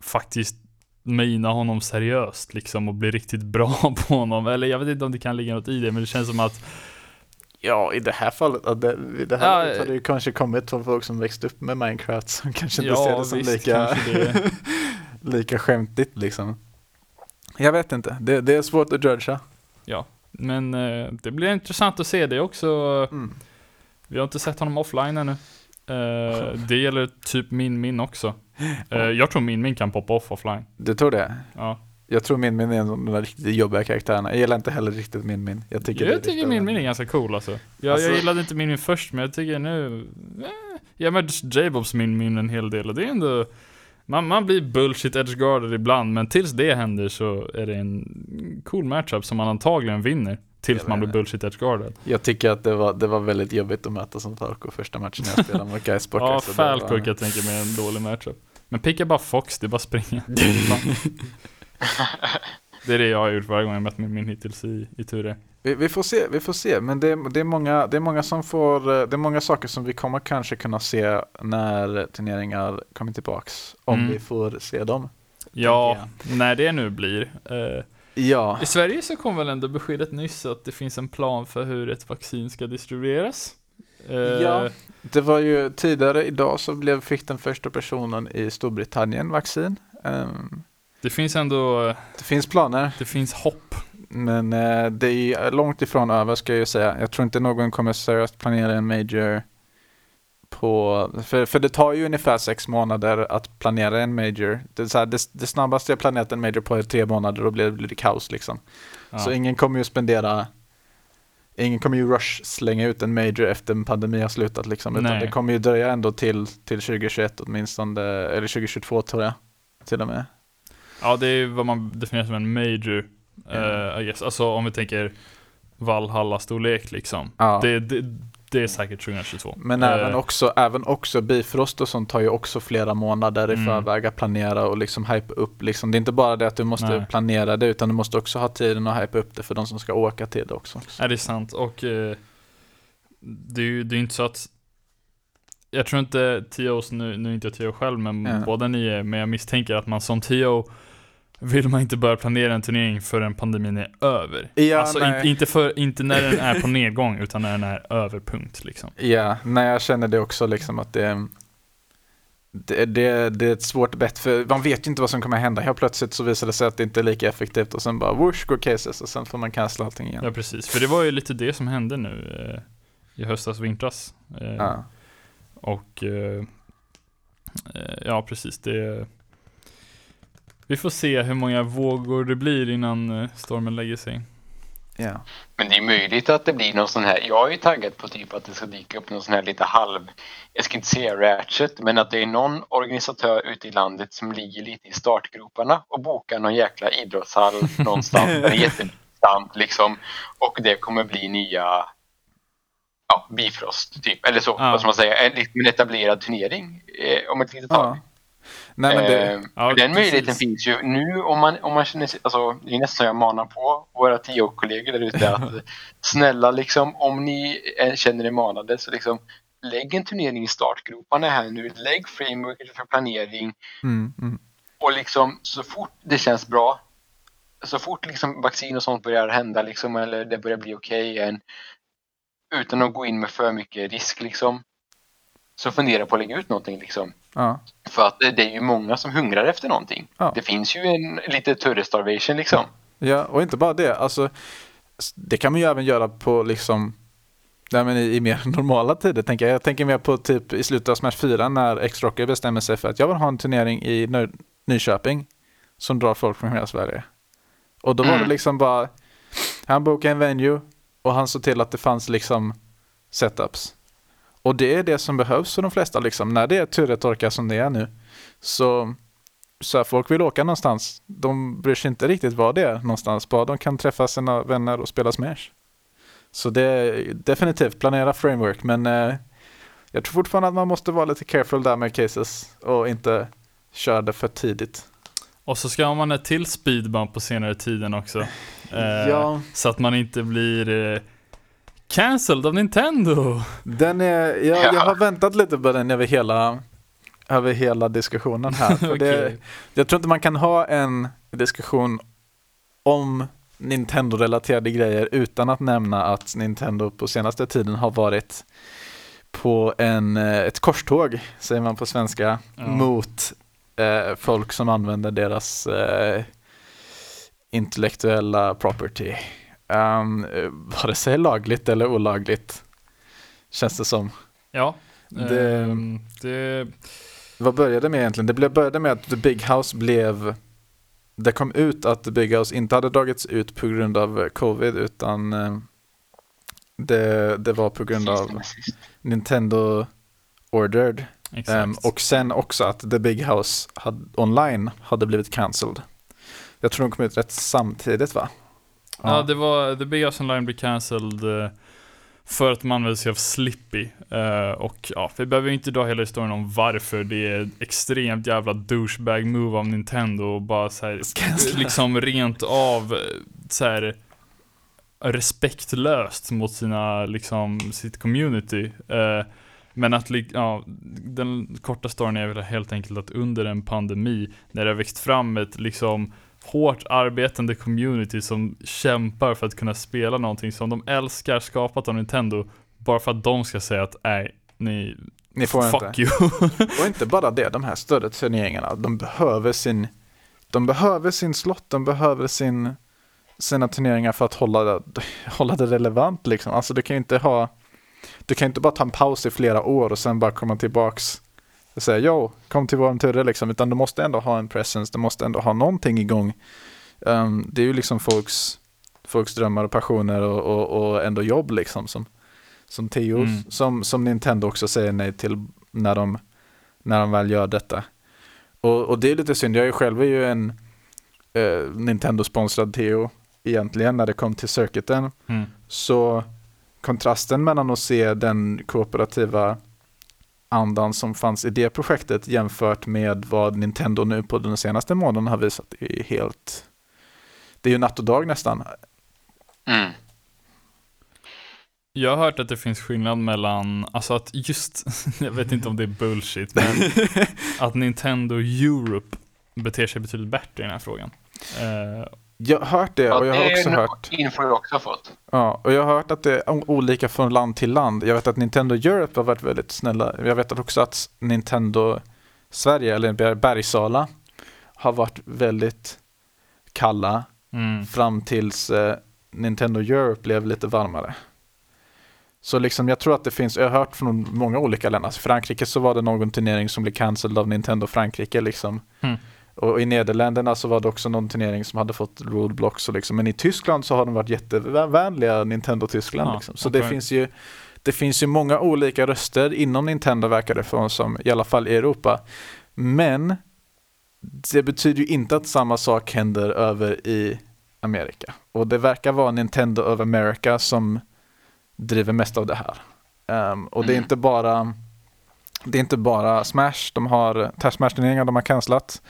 faktiskt mina honom seriöst liksom och bli riktigt bra på honom. Eller jag vet inte om det kan ligga något i det, men det känns som att Ja, i det här fallet, det, i det här ja, har det ju kanske kommit från folk som växt upp med Minecraft som kanske inte ja, ser det som visst, lika, det. lika skämtigt liksom. Jag vet inte, det, det är svårt att judga. Ja, men eh, det blir intressant att se det också. Mm. Vi har inte sett honom offline ännu. Eh, det gäller typ min min också. Eh, jag tror min min kan poppa off offline. Du tror det? Ja. Jag tror min min är en av de riktigt jobbiga karaktärerna. Jag gillar inte heller riktigt min min. Jag tycker, jag tycker min min är ganska cool alltså. Jag, alltså. jag gillade inte min min först men jag tycker nu, eh, jag mötte J-Bobs min min en hel del och det är ändå man, man blir bullshit edgeguarded ibland men tills det händer så är det en cool matchup som man antagligen vinner. Tills man blir bullshit edgeguarded. Jag tycker att det var, det var väldigt jobbigt att möta som Falco första matchen jag spelade mot Guys Ja, Falco var... jag tänker mig en dålig matchup. Men picka bara Fox, det är bara springa. det är det jag har gjort varje gång jag mött min, min hittills i, i Ture. Vi, vi, får se, vi får se. Men det, det, är många, det är många som får, det är många saker som vi kommer kanske kunna se när turneringar kommer tillbaks. Om mm. vi får se dem. Ja, när det nu blir. Uh, Ja. I Sverige så kom väl ändå beskedet nyss att det finns en plan för hur ett vaccin ska distribueras. Ja, eh, det var ju tidigare idag så blev, fick den första personen i Storbritannien vaccin. Um, det finns ändå Det finns planer. Det finns hopp. Men uh, det är långt ifrån över ska jag ju säga. Jag tror inte någon kommer seriöst planera en major på, för, för det tar ju ungefär sex månader att planera en major. Det, är så här, det, det snabbaste jag planerat en major på är tre månader, då blir, blir det kaos liksom. Ja. Så ingen kommer ju spendera, ingen kommer ju rush slänga ut en major efter en pandemi har slutat liksom. Utan Nej. det kommer ju dröja ändå till, till 2021 åtminstone, eller 2022 tror jag, till och med. Ja, det är vad man definierar som en major, mm. uh, I guess. Alltså om vi tänker Valhalla-storlek liksom. Ja. Det, det, det är säkert 2022. Men Eh, även, också, även också Bifrost och sånt tar ju också flera månader i Mm. förväg att planera och liksom hype upp. Liksom. Det är inte bara det att du måste Nej. planera det utan du måste också ha tiden att hype upp det för de som ska åka till det också. Ja, det är sant. Och eh, det är ju det är inte så att jag tror inte TOs, nu, nu är inte jag TO själv, men Ja. båda ni är, men jag misstänker att man som TO vill man inte börja planera en turnering förrän pandemin är över. Ja, alltså nej. inte, för, inte när den är på nedgång, utan när den är över punkt liksom. Ja, nej jag känner det också liksom att det det, det, det är ett svårt bett för man vet ju inte vad som kommer hända. Helt plötsligt så visar det sig att det inte är lika effektivt och sen bara whoosh går cases och sen får man cancella allting igen. Ja, precis. För det var ju lite det som hände nu eh, i höstas, vintras. Eh, Ja. Och eh, eh, ja, precis. Det, vi får se hur många vågor det blir innan eh, stormen lägger sig. Ja. Men det är möjligt att det blir någon sån här, jag är ju taggad på typ att det ska dyka upp någon sån här lite halv, jag ska inte säga ratchet, men att det är någon organisatör ute i landet som ligger lite i startgroparna och bokar någon jäkla idrottshall någonstans där det är jätteintressant liksom. Och det kommer bli nya, ja, Bifrost typ, eller så, Ja. vad ska man säga, en, en etablerad turnering eh, om ett litet tag. ja. Nej men det, Eh, Ja, den precis. möjligheten finns ju nu om man, om man känner sig, alltså det är nästan så jag manar på våra TO-kollegor där ute att snälla liksom om ni känner er manade så liksom lägg en turnering i startgroparna här nu, lägg frameworket för planering mm, mm. och liksom så fort det känns bra så fort liksom vaccin och sånt börjar hända liksom eller det börjar bli okej igen utan att gå in med för mycket risk liksom så fundera på att lägga ut någonting liksom. Ja. För att det är ju många som hungrar efter någonting. Ja. Det finns ju en lite turre starvation liksom. ja, och inte bara det. Alltså, det kan man ju även göra på liksom Nej, men i, i mer normala tider tänker jag. Jag tänker mer på typ i slutet av Smash 4 när X-Rocker bestämmer sig för att jag vill ha en turnering i Nö- Nyköping som drar folk från hela Sverige. Och då var Mm. det liksom bara, han bokade en venue och han såg till att det fanns liksom setups. Och det är det som behövs för de flesta liksom. När det är turretorka som det är nu så, så här, folk vill åka någonstans. De bryr sig inte riktigt var det är någonstans. Bara de kan träffa sina vänner och spela Smash. Så det är definitivt planera framework men eh, jag tror fortfarande att man måste vara lite careful där med cases och inte köra det för tidigt. Och så ska man ett till speedbump på senare tiden också. Eh, Ja. Så att man inte blir eh, cancelled av Nintendo. Den är, jag, jag har väntat lite på den över hela, över hela diskussionen här. För det, jag tror inte man kan ha en diskussion om Nintendo-relaterade grejer utan att nämna att Nintendo på senaste tiden har varit på en, eh, ett korståg, säger man på svenska, Ja. mot eh, folk som använder deras eh, intellektuella property. Um, eh, vare sig lagligt eller olagligt, känns det som. Ja. Det- ehm, det, Vad började med egentligen? Det började med att The Big House blev Det kom ut att The Big House inte hade dragits ut på grund av eh, covid utan eh, det, det var på grund av Nintendo ordered. Ehm, och sen också att The Big House hade, online hade blivit cancelled. Jag tror de kom ut rätt samtidigt va? Ja, det var The Big House Online blev cancelled eh, för att man använde sig av Slippy. Eh, och ja, vi behöver ju inte dra hela historien om varför. Det är extremt jävla douchebag move av Nintendo och bara så här, liksom rent av eh, så här respektlöst mot sina, liksom, sitt community. Men att, ja, den korta storyn är väl helt enkelt att under en pandemi, när det har växt fram ett liksom hårt arbetande community som kämpar för att kunna spela någonting som de älskar skapat av Nintendo, bara för att de ska säga att nej, ni, Ni får fuck inte. you. Och inte bara det, de här större turneringarna, de behöver sin De behöver sin slott, de behöver sin sina turneringar för att hålla det, hålla det relevant liksom. Alltså du kan ju inte ha Du kan inte bara ta en paus i flera år och sen bara komma tillbaks säga jo, kom till våran turre liksom. Utan du måste ändå ha en presence, du måste ändå ha någonting igång. Um, det är ju liksom folks, folks drömmar och passioner och, och, och ändå jobb liksom som, som Theo, Mm. som, som Nintendo också säger nej till när de, när de väl gör detta. Och, och det är lite synd, jag är själv är ju en eh, Nintendo-sponsrad Theo egentligen när det kom till circuiten. Mm. Så kontrasten mellan att se den kooperativa andan som fanns i det projektet jämfört med vad Nintendo nu på den senaste månaden har visat är helt... Det är ju natt och dag nästan. Mm. Jag har hört att det finns skillnad mellan, alltså att just, jag vet inte om det är bullshit, men att Nintendo Europe beter sig betydligt bättre i den här frågan. Eh, Jag har hört det och jag har det också hört info jag också fått. Ja, och jag har hört att det är olika från land till land. Jag vet att Nintendo Europe har varit väldigt snälla. Jag vet också att Nintendo Sverige, eller Ber- Bergsala, har varit väldigt kalla mm. fram tills eh, Nintendo Europe blev lite varmare. Så liksom jag tror att det finns, jag har hört från många olika länder. Alltså Frankrike så var det någon turnering som blev cancelled av Nintendo Frankrike liksom. Mm. Och i Nederländerna så var det också någon turnering som hade fått roadblocks och liksom. Men i Tyskland så har de varit jättevänliga Nintendo Tyskland Ja, liksom. Så okej. det finns ju det finns ju många olika röster inom Nintendo verkar det från som, i alla fall i Europa. Men det betyder ju inte att samma sak händer över i Amerika. Och det verkar vara Nintendo of America som driver mest av det här. Ehm, och det är Mm. inte bara det är inte bara Smash, de har Smash-turneringar de har cancelat.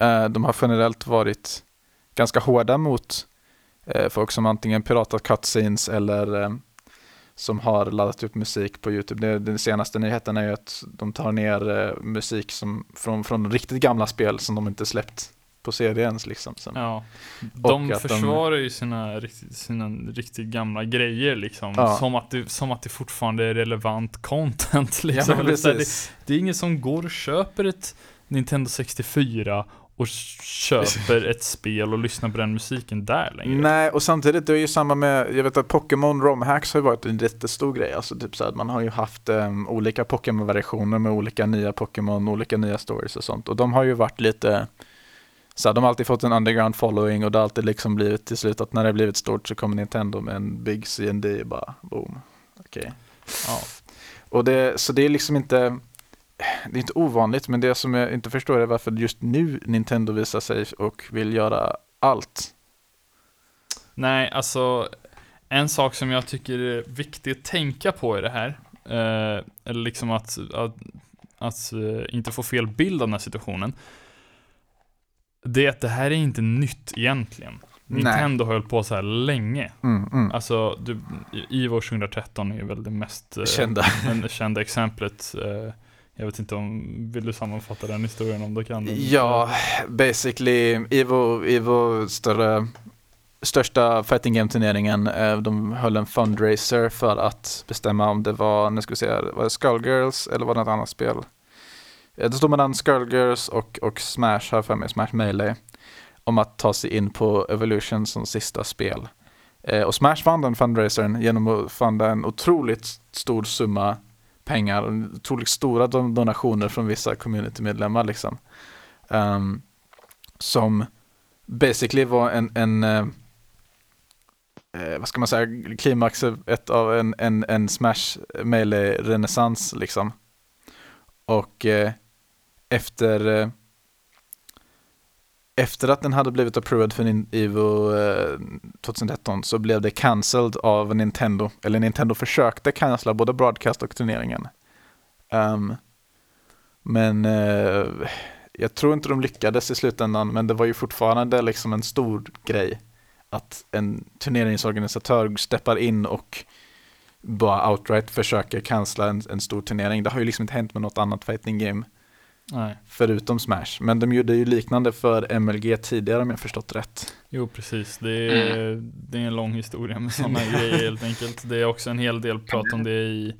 Eh, de har generellt varit ganska hårda mot eh, folk som antingen piratat cutscenes eller eh, som har laddat upp musik på YouTube. Den senaste nyheten är ju att de tar ner musik som, från, från riktigt gamla spel som de inte släppt på CD ens liksom. Sen. Ja. De att de- försvarar ju sina, sina riktigt gamla grejer liksom. Ja. Som, att det, som att det fortfarande är relevant content liksom. här, det, det är ingen som går och köper ett Nintendo 64 och köper ett spel och lyssnar på den musiken där längre. Nej, och samtidigt, det är ju samma med, jag vet att Pokémon ROM-hacks har ju varit en jättestor grej. Alltså typ så här, man har ju haft um, olika Pokémon-versioner med olika nya Pokémon, olika nya stories och sånt. Och de har ju varit lite, så här, de har alltid fått en underground following och det har alltid liksom blivit till slut att när det blivit stort så kommer Nintendo med en big CND och bara boom. Okej. Ja. Och det, så det är liksom inte, det är inte ovanligt, men det som jag inte förstår är varför just nu Nintendo visar sig och vill göra allt. Nej, alltså en sak som jag tycker är viktigt att tänka på i det här, eh, eller liksom att, att, att eh, inte få fel bild av den här situationen, det är att det här är inte nytt egentligen. Nintendo har hållit på så här länge. Mm, mm. Alltså, du, Ivo 2013 är väl det mest eh, Kända. kända exemplet. Eh, jag vet inte om, vill du sammanfatta den historien om du kan? den? Ja, basically Evo, Evo större, största fighting game turneringen. Eh, de höll en fundraiser för att bestämma om det var, nu ska vi se, var det Skullgirls eller var det något annat spel? Eh, det stod mellan Skullgirls och, och Smash, här för mig, Smash Melee. Om att ta sig in på Evolution som sista spel. Eh, och Smash vann den fundraisern genom att funda en otroligt stor summa pengar, otroligt stora donationer från vissa communitymedlemmar liksom. Um, som basically var en, en eh, eh, vad ska man säga, klimax av en, en, en Smash melee renässans liksom. Och eh, efter eh, efter att den hade blivit approved för Evo eh, 2013 så blev det cancelled av Nintendo. Eller Nintendo försökte cancella både broadcast och turneringen. Um, men eh, jag tror inte de lyckades i slutändan, men det var ju fortfarande liksom en stor grej att en turneringsorganisatör steppar in och bara outright försöker cancella en, en stor turnering. Det har ju liksom inte hänt med något annat fighting game Nej, förutom Smash. Men de gjorde ju liknande för MLG tidigare om jag förstått rätt. jo precis. Det är, det är en lång historia med sådana grejer helt enkelt. Det är också en hel del prat om det i,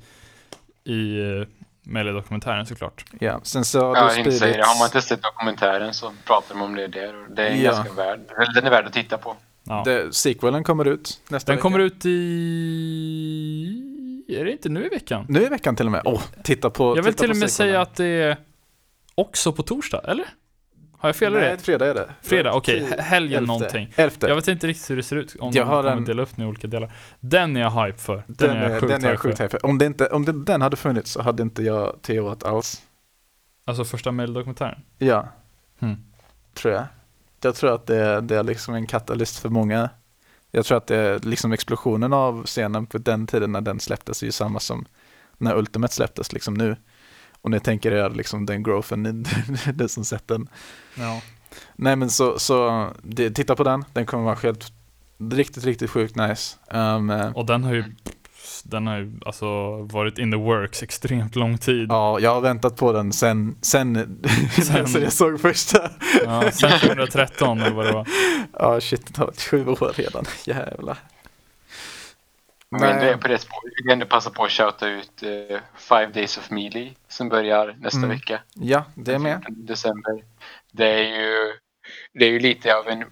i uh, Melee-dokumentären såklart. Ja, sen så har Ja, säger det. Har man spridits, inte sett dokumentären så pratar de om det där. och Det är Ja. ganska värd. eller Den är värd att titta på. Ja. det, sequelen kommer ut nästa Den vecka. kommer ut i... Är det inte nu i veckan? Nu i veckan till och med. Åh, titta på Jag vill titta till och med sequelen. säga att det är också på torsdag, eller? Har jag fel i Nej, det? fredag är det. Fredag, okej. Tio- Helgen elfte. någonting. Elfte. Jag vet inte riktigt hur det ser ut, om Jag de har kommer en- dela upp den i olika delar. Den är jag hype för. Den, Den, är jag sjukt den är jag hype sjukt för. hype för. Om, det inte, om det, den hade funnits så hade inte jag teoat alls. Alltså första mail-dokumentären. Ja, Hmm. tror jag. Jag tror att det, är- det är liksom en katalyst för många Jag tror att det är liksom explosionen av scenen på den tiden när den släpptes är ju samma som när Ultimate släpptes liksom nu. Och ni tänker er liksom den growthen, det som sett den. Ja. Nej men så, så det, titta på den, den kommer vara helt riktigt, riktigt sjukt nice. Um, eh, Och den har ju den har ju alltså varit in the works extremt lång tid. ja, jag har väntat på den sen, sen, Sen- sen jag såg första. Ja, sen 2013 eller vad det var. Ja shit, det har varit sju år redan, jävlar. Men det är på det spåret. Vi kan ändå passa på att shouta ut eh, Five Days of Melee som börjar nästa Mm. vecka. Ja, det är med. 14 December. Det är ju, det är ju lite av en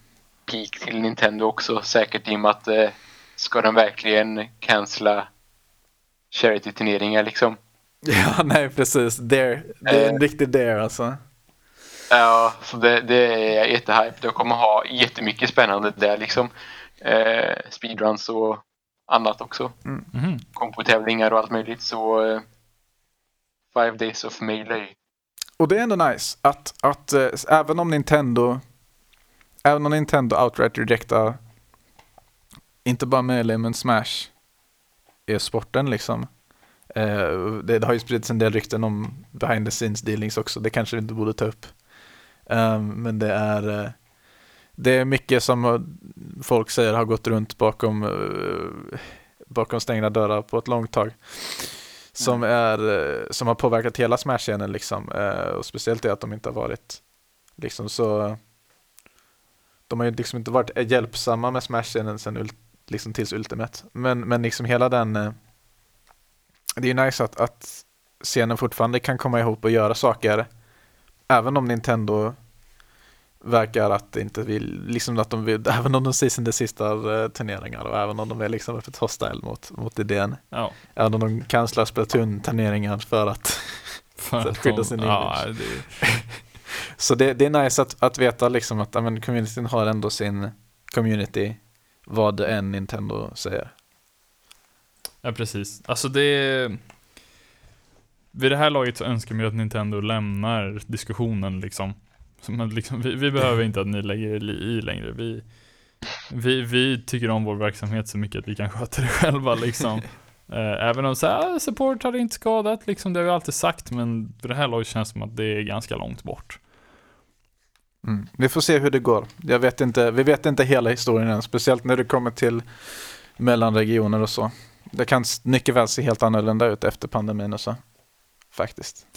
peak till Nintendo också. Säkert i och med att eh, ska de verkligen cancella charity-turneringar liksom. Ja, nej precis. Dare. Det är en Eh. riktig dare alltså. Ja, så det, det är jag jättehype. De kommer ha jättemycket spännande där liksom. Eh, speedruns och annat också. Mhm. Kompotävlingar och allt möjligt. Så eh, Five Days of Melee. Och det är ändå nice att, att eh, även om Nintendo även om Nintendo outright rejectar inte bara Melee men Smash är sporten liksom. Eh, det, det har ju spridits en del rykten om behind the scenes dealings också, det kanske vi inte borde ta upp. Um, men det är det är mycket som eh, folk säger har gått runt bakom eh, bakom stängda dörrar på ett långt tag. Som, är, eh, som har påverkat hela Smash-scenen liksom. Och speciellt det att de inte har varit liksom så de har ju liksom inte varit hjälpsamma med Smash-scenen sen liksom tills Ultimate. Men, men liksom hela den det är ju nice att, att scenen fortfarande kan komma ihop och göra saker även om Nintendo verkar att inte vill, liksom att de vill, även om de season det sista uh, turneringar och även om de är liksom öppet hostile mot, mot idén. Ja. Även om de cancelar Splatoon-turneringar för att För att skydda sin ja, image. det, Så det, det är nice att, att veta liksom att men, communityn har ändå sin community vad än Nintendo säger. ja, precis. Alltså det... Vid det här laget så önskar man ju att Nintendo lämnar diskussionen liksom. Som liksom vi, vi behöver inte att ni lägger er i längre. Vi, vi, vi tycker om vår verksamhet så mycket att vi kan sköta det själva liksom. Eh, Även om så här, support hade inte skadat, liksom, det har vi alltid sagt, men vid det här laget känns det som att det är ganska långt bort. Mm. Vi får se hur det går. Jag vet inte, vi vet inte hela historien än, speciellt när det kommer till mellanregioner och så. Det kan mycket väl se helt annorlunda ut efter pandemin och så. Faktiskt.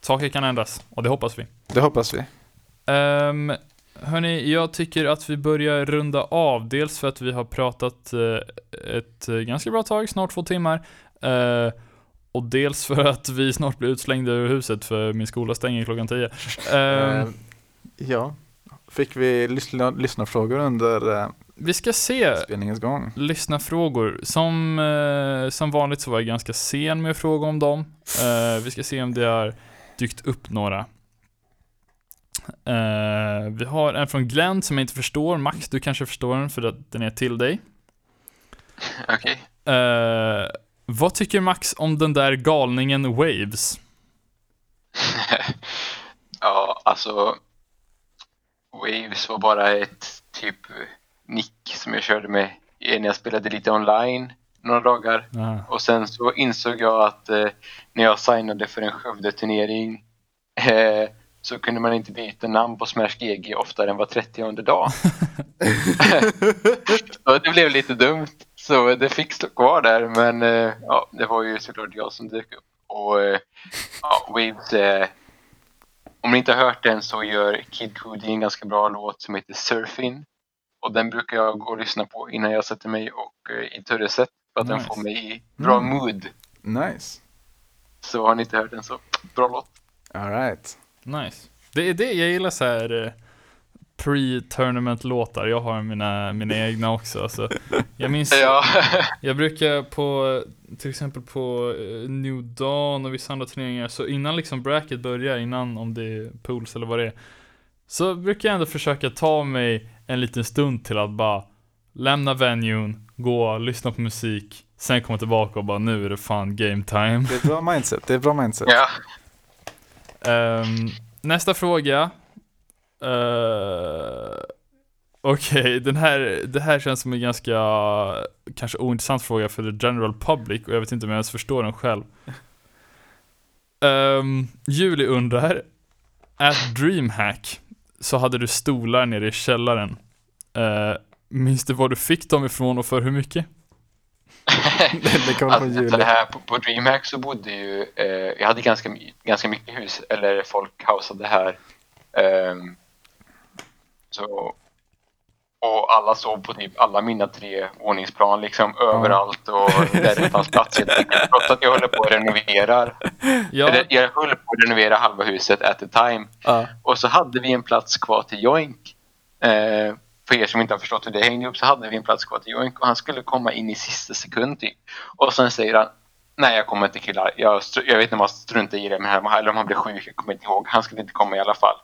Saker kan ändras, och det hoppas vi. Det hoppas vi. Um, hörni, jag tycker att vi börjar runda av, dels för att vi har pratat eh, ett eh, ganska bra tag, snart två timmar. Eh, och dels för att vi snart blir utslängda ur huset för min skola stänger klockan 10. Ehm, Eh, ja. Fick vi lyssna, lyssnarfrågor under vi ska se spelningens gång? lyssnarfrågor. Som, eh, som vanligt så var jag ganska sen med att fråga om dem. Eh, vi ska se om det har dykt upp några. Eh, vi har en från Glenn som jag inte förstår. Max, du kanske förstår den för att den är till dig. Okej. Eh, vad tycker Max om den där galningen Waves? ja, alltså. Waves var bara ett typ nick som jag körde med när jag spelade lite online några dagar. Ah, Och sen så insåg jag att eh, när jag signade för en Skövde-turnering eh, så kunde man inte byta namn på Smash GG oftare än var 30 dag. och det blev lite dumt. Så det fick stå kvar där. Men eh, ja, det var ju såklart jag som dök upp. Och eh, ja, Waves, eh, om ni inte har hört den så gör Kid Cudi en ganska bra låt som heter Surfing. Och den brukar jag gå och lyssna på innan jag sätter mig och eh, i turreset. För att Nice. den får mig i bra Mm. mood. Nice. Så har ni inte hört den så bra låt. Alright. Nice. Det är det, jag gillar så här eh, pre-tournament låtar. Jag har mina, mina egna också. Alltså, jag minns Ja, Jag brukar på, till exempel på eh, New Dawn och vissa andra turneringar, så innan liksom bracket börjar, innan om det är pools eller vad det är, så brukar jag ändå försöka ta mig en liten stund till att bara lämna venuen, gå, lyssna på musik, sen komma tillbaka och bara nu är det fan game time. Det är bra mindset. Det är bra mindset. ja. Um, nästa fråga. Uh, Okej, den här, det här känns som en ganska, kanske ointressant fråga för the general public och jag vet inte om jag ens förstår den själv. Um, Julie undrar, at DreamHack så hade du stolar nere i källaren. Uh, minns du var du fick dem ifrån och för hur mycket? det kommer från Julia. det här på, på DreamHack så bodde ju, eh, jag hade ganska, ganska mycket hus, eller folk houseade här. Ehm, så, och alla sov på typ alla mina tre våningsplan liksom överallt och där det fanns plats. Trots att jag håller på att renoverar. Ja, Eller, jag höll på att renovera halva huset at a time. Ja. Och så hade vi en plats kvar till Joink. Eh, för er som inte har förstått hur det hängde ihop så hade vi en plats kvar till Joink och han skulle komma in i sista sekund typ. Och sen säger han Nej jag kommer inte killar, jag, jag vet inte om han struntar i det men här- eller om han blev sjuk, jag kommer inte ihåg. Han skulle inte komma i alla fall.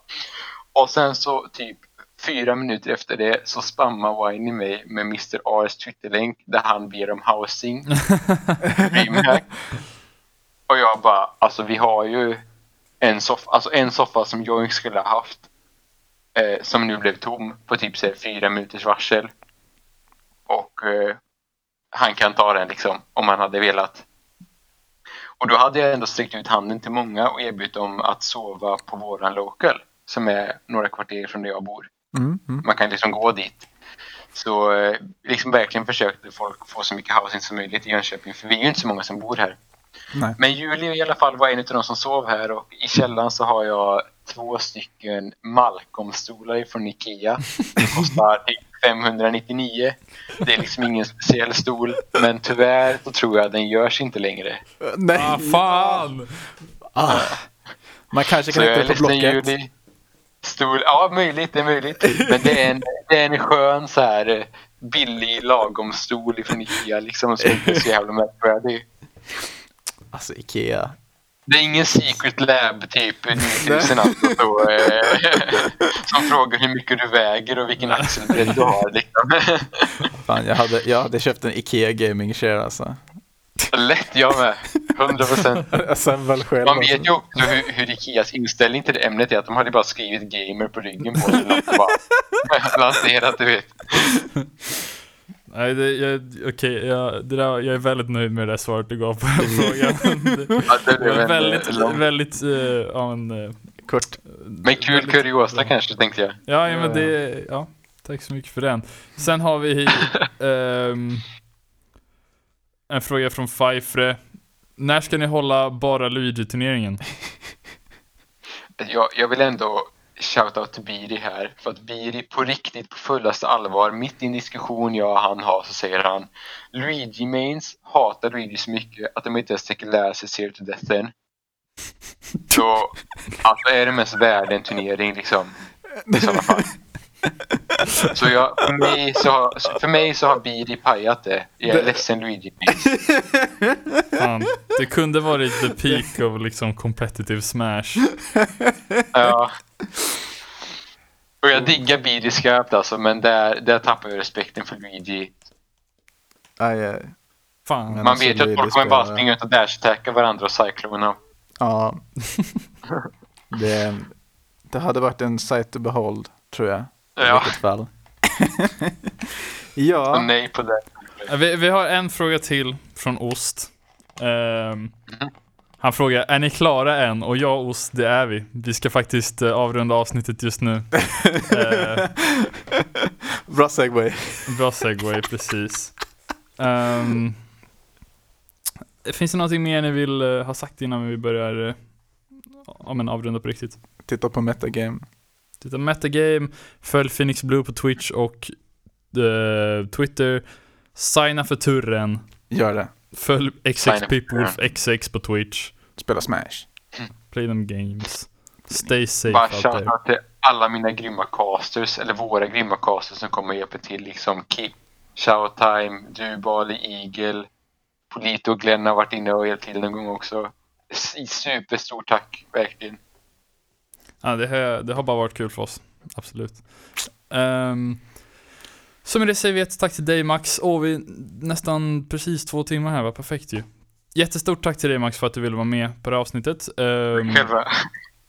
Och sen så typ fyra minuter efter det så spammar Winey mig med Mr. R's Twitterlänk där han ber om housing. Och jag bara, alltså vi har ju en soffa, alltså en soffa som Joink skulle ha haft. Eh, som nu blev tom på typ så här, fyra minuters varsel. Och eh, han kan ta den liksom om han hade velat. Och då hade jag ändå sträckt ut handen till många och erbjudit dem att sova på våran local. Som är några kvarter från där jag bor. Mm, mm. Man kan liksom gå dit. Så eh, liksom verkligen försökte folk få så mycket housing som möjligt i Jönköping. För vi är ju inte så många som bor här. Nej. Men Julie i alla fall var en av de som sov här och i källaren så har jag två stycken Malcolm-stolar från Ikea. Det kostar typ 599. Det är liksom ingen speciell stol. Men tyvärr så tror jag att den görs inte längre. Nej. ah, fan! Ah. Man kanske kan hitta på ledsen Blocket. Stol, ja möjligt, det är möjligt. Men det är en, det är en skön så här eh, billig lagom stol från Ikea liksom som inte är så jävla märkvärdig. Alltså Ikea. Det är ingen secret lab typ 9000 alltså, så, eh, som frågar hur mycket du väger och vilken axelbredd du har. Liksom. Fan, jag hade, jag hade köpt en Ikea gaming chair alltså. Lätt jag med. 100 procent. Man alltså. vet ju också hur, hur Ikeas inställning till det ämnet är att de hade bara skrivit gamer på ryggen på den och bara lanserat, du vet. Nej, det, jag, okej, jag, det där, jag är väldigt nöjd med det där svaret du gav på den frågan. Det, Ja, det blev väldigt, lång- väldigt, eh, ja men... eh, Kort. Men kul väldigt kuriosa bra. kanske tänkte jag. Ja, ja men det, ja. Tack så mycket för den. Sen har vi ehm, en fråga från Pfeifre. När ska ni hålla bara Luigi-turneringen? jag. Jag vill ändå shoutout till Biri här. För att Biri på riktigt, på fullaste allvar, mitt i en diskussion jag och han har så säger han Luigi mains hatar Luigi så mycket att de inte ens tänker lära sig Zero to Deathen. Så alltså är det mest värd en turnering liksom. I sådana fall. Så jag, för, mig så har, för mig så har Biri pajat det. Jag är Det- ledsen Luigi mains. Fan, det kunde varit the peak of liksom competitive smash. Ja. Och jag diggar Biri skarpt alltså, men där, där tappar jag respekten för Luigi. Aj, aj. Fan. Man alltså, vet ju att folk kommer bara springa ut och dash-attacka varandra och cyclona. Ja. Det, det hade varit en sight to behold, tror jag. I Ja, vilket fall. och ja, nej på det. Vi, vi har en fråga till från Ost. Ehm, han frågar, är ni klara än? Och ja, Ost, det är vi. Vi ska faktiskt eh, avrunda avsnittet just nu. Eh, bra segway. Bra segway, precis. Ehm, finns det någonting mer ni vill eh, ha sagt innan vi börjar uh, ja, men avrunda på riktigt? Titta på metagame. Titta Metagame, följ Phoenix Blue på Twitch och eh, Twitter. Signa för turren. Gör det. Följ XX Peoplewolf XX på Twitch. Spela Smash. Play them games. Stay safe Bara out there. shoutout till alla mina grymma casters, eller våra grymma casters som kommer och hjälper till. Liksom Kip, Showtime, du, Bali, Eagle, Polito och Glenn har varit inne och hjälpt till någon gång också. Superstort tack, verkligen. Ja, det, har, det har bara varit kul för oss. Absolut. Um, så med det säger vi ett tack till dig Max. Åh, vi nästan precis två timmar här, var perfekt ju. Jättestort tack till dig Max för att du ville vara med på det här avsnittet. Ehm, Själva.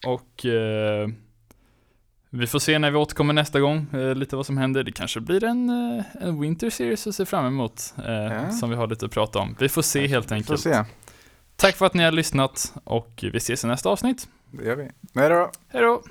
och eh, Vi får se när vi återkommer nästa gång, eh, lite vad som händer. Det kanske blir en, eh, en Winter Series att se fram emot, Ja. som vi har lite att prata om. Vi får se helt enkelt. se. Tack för att ni har lyssnat och vi ses i nästa avsnitt. Det gör vi. Hej då. Hej då!